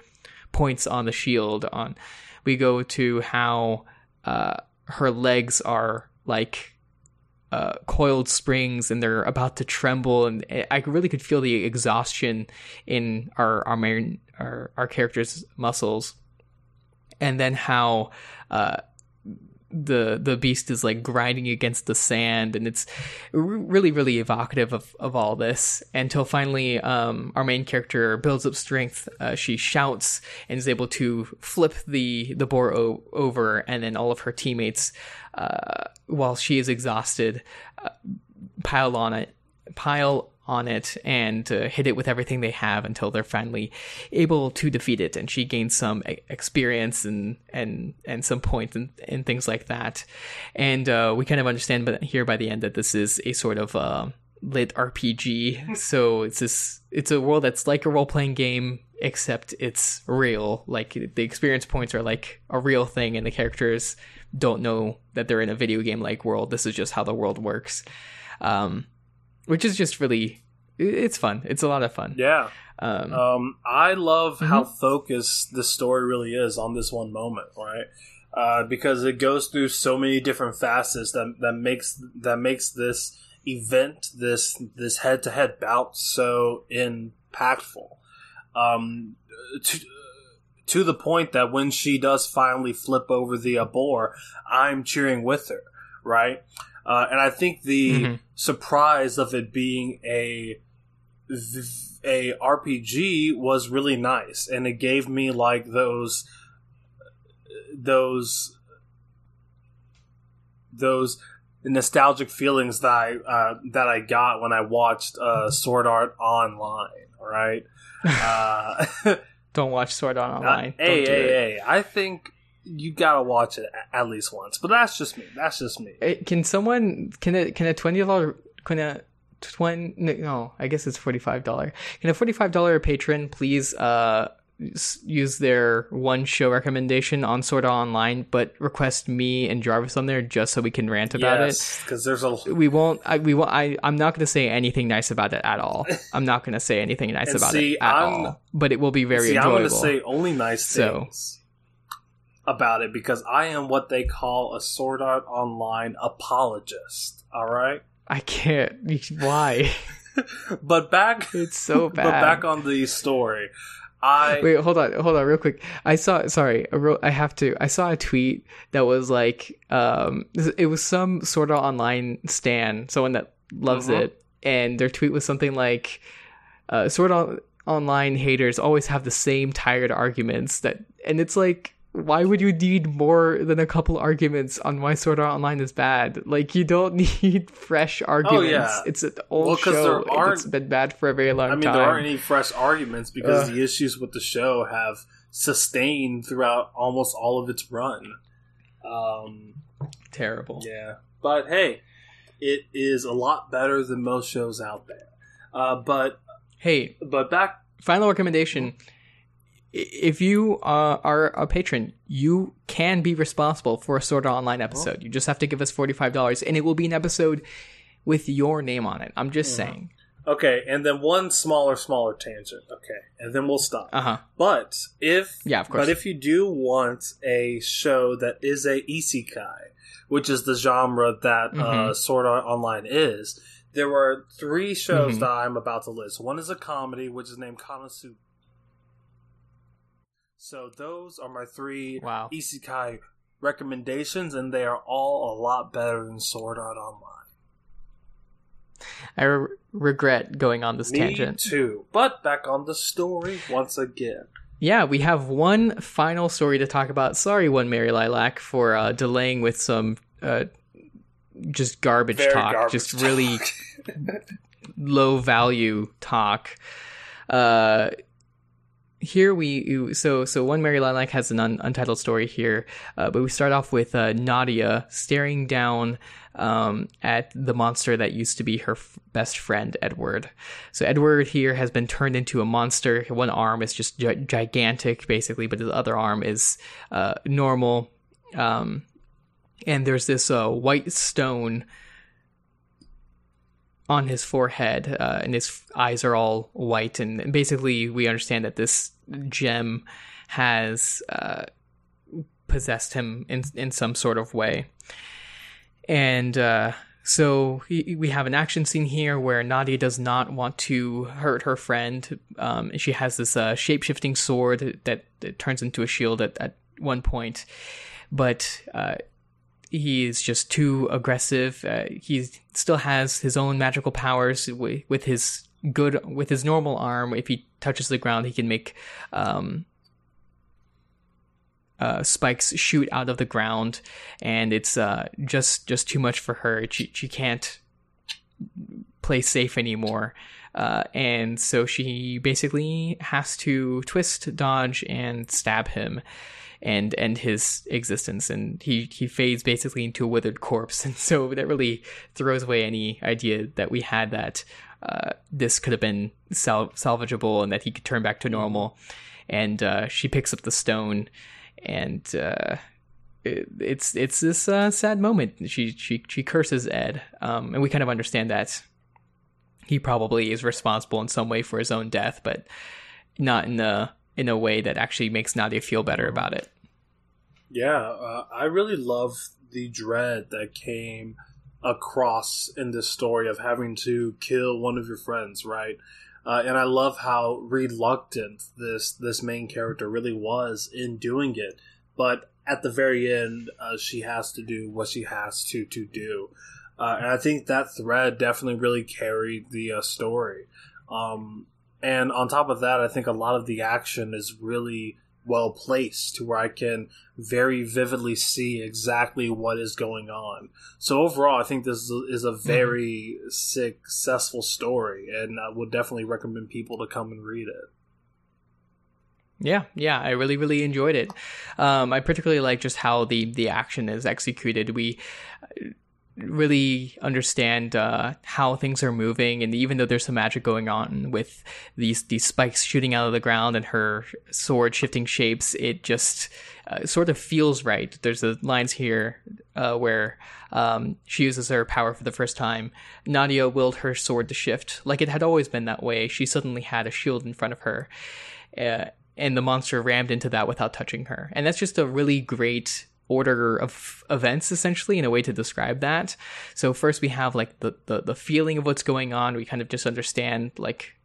points on the shield. On we go to how uh, her legs are like uh, coiled springs and they're about to tremble. And I really could feel the exhaustion in our our main, our, our characters muscles. And then how uh, the the beast is like grinding against the sand and it's really really evocative of, of all this until finally um, our main character builds up strength uh, she shouts and is able to flip the the boar o- over and then all of her teammates uh, while she is exhausted uh, pile on it pile on it and uh, hit it with everything they have until they're finally able to defeat it. And she gains some experience and and and some points and, and things like that. And uh, we kind of understand, but here by the end, that this is a sort of uh, lit RPG. so it's this it's a world that's like a role playing game, except it's real. Like the experience points are like a real thing, and the characters don't know that they're in a video game like world. This is just how the world works. Um, which is just really it's fun. It's a lot of fun. Yeah. Um, um, I love mm-hmm. how focused the story really is on this one moment, right? Uh, because it goes through so many different facets that that makes that makes this event, this this head to head bout, so impactful. Um, to, to the point that when she does finally flip over the boar, I'm cheering with her, right? Uh, and I think the Mhm. surprise of it being a a RPG was really nice, and it gave me like those those those nostalgic feelings that I uh, that I got when I watched uh, Sword Art Online. Right? Uh, Don't watch Sword Art Online. hey, hey, hey! I think you gotta watch it at least once, but that's just me. That's just me. Eh, Can someone can a can a twenty dollar can a twenty no I guess it's forty five dollar can a forty five dollar patron please uh use their one show recommendation on Sword Art Online but request me and Jarvis on there just so we can rant about it? yes, because there's a. We won't. I, we won't. I. I'm not going to say anything nice about it at all. I'm not going to say anything nice about see, it at I'm- all. But it will be very See, I'm going to say only nice So- things about it because I am what they call a Sword Art Online apologist. All right, I can't. Why? but back, It's so bad. but back on the story. I Wait, hold on, hold on, real quick. I saw, sorry, I, wrote, I have to. I saw a tweet that was like, um, it was some Sword Art Online stan, someone that loves Mhm. it, and their tweet was something like, uh, Sword Art Online haters always have the same tired arguments that, and it's like. Why would you need more than a couple arguments on why Sword Art Online is bad? Like you don't need fresh arguments. Oh, yeah. It's an old Well, show. It's been bad for a very long time. I mean, time. there aren't any fresh arguments because the issues with the show have sustained throughout almost all of its run. Um, Terrible. yeah, but hey, it is a lot better than most shows out there. Uh, but Hey, but back final recommendation if you uh, are a patron you can be responsible for a Sword Art online episode you just have to give us $45 and it will be an episode with your name on it i'm just Mhm. saying Okay, and then one smaller, smaller tangent. Okay, and then we'll stop. uh-huh But if Yeah, of course. But if you do want a show that is a isekai, which is the genre that uh, Mhm. Sword Art Online is, there are three shows Mhm. that I'm about to list. One is a comedy, which is named KonoSuba. So those are my three wow isekai recommendations, and they are all a lot better than Sword Art Online. i re- regret going on this Me tangent too. But back on the story once again. yeah we have one final story to talk about sorry one mary lilac for uh, delaying with some uh, just garbage Very talk garbage just talk. really low value talk. Uh, here we so so one Mary Lilac has an un, untitled story here, uh, but we start off with uh, Nadia staring down um, at the monster that used to be her f- best friend Edward. So Edward here has been turned into a monster. One arm is just gi- gigantic, basically, but his other arm is uh, normal. Um, and there's this uh, white stone on his forehead, uh, and his eyes are all white. And, basically, we understand that this gem has uh, possessed him in in some sort of way. And uh, so he, we have an action scene here where Nadia does not want to hurt her friend. Um, she has this uh, shape shifting sword that, that turns into a shield at, at one point, but. He is just too aggressive. Uh, he still has his own magical powers with, with his good with his normal arm. If he touches the ground, he can make um, uh, spikes shoot out of the ground, and it's uh, just just too much for her. She she can't play safe anymore. Uh, and so she basically has to twist, dodge, and stab him and end his existence and he he fades basically into a withered corpse. And so that really throws away any idea that we had that uh, this could have been sal- salvageable and that he could turn back to normal. And uh, she picks up the stone and uh, it's it's this uh, sad moment. She she she curses Ed um, and we kind of understand that he probably is responsible in some way for his own death but not in a in a way that actually makes Nadia feel better about it. Yeah, uh, I really love the dread that came across in this story of having to kill one of your friends, right? Uh, and I love how reluctant this this main character really was in doing it. But at the very end, uh, she has to do what she has to to do. Uh, and I think that thread definitely really carried the uh, story. Um, and on top of that, I think a lot of the action is really well placed to where I can very vividly see exactly what is going on. So overall, I think this is a very mm-hmm. successful story, and I would definitely recommend people to come and read it. Yeah, yeah, I really, really enjoyed it. Um, I particularly like just how the the action is executed. We really understand uh, how things are moving, and even though there's some magic going on with these these spikes shooting out of the ground and her sword shifting shapes, it just uh, sort of feels right. There's the lines here uh, where um, she uses her power for the first time. Nadia willed her sword to shift, like it had always been that way. She suddenly had a shield in front of her. Uh, and the monster rammed into that without touching her. And that's just a really great order of events essentially in a way to describe that. So first we have like the, the, the feeling of what's going on. We kind of just understand like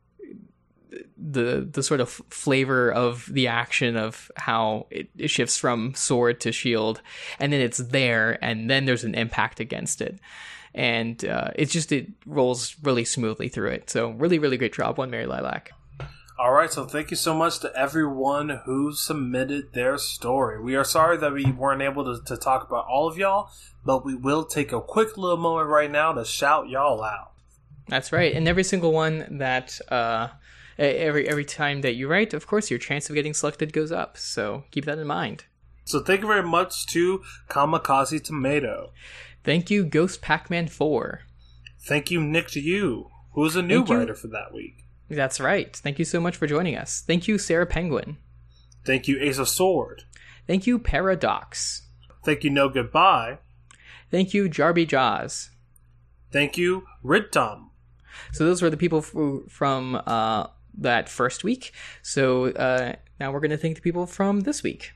the the sort of flavor of the action of how it, it, shifts from sword to shield, and then it's there, and then there's an impact against it, and uh, it's just it rolls really smoothly through it. So really, really great job, one Mary Lilac. All right, so thank you so much to everyone who submitted their story. We are sorry that we weren't able to, to talk about all of y'all, but we will take a quick little moment right now to shout y'all out. That's right, and every single one that uh, every every time that you write, of course, your chance of getting selected goes up. So keep that in mind. So thank you very much to Kamikaze Tomato. Thank you, Ghost Pac-Man Four. Thank you, Nick to you, who is a new thank writer you. for that week. That's right. Thank you so much for joining us. Thank you, Sarah Penguin. Thank you, Ace of Sword. Thank you, Paradox. Thank you, No Goodbye. Thank you, Jarby Jaws. Thank you, Ridtum. So those were the people f- from uh, that first week. So uh, now we're going to thank the people from this week.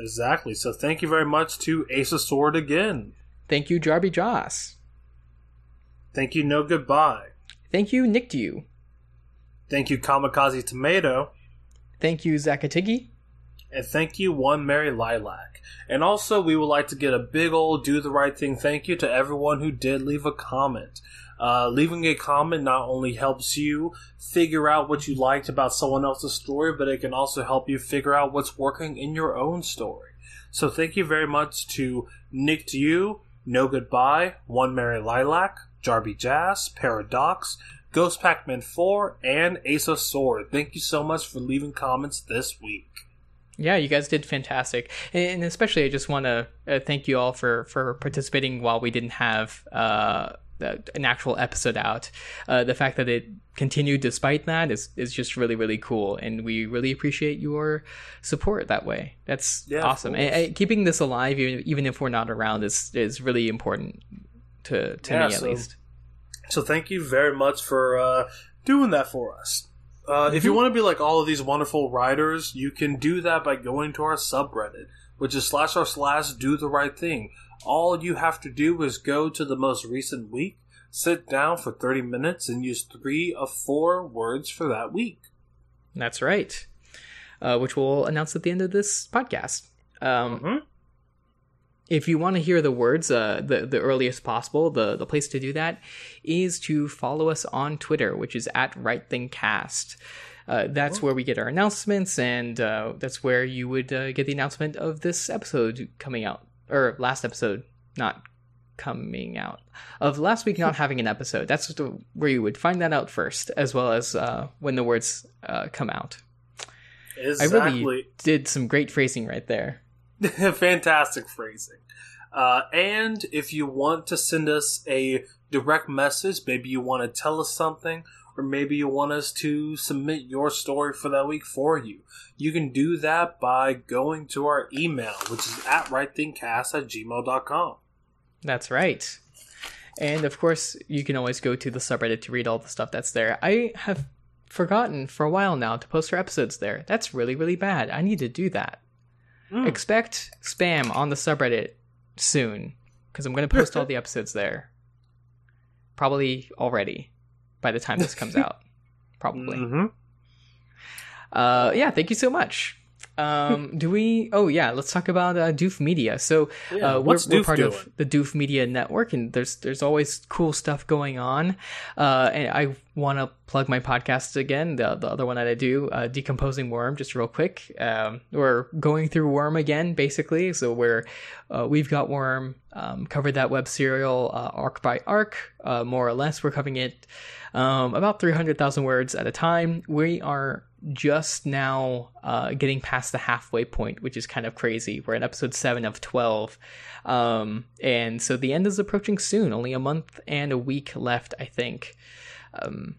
Exactly. So thank you very much to Ace of Sword again. Thank you, Jarby Joss. Thank you, No Goodbye. Thank you, Nick Dew. Thank you, Kamikaze Tomato. Thank you, Zakatigi. And thank you, One Mary Lilac. And also, we would like to get a big old do the right thing thank you to everyone who did leave a comment. Uh, leaving a comment not only helps you figure out what you liked about someone else's story, but it can also help you figure out what's working in your own story. So thank you very much to Nick to you, No Goodbye, One Mary Lilac, Jarby Jazz, Paradox, Ghost Pac-Man 4, and Ace of Sword. Thank you so much for leaving comments this week. Yeah, you guys did fantastic, and especially I just want to uh, thank you all for for participating while we didn't have uh, an actual episode out. Uh, the fact that it continued despite that is is just really really cool, and we really appreciate your support that way. That's yeah, awesome. And, and keeping this alive, even, even if we're not around, is is really important to to yeah, me at so least. So thank you very much for uh, doing that for us. Uh, if you mm-hmm. want to be like all of these wonderful writers, you can do that by going to our subreddit, which is slash r slash do the right thing. All you have to do is go to the most recent week, sit down for 30 minutes, and use three of four words for that week. That's right. Uh, which we'll announce at the end of this podcast. Um, mm-hmm if you want to hear the words uh, the, the earliest possible, the, the place to do that is to follow us on Twitter, which is at Right Thing Cast. Uh, that's where we get our announcements, and uh, that's where you would uh, get the announcement of this episode coming out, or last episode not coming out, of last week not having an episode. That's the, where you would find that out first, as well as uh, when the words uh, come out. Exactly. I really did some great phrasing right there. Fantastic phrasing. Uh, and if you want to send us a direct message, maybe you want to tell us something, or maybe you want us to submit your story for that week for you, you can do that by going to our email, which is at rightthingcast at gmail.com. That's right. And of course, you can always go to the subreddit to read all the stuff that's there. I have forgotten for a while now to post our episodes there. That's really, really bad. I need to do that. Mm. Expect spam on the subreddit soon because I'm going to post all the episodes there. Probably already by the time this comes out. Probably. Mm-hmm. Uh, yeah, thank you so much. Um, do we? Oh yeah, let's talk about uh, Doof Media. So Yeah, uh, we're, we're part doing? of the Doof Media network, and there's there's always cool stuff going on. Uh, and I want to plug my podcast again, the the other one that I do, uh, Decomposing Worm. Just real quick, um, we're going through Worm again, basically. So we're uh, we've got Worm, um, covered that web serial uh, arc by arc, uh, more or less. We're covering it um, about 300,000 words at a time. We are just now uh, getting past the halfway point, which is kind of crazy. We're at episode 7 of 12. Um, and so the end is approaching soon, only a month and a week left, I think. Um,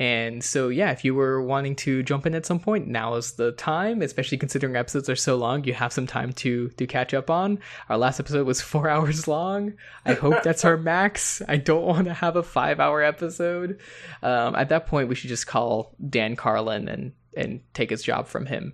and so, yeah, if you were wanting to jump in at some point, now is the time, especially considering episodes are so long. You have some time to to catch up on. Our last episode was four hours long. I hope that's our max. I don't want to have a five hour episode. Um, at that point, we should just call Dan Carlin and and take his job from him.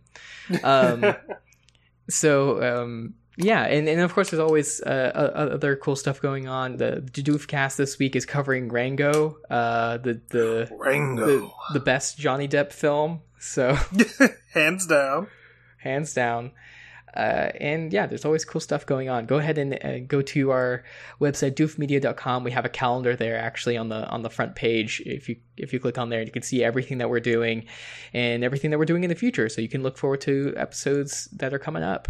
Um, so um, yeah, and, and of course, there's always uh, other cool stuff going on. The Doof cast this week is covering Rango, uh, the the Rango. the, the best Johnny Depp film. So Hands down. hands down. Uh, and yeah, there's always cool stuff going on. Go ahead and uh, go to our website doofmedia.com. We have a calendar there actually on the on the front page. If you if you click on there, you can see everything that we're doing and everything that we're doing in the future. So you can look forward to episodes that are coming up.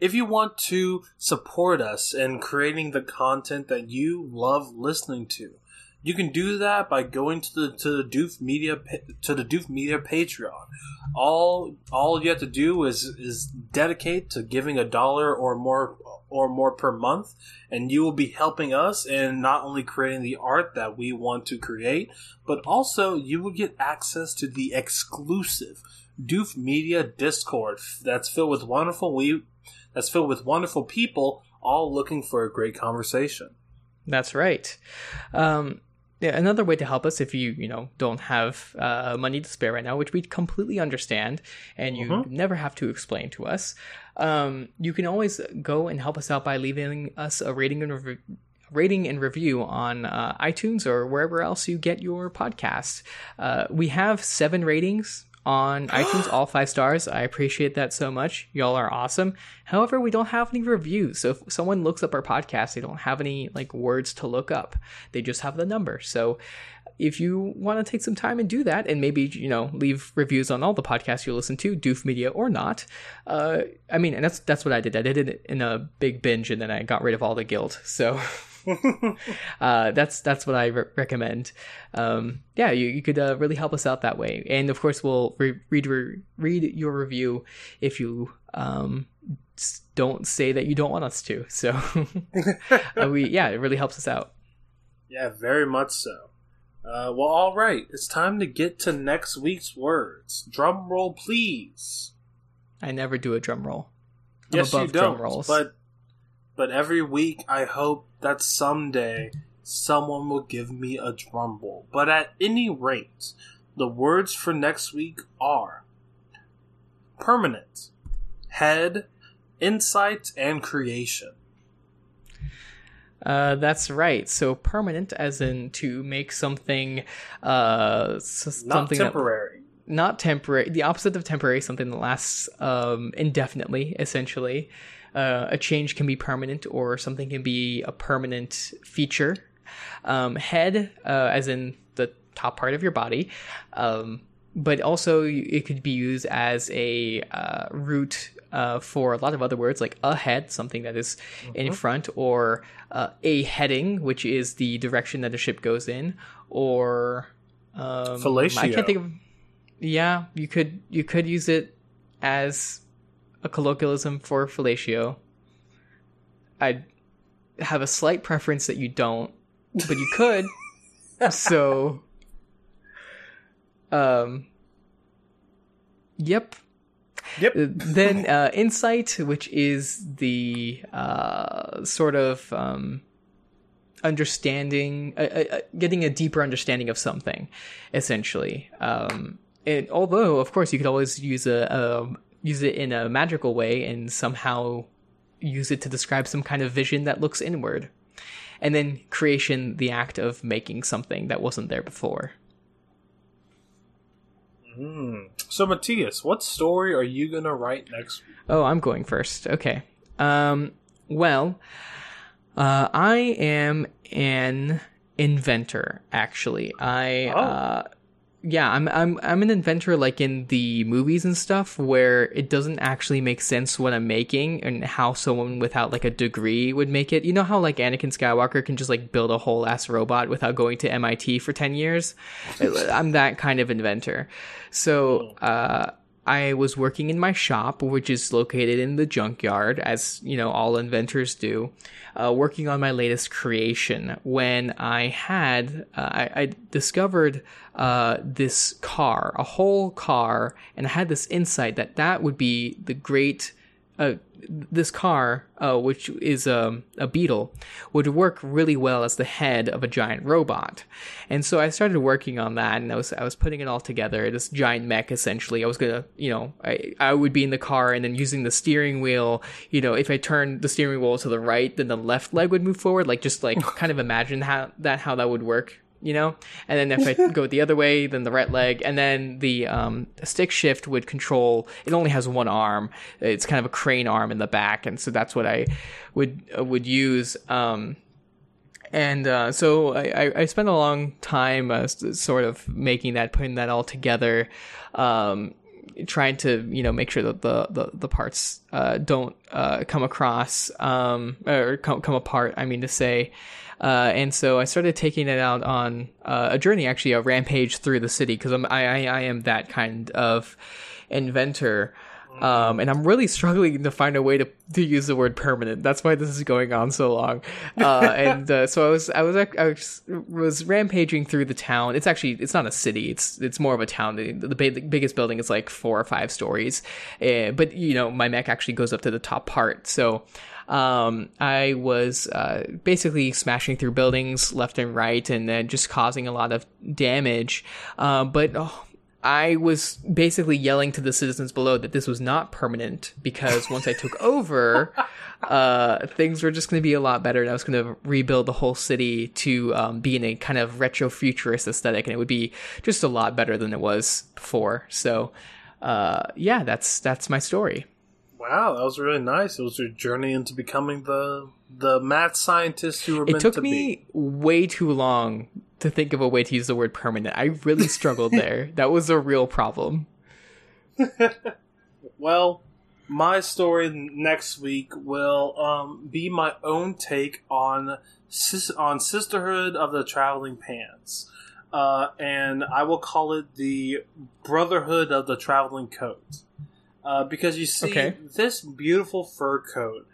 If you want to support us in creating the content that you love listening to, you can do that by going to the to the Doof Media to the Doof Media Patreon. All all you have to do is is dedicate to giving a dollar or more or more per month, and you will be helping us in not only creating the art that we want to create, but also you will get access to the exclusive Doof Media Discord that's filled with wonderful we that's filled with wonderful people all looking for a great conversation. That's right. Um, yeah, another way to help us if you you know don't have uh, money to spare right now, which we completely understand, and you Mhm. never have to explain to us. Um, you can always go and help us out by leaving us a rating and review. Rating and review on uh, iTunes or wherever else you get your podcasts. Uh, we have seven ratings on iTunes, all five stars. I appreciate that so much. Y'all are awesome. However, we don't have any reviews. So if someone looks up our podcast, they don't have any like words to look up. They just have the number. So if you want to take some time and do that and maybe, you know, leave reviews on all the podcasts you listen to, Doof Media or not. Uh, I mean, and that's that's what I did. I did it in a big binge and then I got rid of all the guilt. So uh, that's that's what I re- recommend. Um, yeah, you, you could uh, really help us out that way, and of course, we'll re- read re- read your review if you um, don't say that you don't want us to. So uh, we yeah, it really helps us out. Yeah, very much so. Uh, well, all right. It's time to get to next week's words. Drum roll, please. I never do a drum roll. I'm yes, you above drum don't. rolls. But but every week, I hope that someday someone will give me a drum roll. But at any rate, the words for next week are permanent, head, insight, and creation. Uh, that's right. So permanent, as in to make something, uh, s- Not something that temporary. not temporary the opposite of temporary something that lasts um, indefinitely essentially uh, a change can be permanent or something can be a permanent feature um, head uh, as in the top part of your body um, but also it could be used as a uh, root uh, for a lot of other words like a head something that is in front or uh, a heading which is the direction that a ship goes in or um, Fellatio. I can't think of yeah, you could you could use it as a colloquialism for fellatio. I have a slight preference that you don't, but you could. so, um, yep. Yep. Uh, Then uh, insight, which is the uh, sort of um, understanding, uh, uh, uh, getting a deeper understanding of something, essentially. Um, and although, of course, you could always use a, a use it in a magical way and somehow use it to describe some kind of vision that looks inward. And then creation, the act of making something that wasn't there before. Mm. So, Matthias, what story are you gonna write next? Oh, I'm going first. Okay. Um. Well, uh, I am an inventor. Actually, I. Oh. Uh, yeah, I'm I'm I'm an inventor like in the movies and stuff where it doesn't actually make sense what I'm making and how someone without like a degree would make it. You know how like Anakin Skywalker can just like build a whole ass robot without going to MIT for 10 years? I'm that kind of inventor. So, uh I was working in my shop, which is located in the junkyard, as you know all inventors do, uh, working on my latest creation. When I had, uh, I, I discovered uh, this car, a whole car, and I had this insight that that would be the great. Uh, this car, uh, which is um, a beetle, would work really well as the head of a giant robot. And so I started working on that, and I was I was putting it all together. This giant mech, essentially. I was gonna, you know, I I would be in the car, and then using the steering wheel. You know, if I turned the steering wheel to the right, then the left leg would move forward. Like just like kind of imagine how that how that would work you know? And then if i go the other way then the right leg and then the um, stick shift would control it only has one arm. It's kind of a crane arm in the back and so that's what i would uh, would use um, and uh, so I, I, spent a long time uh, sort of making that putting that all together um, trying to you know make sure that the the, the parts uh, don't uh, come across um, or come, come apart i mean to say uh, and so I started taking it out on uh, a journey, actually a rampage through the city, because I, I I am that kind of inventor. Um, and I'm really struggling to find a way to, to use the word permanent. That's why this is going on so long. Uh, and uh, so I was I was I was, was rampaging through the town. It's actually it's not a city. It's it's more of a town. The, the, the biggest building is like four or five stories, uh, but you know my mech actually goes up to the top part. So um, I was uh, basically smashing through buildings left and right, and then just causing a lot of damage. Uh, but oh, I was basically yelling to the citizens below that this was not permanent because once I took over, uh, things were just going to be a lot better, and I was going to rebuild the whole city to um, be in a kind of retro futurist aesthetic, and it would be just a lot better than it was before. So, uh, yeah, that's that's my story. Wow, that was really nice. It was your journey into becoming the the math scientist you were It meant took to me be. way too long to think of a way to use the word permanent. I really struggled there. That was a real problem. Well, my story next week will um, be my own take on sis- on Sisterhood of the Traveling Pants, uh, and I will call it the Brotherhood of the Traveling Coat, uh, because you see, Okay. this beautiful fur coat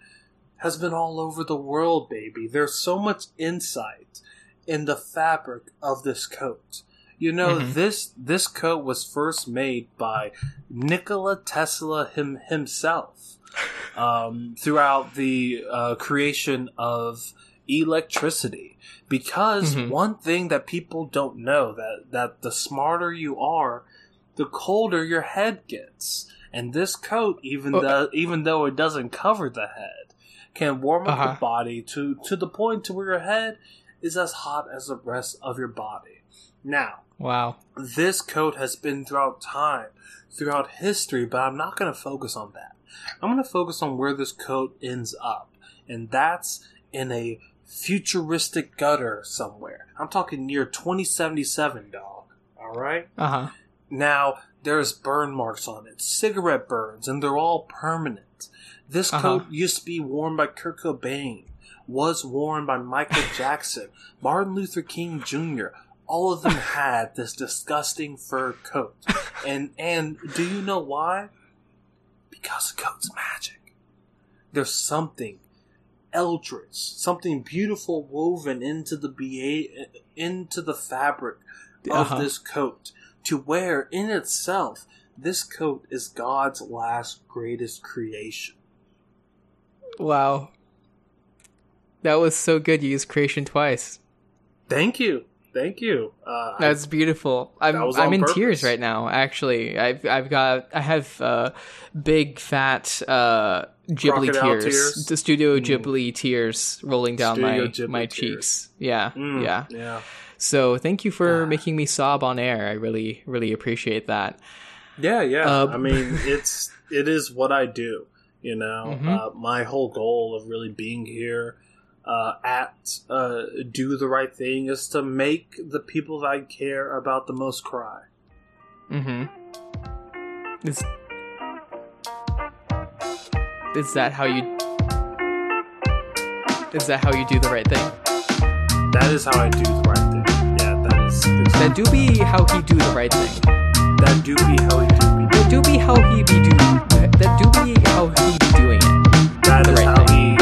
has been all over the world, baby. There's so much insight in the fabric of this coat. You know, Mhm. this this coat was first made by Nikola Tesla him, himself um, throughout the uh, creation of electricity. Because Mhm. one thing that people don't know that that the smarter you are, the colder your head gets. And this coat, even Oh. though even though it doesn't cover the head, can warm up Uh-huh. the body to to the point to where your head is as hot as the rest of your body. Now, Wow. this coat has been throughout time, throughout history, but I'm not going to focus on that. I'm going to focus on where this coat ends up, and that's in a futuristic gutter somewhere. I'm talking near 2077, dog. All right? Uh huh. Now, there's burn marks on it, cigarette burns, and they're all permanent. This Uh-huh. coat used to be worn by Kurt Cobain, was worn by Michael Jackson, Martin Luther King Jr. All of them had this disgusting fur coat. And and do you know why? Because the coat's magic. There's something eldritch, something beautiful woven into the ba- into the fabric of Uh-huh. this coat to wear in itself this coat is God's last greatest creation. Wow. That was so good. You used creation twice. Thank you. Thank you. Uh, I- That's beautiful. I'm That I'm in purpose. tears right now. Actually, I've I've got I have uh, big fat uh, Ghibli tears, tears? the Studio Mm. Ghibli tears rolling down Studio my Ghibli my tears. cheeks. Yeah, Mm, yeah. yeah. So thank you for Ah. making me sob on air. I really really appreciate that. Yeah, yeah. Uh, I mean, it's it is what I do. You know, Mhm. uh, my whole goal of really being here uh, at uh, do the right thing is to make the people that I care about the most cry. Mm-hmm. Is is that how you? Is that how you do the right thing? That is how I do the right thing. Yeah, that is. That do be how he do the right thing. that do be how he do do be how he be doing. That do be how he be doing it. That is right how thing. he